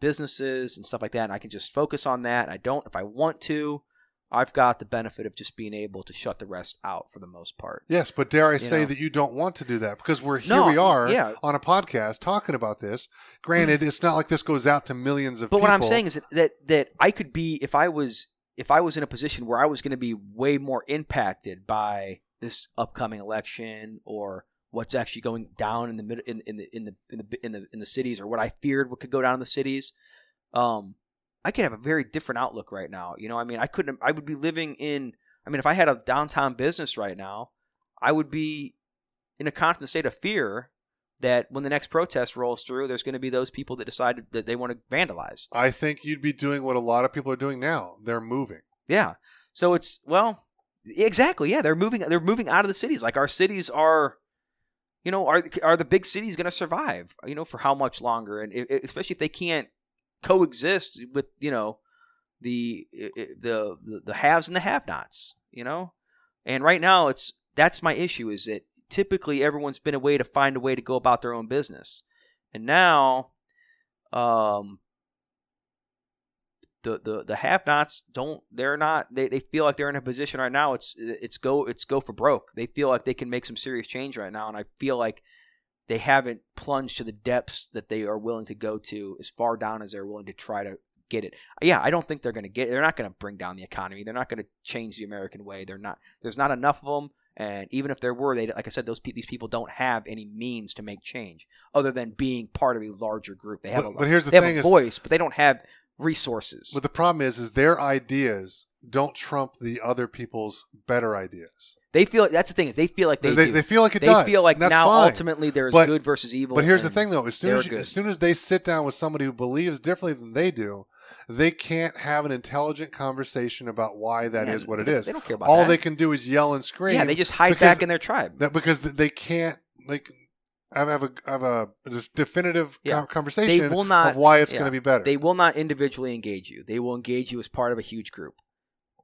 businesses and stuff like that, and I can just focus on that. I don't, if I want to, I've got the benefit of just being able to shut the rest out for the most part. Yes, but dare I You say know. that you don't want to do that because we're here No, we are yeah. on a podcast talking about this. Granted, it's not like this goes out to millions of But people. what I'm saying is that, that that I could be if I was if I was in a position where I was going to be way more impacted by this upcoming election or what's actually going down in the mid in, in the in the in the in the in the cities or what I feared what could go down in the cities. Um, I could have a very different outlook right now. You know, I mean, I couldn't. I would be living in. I mean, if I had a downtown business right now, I would be in a constant state of fear that when the next protest rolls through, there's going to be those people that decide that they want to vandalize. I think you'd be doing what a lot of people are doing now. They're moving. Yeah. So it's well, exactly. Yeah, they're moving. They're moving out of the cities. Like our cities are, you know, are are the big cities going to survive? You know, for how much longer? And it, especially if they can't coexist with you know the the the, haves and the have-nots. You know, and right now it's that's my issue is that typically everyone's been a way to find a way to go about their own business. And now, um, the the the have nots don't they're not they, they feel like they're in a position right now it's it's go it's go for broke they feel like they can make some serious change right now and i feel like they haven't plunged to the depths that they are willing to go to as far down as they're willing to try to get it yeah i don't think they're going to get they're not going to bring down the economy they're not going to change the american way they're not there's not enough of them and even if there were, they like I said, those these people don't have any means to make change other than being part of a larger group. They have but, a, but here's the they thing have a is, voice, but they don't have resources. But the problem is, is their ideas don't trump the other people's better ideas. They feel that's the thing is they feel like they they, do. they feel like it they does. feel like that's now fine. ultimately there's But- good versus evil. But here's the and thing, though: as soon they're as, you, good. as soon as they sit down with somebody who believes differently than they do, they can't have an intelligent conversation about why that is Man, what it they- is. They don't care about it. All that. they can do is yell and scream. yeah, they just hide because- back in their tribe. that because they can't like have, have a have a definitive Yeah. con- conversation They will not- of why it's yeah. going to be better. They will not individually engage you. They will engage you as part of a huge group.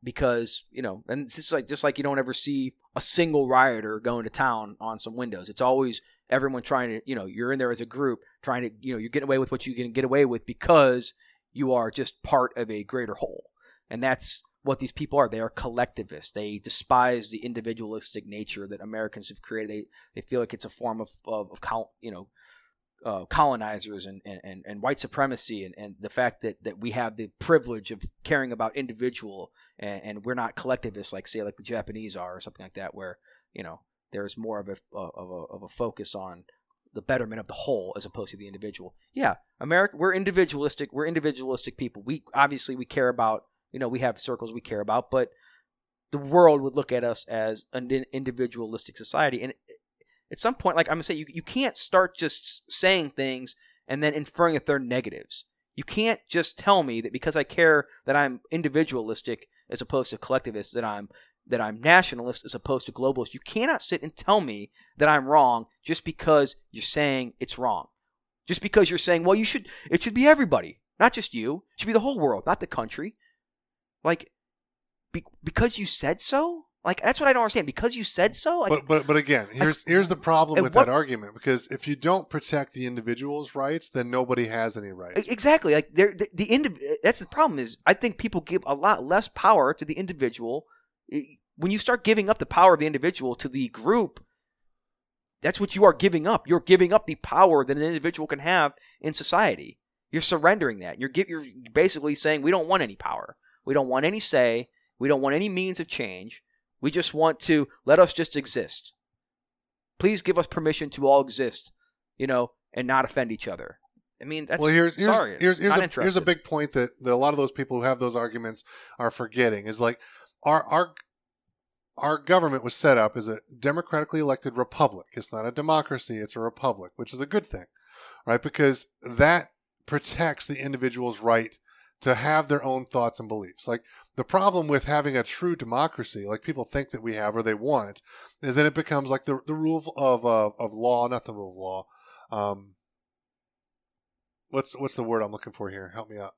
Because, you know, and it's just like just like you don't ever see a single rioter going to town on some windows. It's always everyone trying to, you know, you're in there as a group trying to, you know, you're getting away with what you can get away with because you are just part of a greater whole. And that's what these people are. They are collectivists. They despise the individualistic nature that Americans have created. They they feel like it's a form of of, of col- you know uh, colonizers and, and, and, white supremacy and, and the fact that, that we have the privilege of caring about individual and, and we're not collectivists like say like the Japanese are or something like that where you know there's more of a of a, of a focus on the betterment of the whole as opposed to the individual. Yeah, America we're individualistic. We're individualistic people. We obviously we care about you know we have circles we care about, but the world would look at us as an individualistic society and at some point, like I'm gonna say, you, you can't start just saying things and then inferring that they're negatives. You can't just tell me that because I care that I'm individualistic as opposed to collectivist, that I'm that I'm nationalist as opposed to globalist. You cannot sit and tell me that I'm wrong just because you're saying it's wrong. Just because you're saying, well, you should it should be everybody, not just you. It should be the whole world, not the country. Like be, because you said so? Like that's what I don't understand. Because you said so? Like but but but again, here's here's the problem with what- that argument because if you don't protect the individual's rights, then nobody has any rights. Exactly. Like the the indiv- eh, That's the problem. Is I think people give a lot less power to the individual. When you start giving up the power of the individual to the group, that's what you are giving up. You're giving up the power that an individual can have in society. You're surrendering that. You're give, you're basically saying we don't want any power. We don't want any say. We don't want any means of change. We just want to let us just exist. Please give us permission to all exist, you know, and not offend each other. I mean, that's well, here's here's sorry. here's here's not a, here's a big point that, that a lot of those people who have those arguments are forgetting is like our our our government was set up as a democratically elected republic. It's not a democracy; it's a republic, which is a good thing, right? Because that protects the individual's right to have their own thoughts and beliefs. Like the problem with having a true democracy, like people think that we have or they want, is that it becomes like the the rule of uh, of law, not the rule of law. Um, what's what's the word I'm looking for here? Help me out.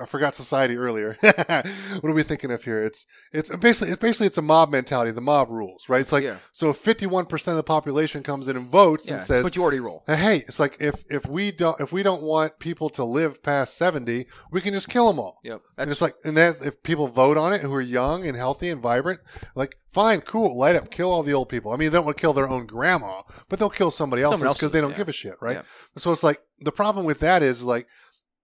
I forgot society earlier. what are we thinking of here? It's it's basically it's basically it's a mob mentality. The mob rules, right? It's like Yeah. so 51 percent of the population comes in and votes yeah, and says, majority rule. "Hey, it's like if if we don't if we don't want people to live past 70, we can just kill them all." Yep, And it's like, and that if people vote on it who are young and healthy and vibrant, like, fine, cool, light up, kill all the old people. I mean, they don't want to kill their own grandma, but they'll kill somebody else because they don't yeah. give a shit, right? So it's like the problem with that is like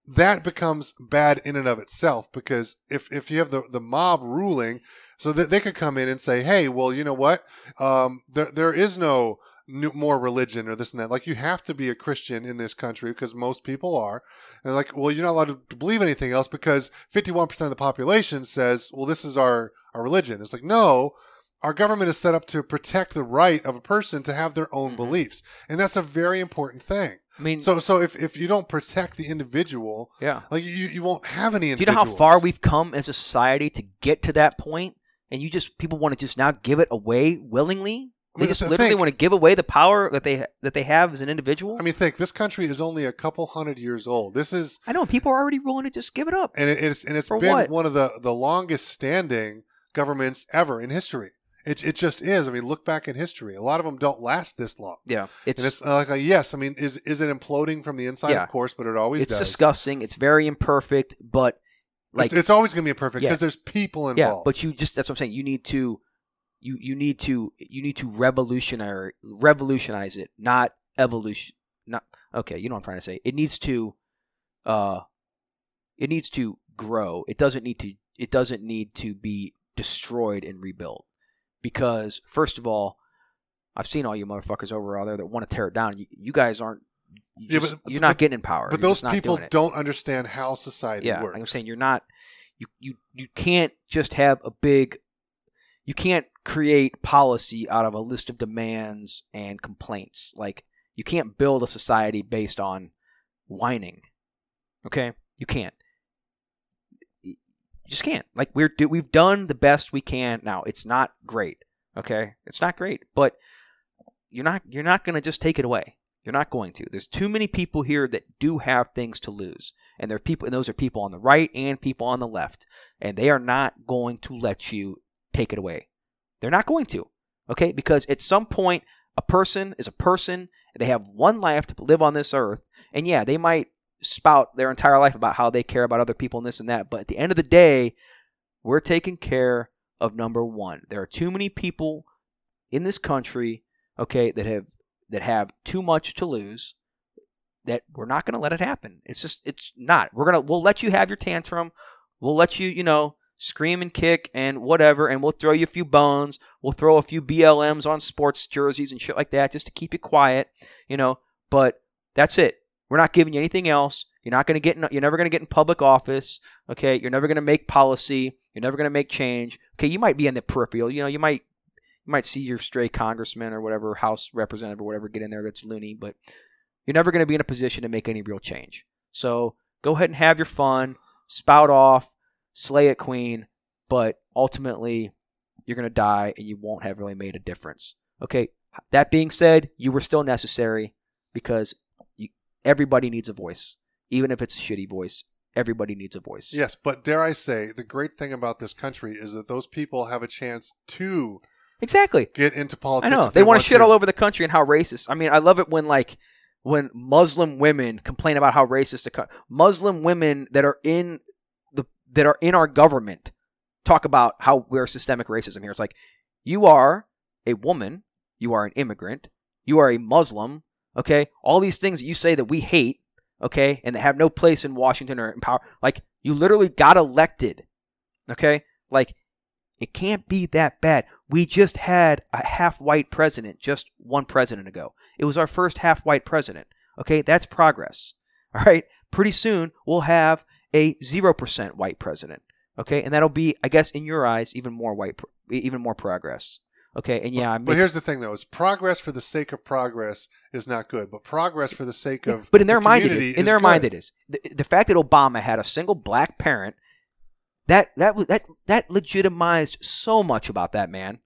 that becomes bad in and of itself because if if you have the the mob ruling, So that they could come in and say, "Hey, well, you know what? Um, there there is no new, more religion or this and that. Like you have to be a Christian in this country because most people are. And like, well, you're not allowed to believe anything else because 51% of the population says, well, this is our our religion. It's like, no, our government is set up to protect the right of a person to have their own Mhm. beliefs, and that's a very important thing. I mean, So, so if, if you don't protect the individual, yeah. like you, you won't have any. Do you know how far we've come as a society to get to that point? And you just people want to just now give it away willingly. I They mean, just literally thing. want to give away the power that they that they have as an individual. I mean, think this country is only a couple hundred years old. This is, I know people are already willing to just give it up. and it, it's and it's been what? one of the the longest standing governments ever in history. It it just is. I mean, look back in history. A lot of them don't last this long. Yeah, it's and it's uh, like, yes, I mean, is is it imploding from the inside? Yeah. Of course, but it always it's does. disgusting. It's very imperfect, but like it's, it's always going to be imperfect Yeah. because there's people yeah, involved. but you just that's what I'm saying. You need to you you need to you need to revolutionary revolutionize it, not evolution. Not okay. You know what I'm trying to say. It needs to uh it needs to grow. It doesn't need to it doesn't need to be destroyed and rebuilt. Because first of all, I've seen all you motherfuckers over out there that want to tear it down. You, you guys aren't. You Yeah, just- but- you're not but- getting in power. but You're those people don't understand how society yeah, works. I'm saying you're not. You you you can't just have a big. You can't create policy out of a list of demands and complaints. Like you can't build a society based on whining. Okay, you can't. You just can't. Like we're do we've done the best we can. Now it's not great. Okay, it's not great, but you're not you're not going to just take it away. You're not going to. There's too many people here that do have things to lose, and there are people, and those are people on the right and people on the left, and they are not going to let you take it away. They're not going to. Okay, because at some point, a person is a person. They have one life to live on this earth, and yeah, they might spout their entire life about how they care about other people and this and that, but at the end of the day, we're taking care of number one. There are too many people in this country, okay, that have that have too much to lose. That we're not going to let it happen. It's just it's not. We're gonna we'll let you have your tantrum. We'll let you you know scream and kick and whatever, and we'll throw you a few bones. We'll throw a few BLMs on sports jerseys and shit like that just to keep you quiet, you know. But that's it. We're not giving you anything else. You're not going to get. In, you're never going to get in public office. Okay. You're never going to make policy. You're never going to make change. Okay. You might be in the peripheral. You know. You might. You might see your stray congressman or whatever House representative or whatever get in there that's loony, but you're never going to be in a position to make any real change. So go ahead and have your fun, spout off, slay it, queen. But ultimately, you're going to die and you won't have really made a difference. Okay. That being said, you were still necessary because you, everybody needs a voice, even if it's a shitty voice. Everybody needs a voice. Yes, but dare I say, the great thing about this country is that those people have a chance to exactly. get into politics. I know if they, want to shit all over the country and how racist. I mean, I love it when like when Muslim women complain about how racist the co- Muslim women that are in the that are in our government talk about how we're systemic racism here. It's like you are a woman, you are an immigrant, you are a Muslim. Okay, all these things that you say that we hate. Okay, and that have no place in Washington or in power. Like you literally got elected. Okay, like it can't be that bad. We just had a half white president just one president ago. It was our first half white president. Okay, that's progress. All right, pretty soon we'll have a 0% white president. Okay, and that'll be, I guess, in your eyes, even more white, even more progress. Okay, and yeah, I'm But here's the thing, though: is progress for the sake of progress is not good, but progress for the sake of but in their the mind it is. In their good. mind it is. The, the fact that Obama had a single black parent that that was that that legitimized so much about that man.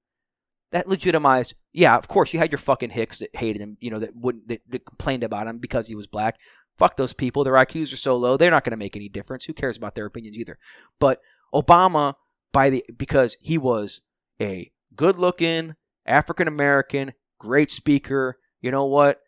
That legitimized. Yeah, of course you had your fucking hicks that hated him. You know that wouldn't that, that complained about him because he was black. Fuck those people. Their IQs are so low. They're not going to make any difference. Who cares about their opinions either? But Obama, by the because he was a good-looking African American, great speaker. You know what?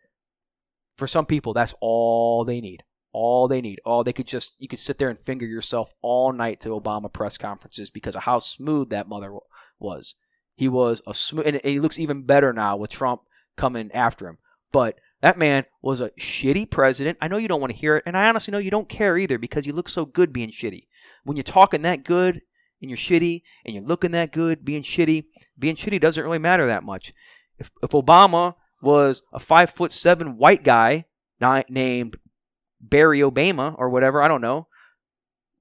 For some people, that's all they need. All they need. All they could just you could sit there and finger yourself all night to Obama press conferences because of how smooth that mother was. He was a smooth, and he looks even better now with Trump coming after him. But that man was a shitty president. I know you don't want to hear it, and I honestly know you don't care either because you look so good being shitty. When you're talking that good and you're shitty and you're looking that good, being shitty, being shitty doesn't really matter that much. If if Obama was a five foot seven white guy not named Barry Obama or whatever, I don't know,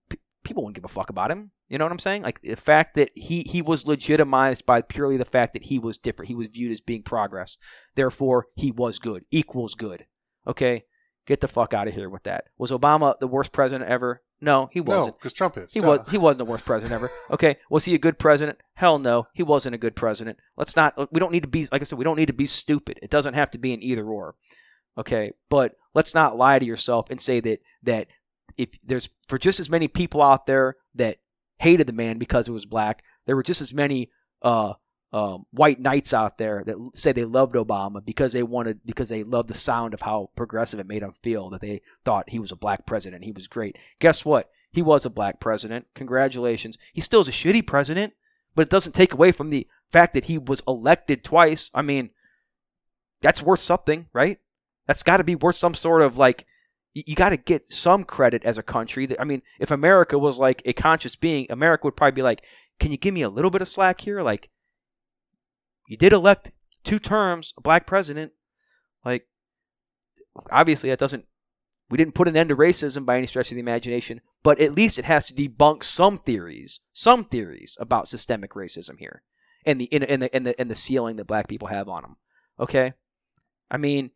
p- people wouldn't give a fuck about him. You know what I'm saying? Like the fact that he he was legitimized by purely the fact that he was different. He was viewed as being progress. Therefore, he was good. Equals good. Okay? Get the fuck out of here with that. Was Obama the worst president ever? No, he wasn't. No, because Trump is. He Duh. was he wasn't the worst president ever. Okay, was he a good president? Hell no, he wasn't a good president. Let's not. We don't need to be like I said. We don't need to be stupid. It doesn't have to be an either or. Okay, but let's not lie to yourself and say that that if there's for just as many people out there that hated the man because it was black, there were just as many uh, um, white knights out there that say they loved Obama because they wanted because they loved the sound of how progressive it made them feel that they thought he was a black president. He was great. Guess what? He was a black president. Congratulations. He still is a shitty president, but it doesn't take away from the fact that he was elected twice. I mean, that's worth something, right? That's got to be worth some sort of like you, got to get some credit as a country. I mean, if America was like a conscious being, America would probably be like, "Can you give me a little bit of slack here? Like, you did elect two terms, a black president. Like, obviously that doesn't. We didn't put an end to racism by any stretch of the imagination, but at least it has to debunk some theories, some theories about systemic racism here, and the and, the and the and the ceiling that black people have on them. Okay, I mean,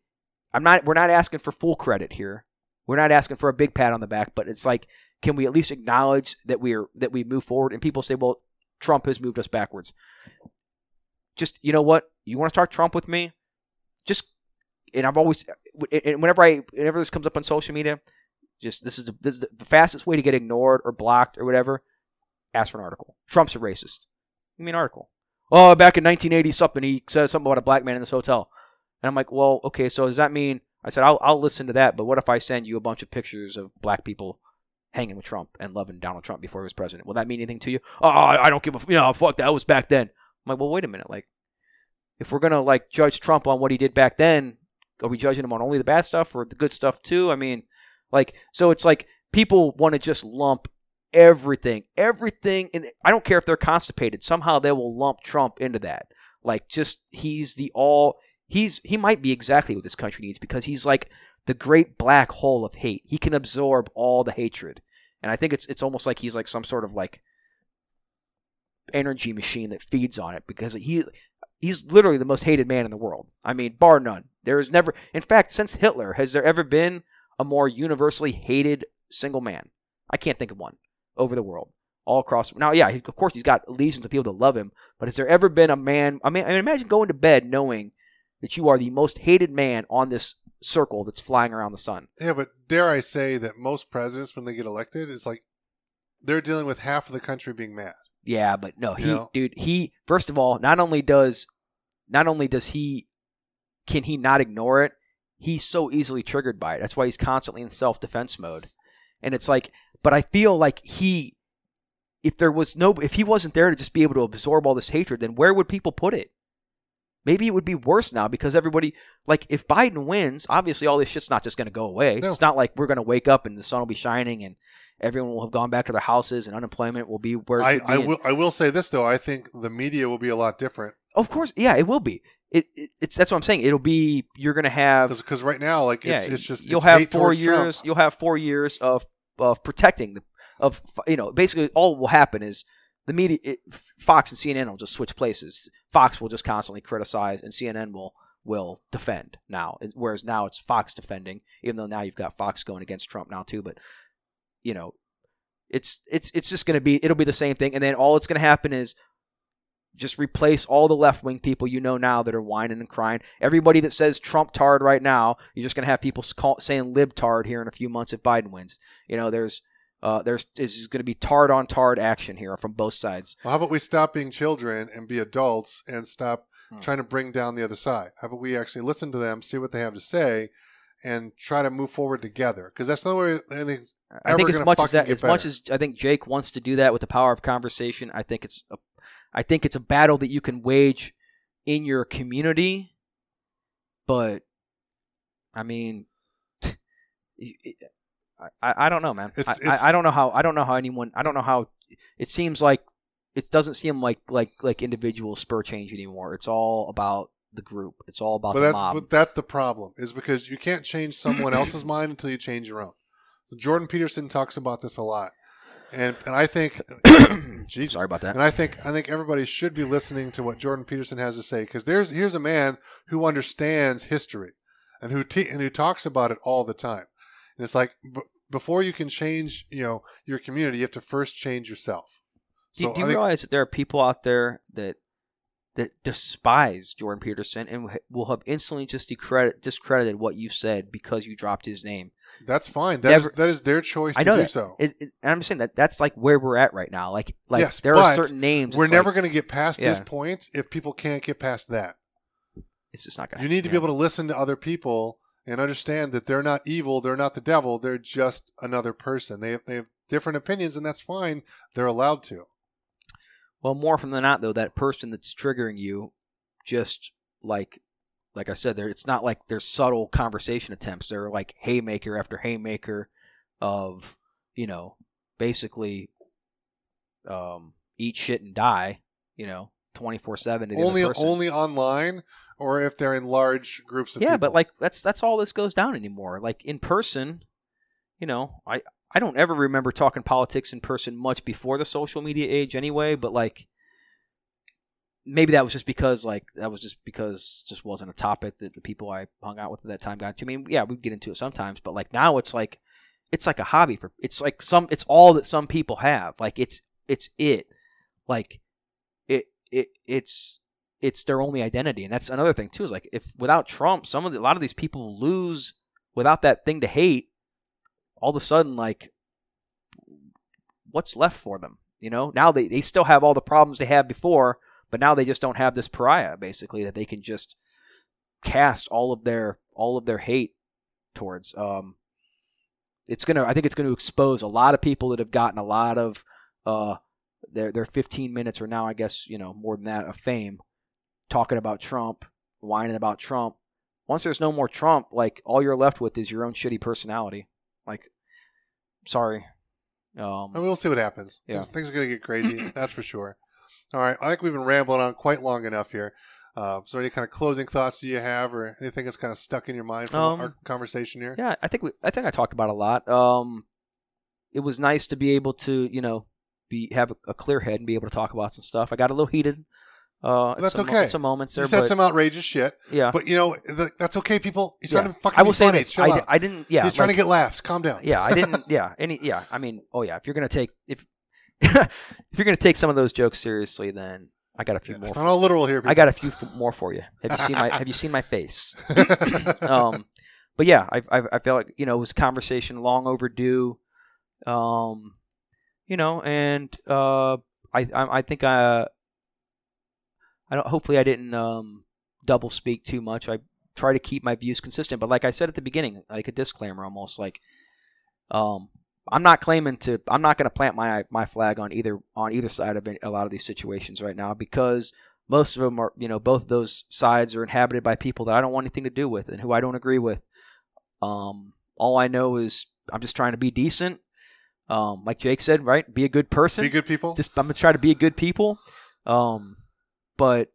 I'm not. We're not asking for full credit here. We're not asking for a big pat on the back, but it's like, can we at least acknowledge that we're that we move forward? And people say, well, Trump has moved us backwards. Just you know what? You want to start Trump with me? Just and I've always and whenever I whenever this comes up on social media, just this is the, this is the fastest way to get ignored or blocked or whatever. Ask for an article. Trump's a racist. Give me an article. Oh, back in 1980 something, he said something about a black man in this hotel. And I'm like, well, okay, so does that mean? I said, I'll, I'll listen to that, but what if I send you a bunch of pictures of black people hanging with Trump and loving Donald Trump before he was president? Will that mean anything to you? Oh, I don't give a you know, fuck that was back then. I'm like, well, wait a minute, like, if we're gonna like judge Trump on what he did back then, are we judging him on only the bad stuff or the good stuff too? I mean, like, so it's like people want to just lump everything, everything, and I don't care if they're constipated. Somehow they will lump Trump into that. Like, just he's the all. He's he might be exactly what this country needs because he's like the great black hole of hate. He can absorb all the hatred, and I think it's it's almost like he's like some sort of like energy machine that feeds on it because he he's literally the most hated man in the world. I mean, bar none. There is never, in fact, since Hitler, has there ever been a more universally hated single man? I can't think of one over the world, all across. Now, yeah, of course, he's got legions of people that love him, but has there ever been a man? I mean, I mean, imagine going to bed knowing that you are the most hated man on this circle that's flying around the sun. Yeah, but dare I say that most presidents, when they get elected, is like they're dealing with half of the country being mad. Yeah, but no, he, You know? dude, he. First of all, not only does, not only does he, can he not ignore it? He's so easily triggered by it. That's why he's constantly in self defense mode. And it's like, but I feel like he, if there was no, if he wasn't there to just be able to absorb all this hatred, then where would people put it? Maybe it would be worse now because everybody, like, if Biden wins, obviously all this shit's not just going to go away. No. It's not like we're going to wake up and the sun will be shining and everyone will have gone back to their houses and unemployment will be where I, be I will I will say this though. I think the media will be a lot different Of course, yeah, it will be. It, it it's that's what I'm saying. It'll be you're gonna have because right now, like it's, yeah, it's just you'll it's have four years. Trump. You'll have four years of of protecting the of you know basically all will happen is the media it, Fox and CNN will just switch places. Fox will just constantly criticize and CNN will will defend now. Whereas now it's Fox defending, even though now you've got Fox going against Trump now too. But you know, it's it's it's just going to be it'll be the same thing, and then all it's going to happen is just replace all the left wing people you know now that are whining and crying. Everybody that says Trump tard right now, you're just going to have people call, saying lib tard here in a few months if Biden wins. You know, there's uh, there's is going to be tard on tard action here from both sides. Well, how about we stop being children and be adults and stop Hmm. trying to bring down the other side? How about we actually listen to them, see what they have to say, and try to move forward together? Because that's the only way I think as much as that, as much as I think Jake wants to do that with the power of conversation, I think it's a, I think it's a battle that you can wage in your community, but I mean, I, I don't know, man. It's- I, it's- I, I don't know how I don't know how anyone I don't know how it seems like it doesn't seem like like like individual spur change anymore. It's all about the group. It's all about but the that's mob. but that's the problem is because you can't change someone else's mind until you change your own. So Jordan Peterson talks about this a lot, and and I think, Jesus, Sorry about that. And I think I think everybody should be listening to what Jordan Peterson has to say because there's here's a man who understands history, and who te- and who talks about it all the time. And it's like b- before you can change, you know, your community, you have to first change yourself. Do, So do I you think- realize that there are people out there that that despise Jordan Peterson and will have instantly just discredit, discredited what you said because you dropped his name? that's fine. That is Never- that is their choice I to know do that. so. It, it, and I'm just saying that that's like where we're at right now. Like like Yes, there are certain names. We're never like, going to get past this point if people can't get past that. It's just not going. To. You need to be able to listen to other people and understand that they're not evil, they're not the devil, they're just another person. They have, they have different opinions, and that's fine. They're allowed to. Well, more often than not, though, that person that's triggering you, just like, like I said, there it's not like there's subtle conversation attempts. They're like haymaker after haymaker of, you know, basically, um, eat shit and die. You know, twenty four seven Only only online, or if they're in large groups of yeah, people. but like that's that's all this goes down anymore. Like in person, you know, I I don't ever remember talking politics in person much before the social media age anyway, but like maybe that was just because like that was just because just wasn't a topic that the people I hung out with at that time got into. I mean, yeah, we'd get into it sometimes, but like now it's like it's like a hobby for it's like some it's all that some people have. Like it's it's it. Like it it it's it's their only identity and that's another thing too is like if without trump some of the, a lot of these people lose without that thing to hate all of a sudden like what's left for them you know now they, they still have all the problems they had before but now they just don't have this pariah basically that they can just cast all of their all of their hate towards um it's gonna i think it's gonna expose a lot of people that have gotten a lot of uh their their 15 minutes or now I guess you know more than that of fame talking about Trump, whining about Trump. Once there's no more Trump, like all you're left with is your own shitty personality. Like, sorry. Um, And we'll see what happens. Yeah. Things, things are going to get crazy, that's for sure. All right, I think we've been rambling on quite long enough here. Uh, so, any kind of closing thoughts do you have, or anything that's kind of stuck in your mind from Um, our conversation here? yeah, I think we, I think I talked about a lot. Um, it was nice to be able to you know be have a, a clear head and be able to talk about some stuff. I got a little heated. Uh, That's some, okay. Some moments there, You said but some outrageous shit, yeah, but you know the, that's okay. People, he's yeah. trying to fucking I will say funny. this: Chill I, didn't. Yeah, he's trying like- to get laughs. Calm down. yeah, I didn't. Yeah, any. Yeah, I mean, oh yeah, if you're gonna take if if you're gonna take some of those jokes seriously, then I got a few Yeah, more. it's not all literal here. I got a few f- more for you. Have you seen my Have you seen my face? Um, but yeah, I, I I feel like you know it was a conversation long overdue. Um, you know, and uh, I I, I think I I don't. Hopefully, I didn't um double speak too much. I try to keep my views consistent, but like I said at the beginning, like a disclaimer, almost like um. I'm not claiming to. I'm not going to plant my my flag on either on either side of a lot of these situations right now because most of them are, you know, both of those sides are inhabited by people that I don't want anything to do with and who I don't agree with. Um, all I know is I'm just trying to be decent. Um, like Jake said, right? Be a good person. Be good people. Just I'm gonna try to be a good people. Um, but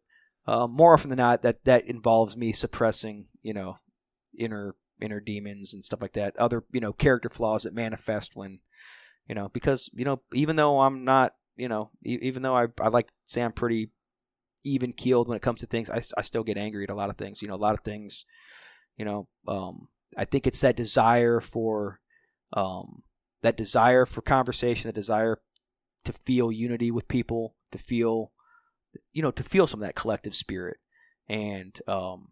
uh, more often than not, that that involves me suppressing, you know, inner inner demons and stuff like that. Other, you know, character flaws that manifest when, you know, because you know, even though I'm not, you know, e- even though I I like to say I'm pretty even keeled when it comes to things, I, I still get angry at a lot of things. You know, a lot of things. You know, um, I think it's that desire for, um, that desire for conversation, that desire to feel unity with people, to feel, you know, to feel some of that collective spirit. And um,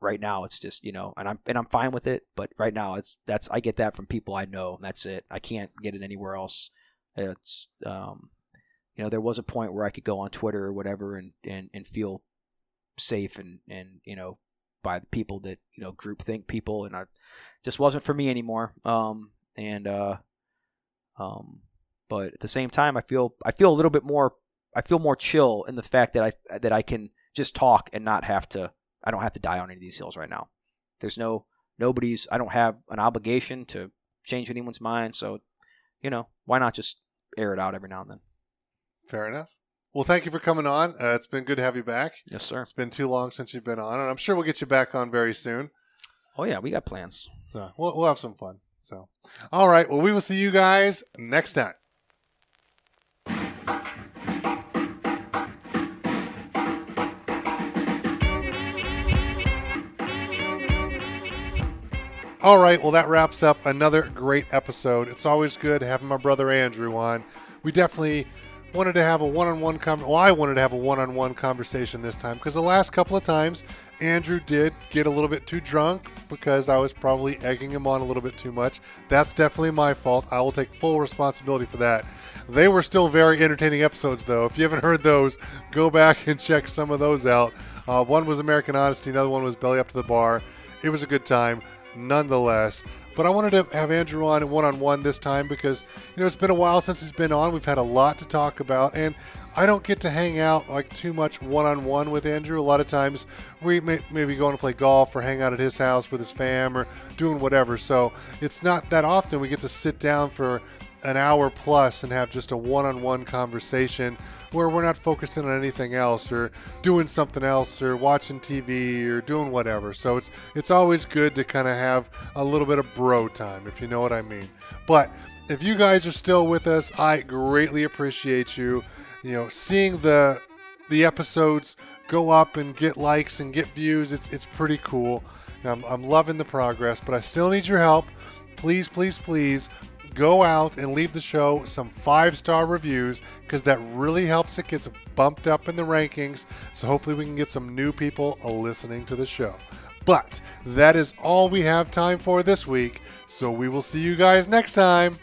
right now, it's just you know, and I'm and I'm fine with it. But right now, it's that's I get that from people I know, and that's it. I can't get it anywhere else. It's um, you know, there was a point where I could go on Twitter or whatever and and, and feel safe and and you know by the people that you know group think people and I just wasn't for me anymore. Um, and uh, um, but at the same time, I feel I feel a little bit more I feel more chill in the fact that I that I can just talk and not have to I don't have to die on any of these hills right now. There's no nobody's I don't have an obligation to change anyone's mind, so you know why not just air it out every now and then. Fair enough. Well, thank you for coming on. Uh, it's been good to have you back. Yes, sir. It's been too long since you've been on, and I'm sure we'll get you back on very soon. Oh yeah, we got plans. So we'll, we'll have some fun. So, all right. Well, we will see you guys next time. All right, well, that wraps up another great episode. It's always good having my brother Andrew on. We definitely wanted to have a one-on-one con- well i wanted to have a one-on-one conversation this time because the last couple of times andrew did get a little bit too drunk because i was probably egging him on a little bit too much. That's definitely my fault. I will take full responsibility for that. They were still very entertaining episodes though. If you haven't heard those go back and check some of those out. Uh, one was american honesty another one was belly up to the bar. It was a good time nonetheless but I wanted to have Andrew on one on one this time because, you know, it's been a while since he's been on. We've had a lot to talk about, and I don't get to hang out like too much one on one with Andrew. A lot of times we may, maybe going to play golf or hang out at his house with his fam or doing whatever. So it's not that often we get to sit down for an hour plus and have just a one on one conversation where we're not focusing on anything else or doing something else or watching TV or doing whatever. So it's it's always good to kind of have a little bit of bro time, if you know what I mean. But if you guys are still with us, I greatly appreciate you. You know, seeing the the episodes go up and get likes and get views, it's it's pretty cool. I'm, I'm loving the progress, but I still need your help. Please, please, please go out and leave the show some five star reviews because that really helps it gets bumped up in the rankings. So hopefully we can get some new people listening to the show. But that is all we have time for this week. So we will see you guys next time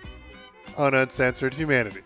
on Uncensored Humanity.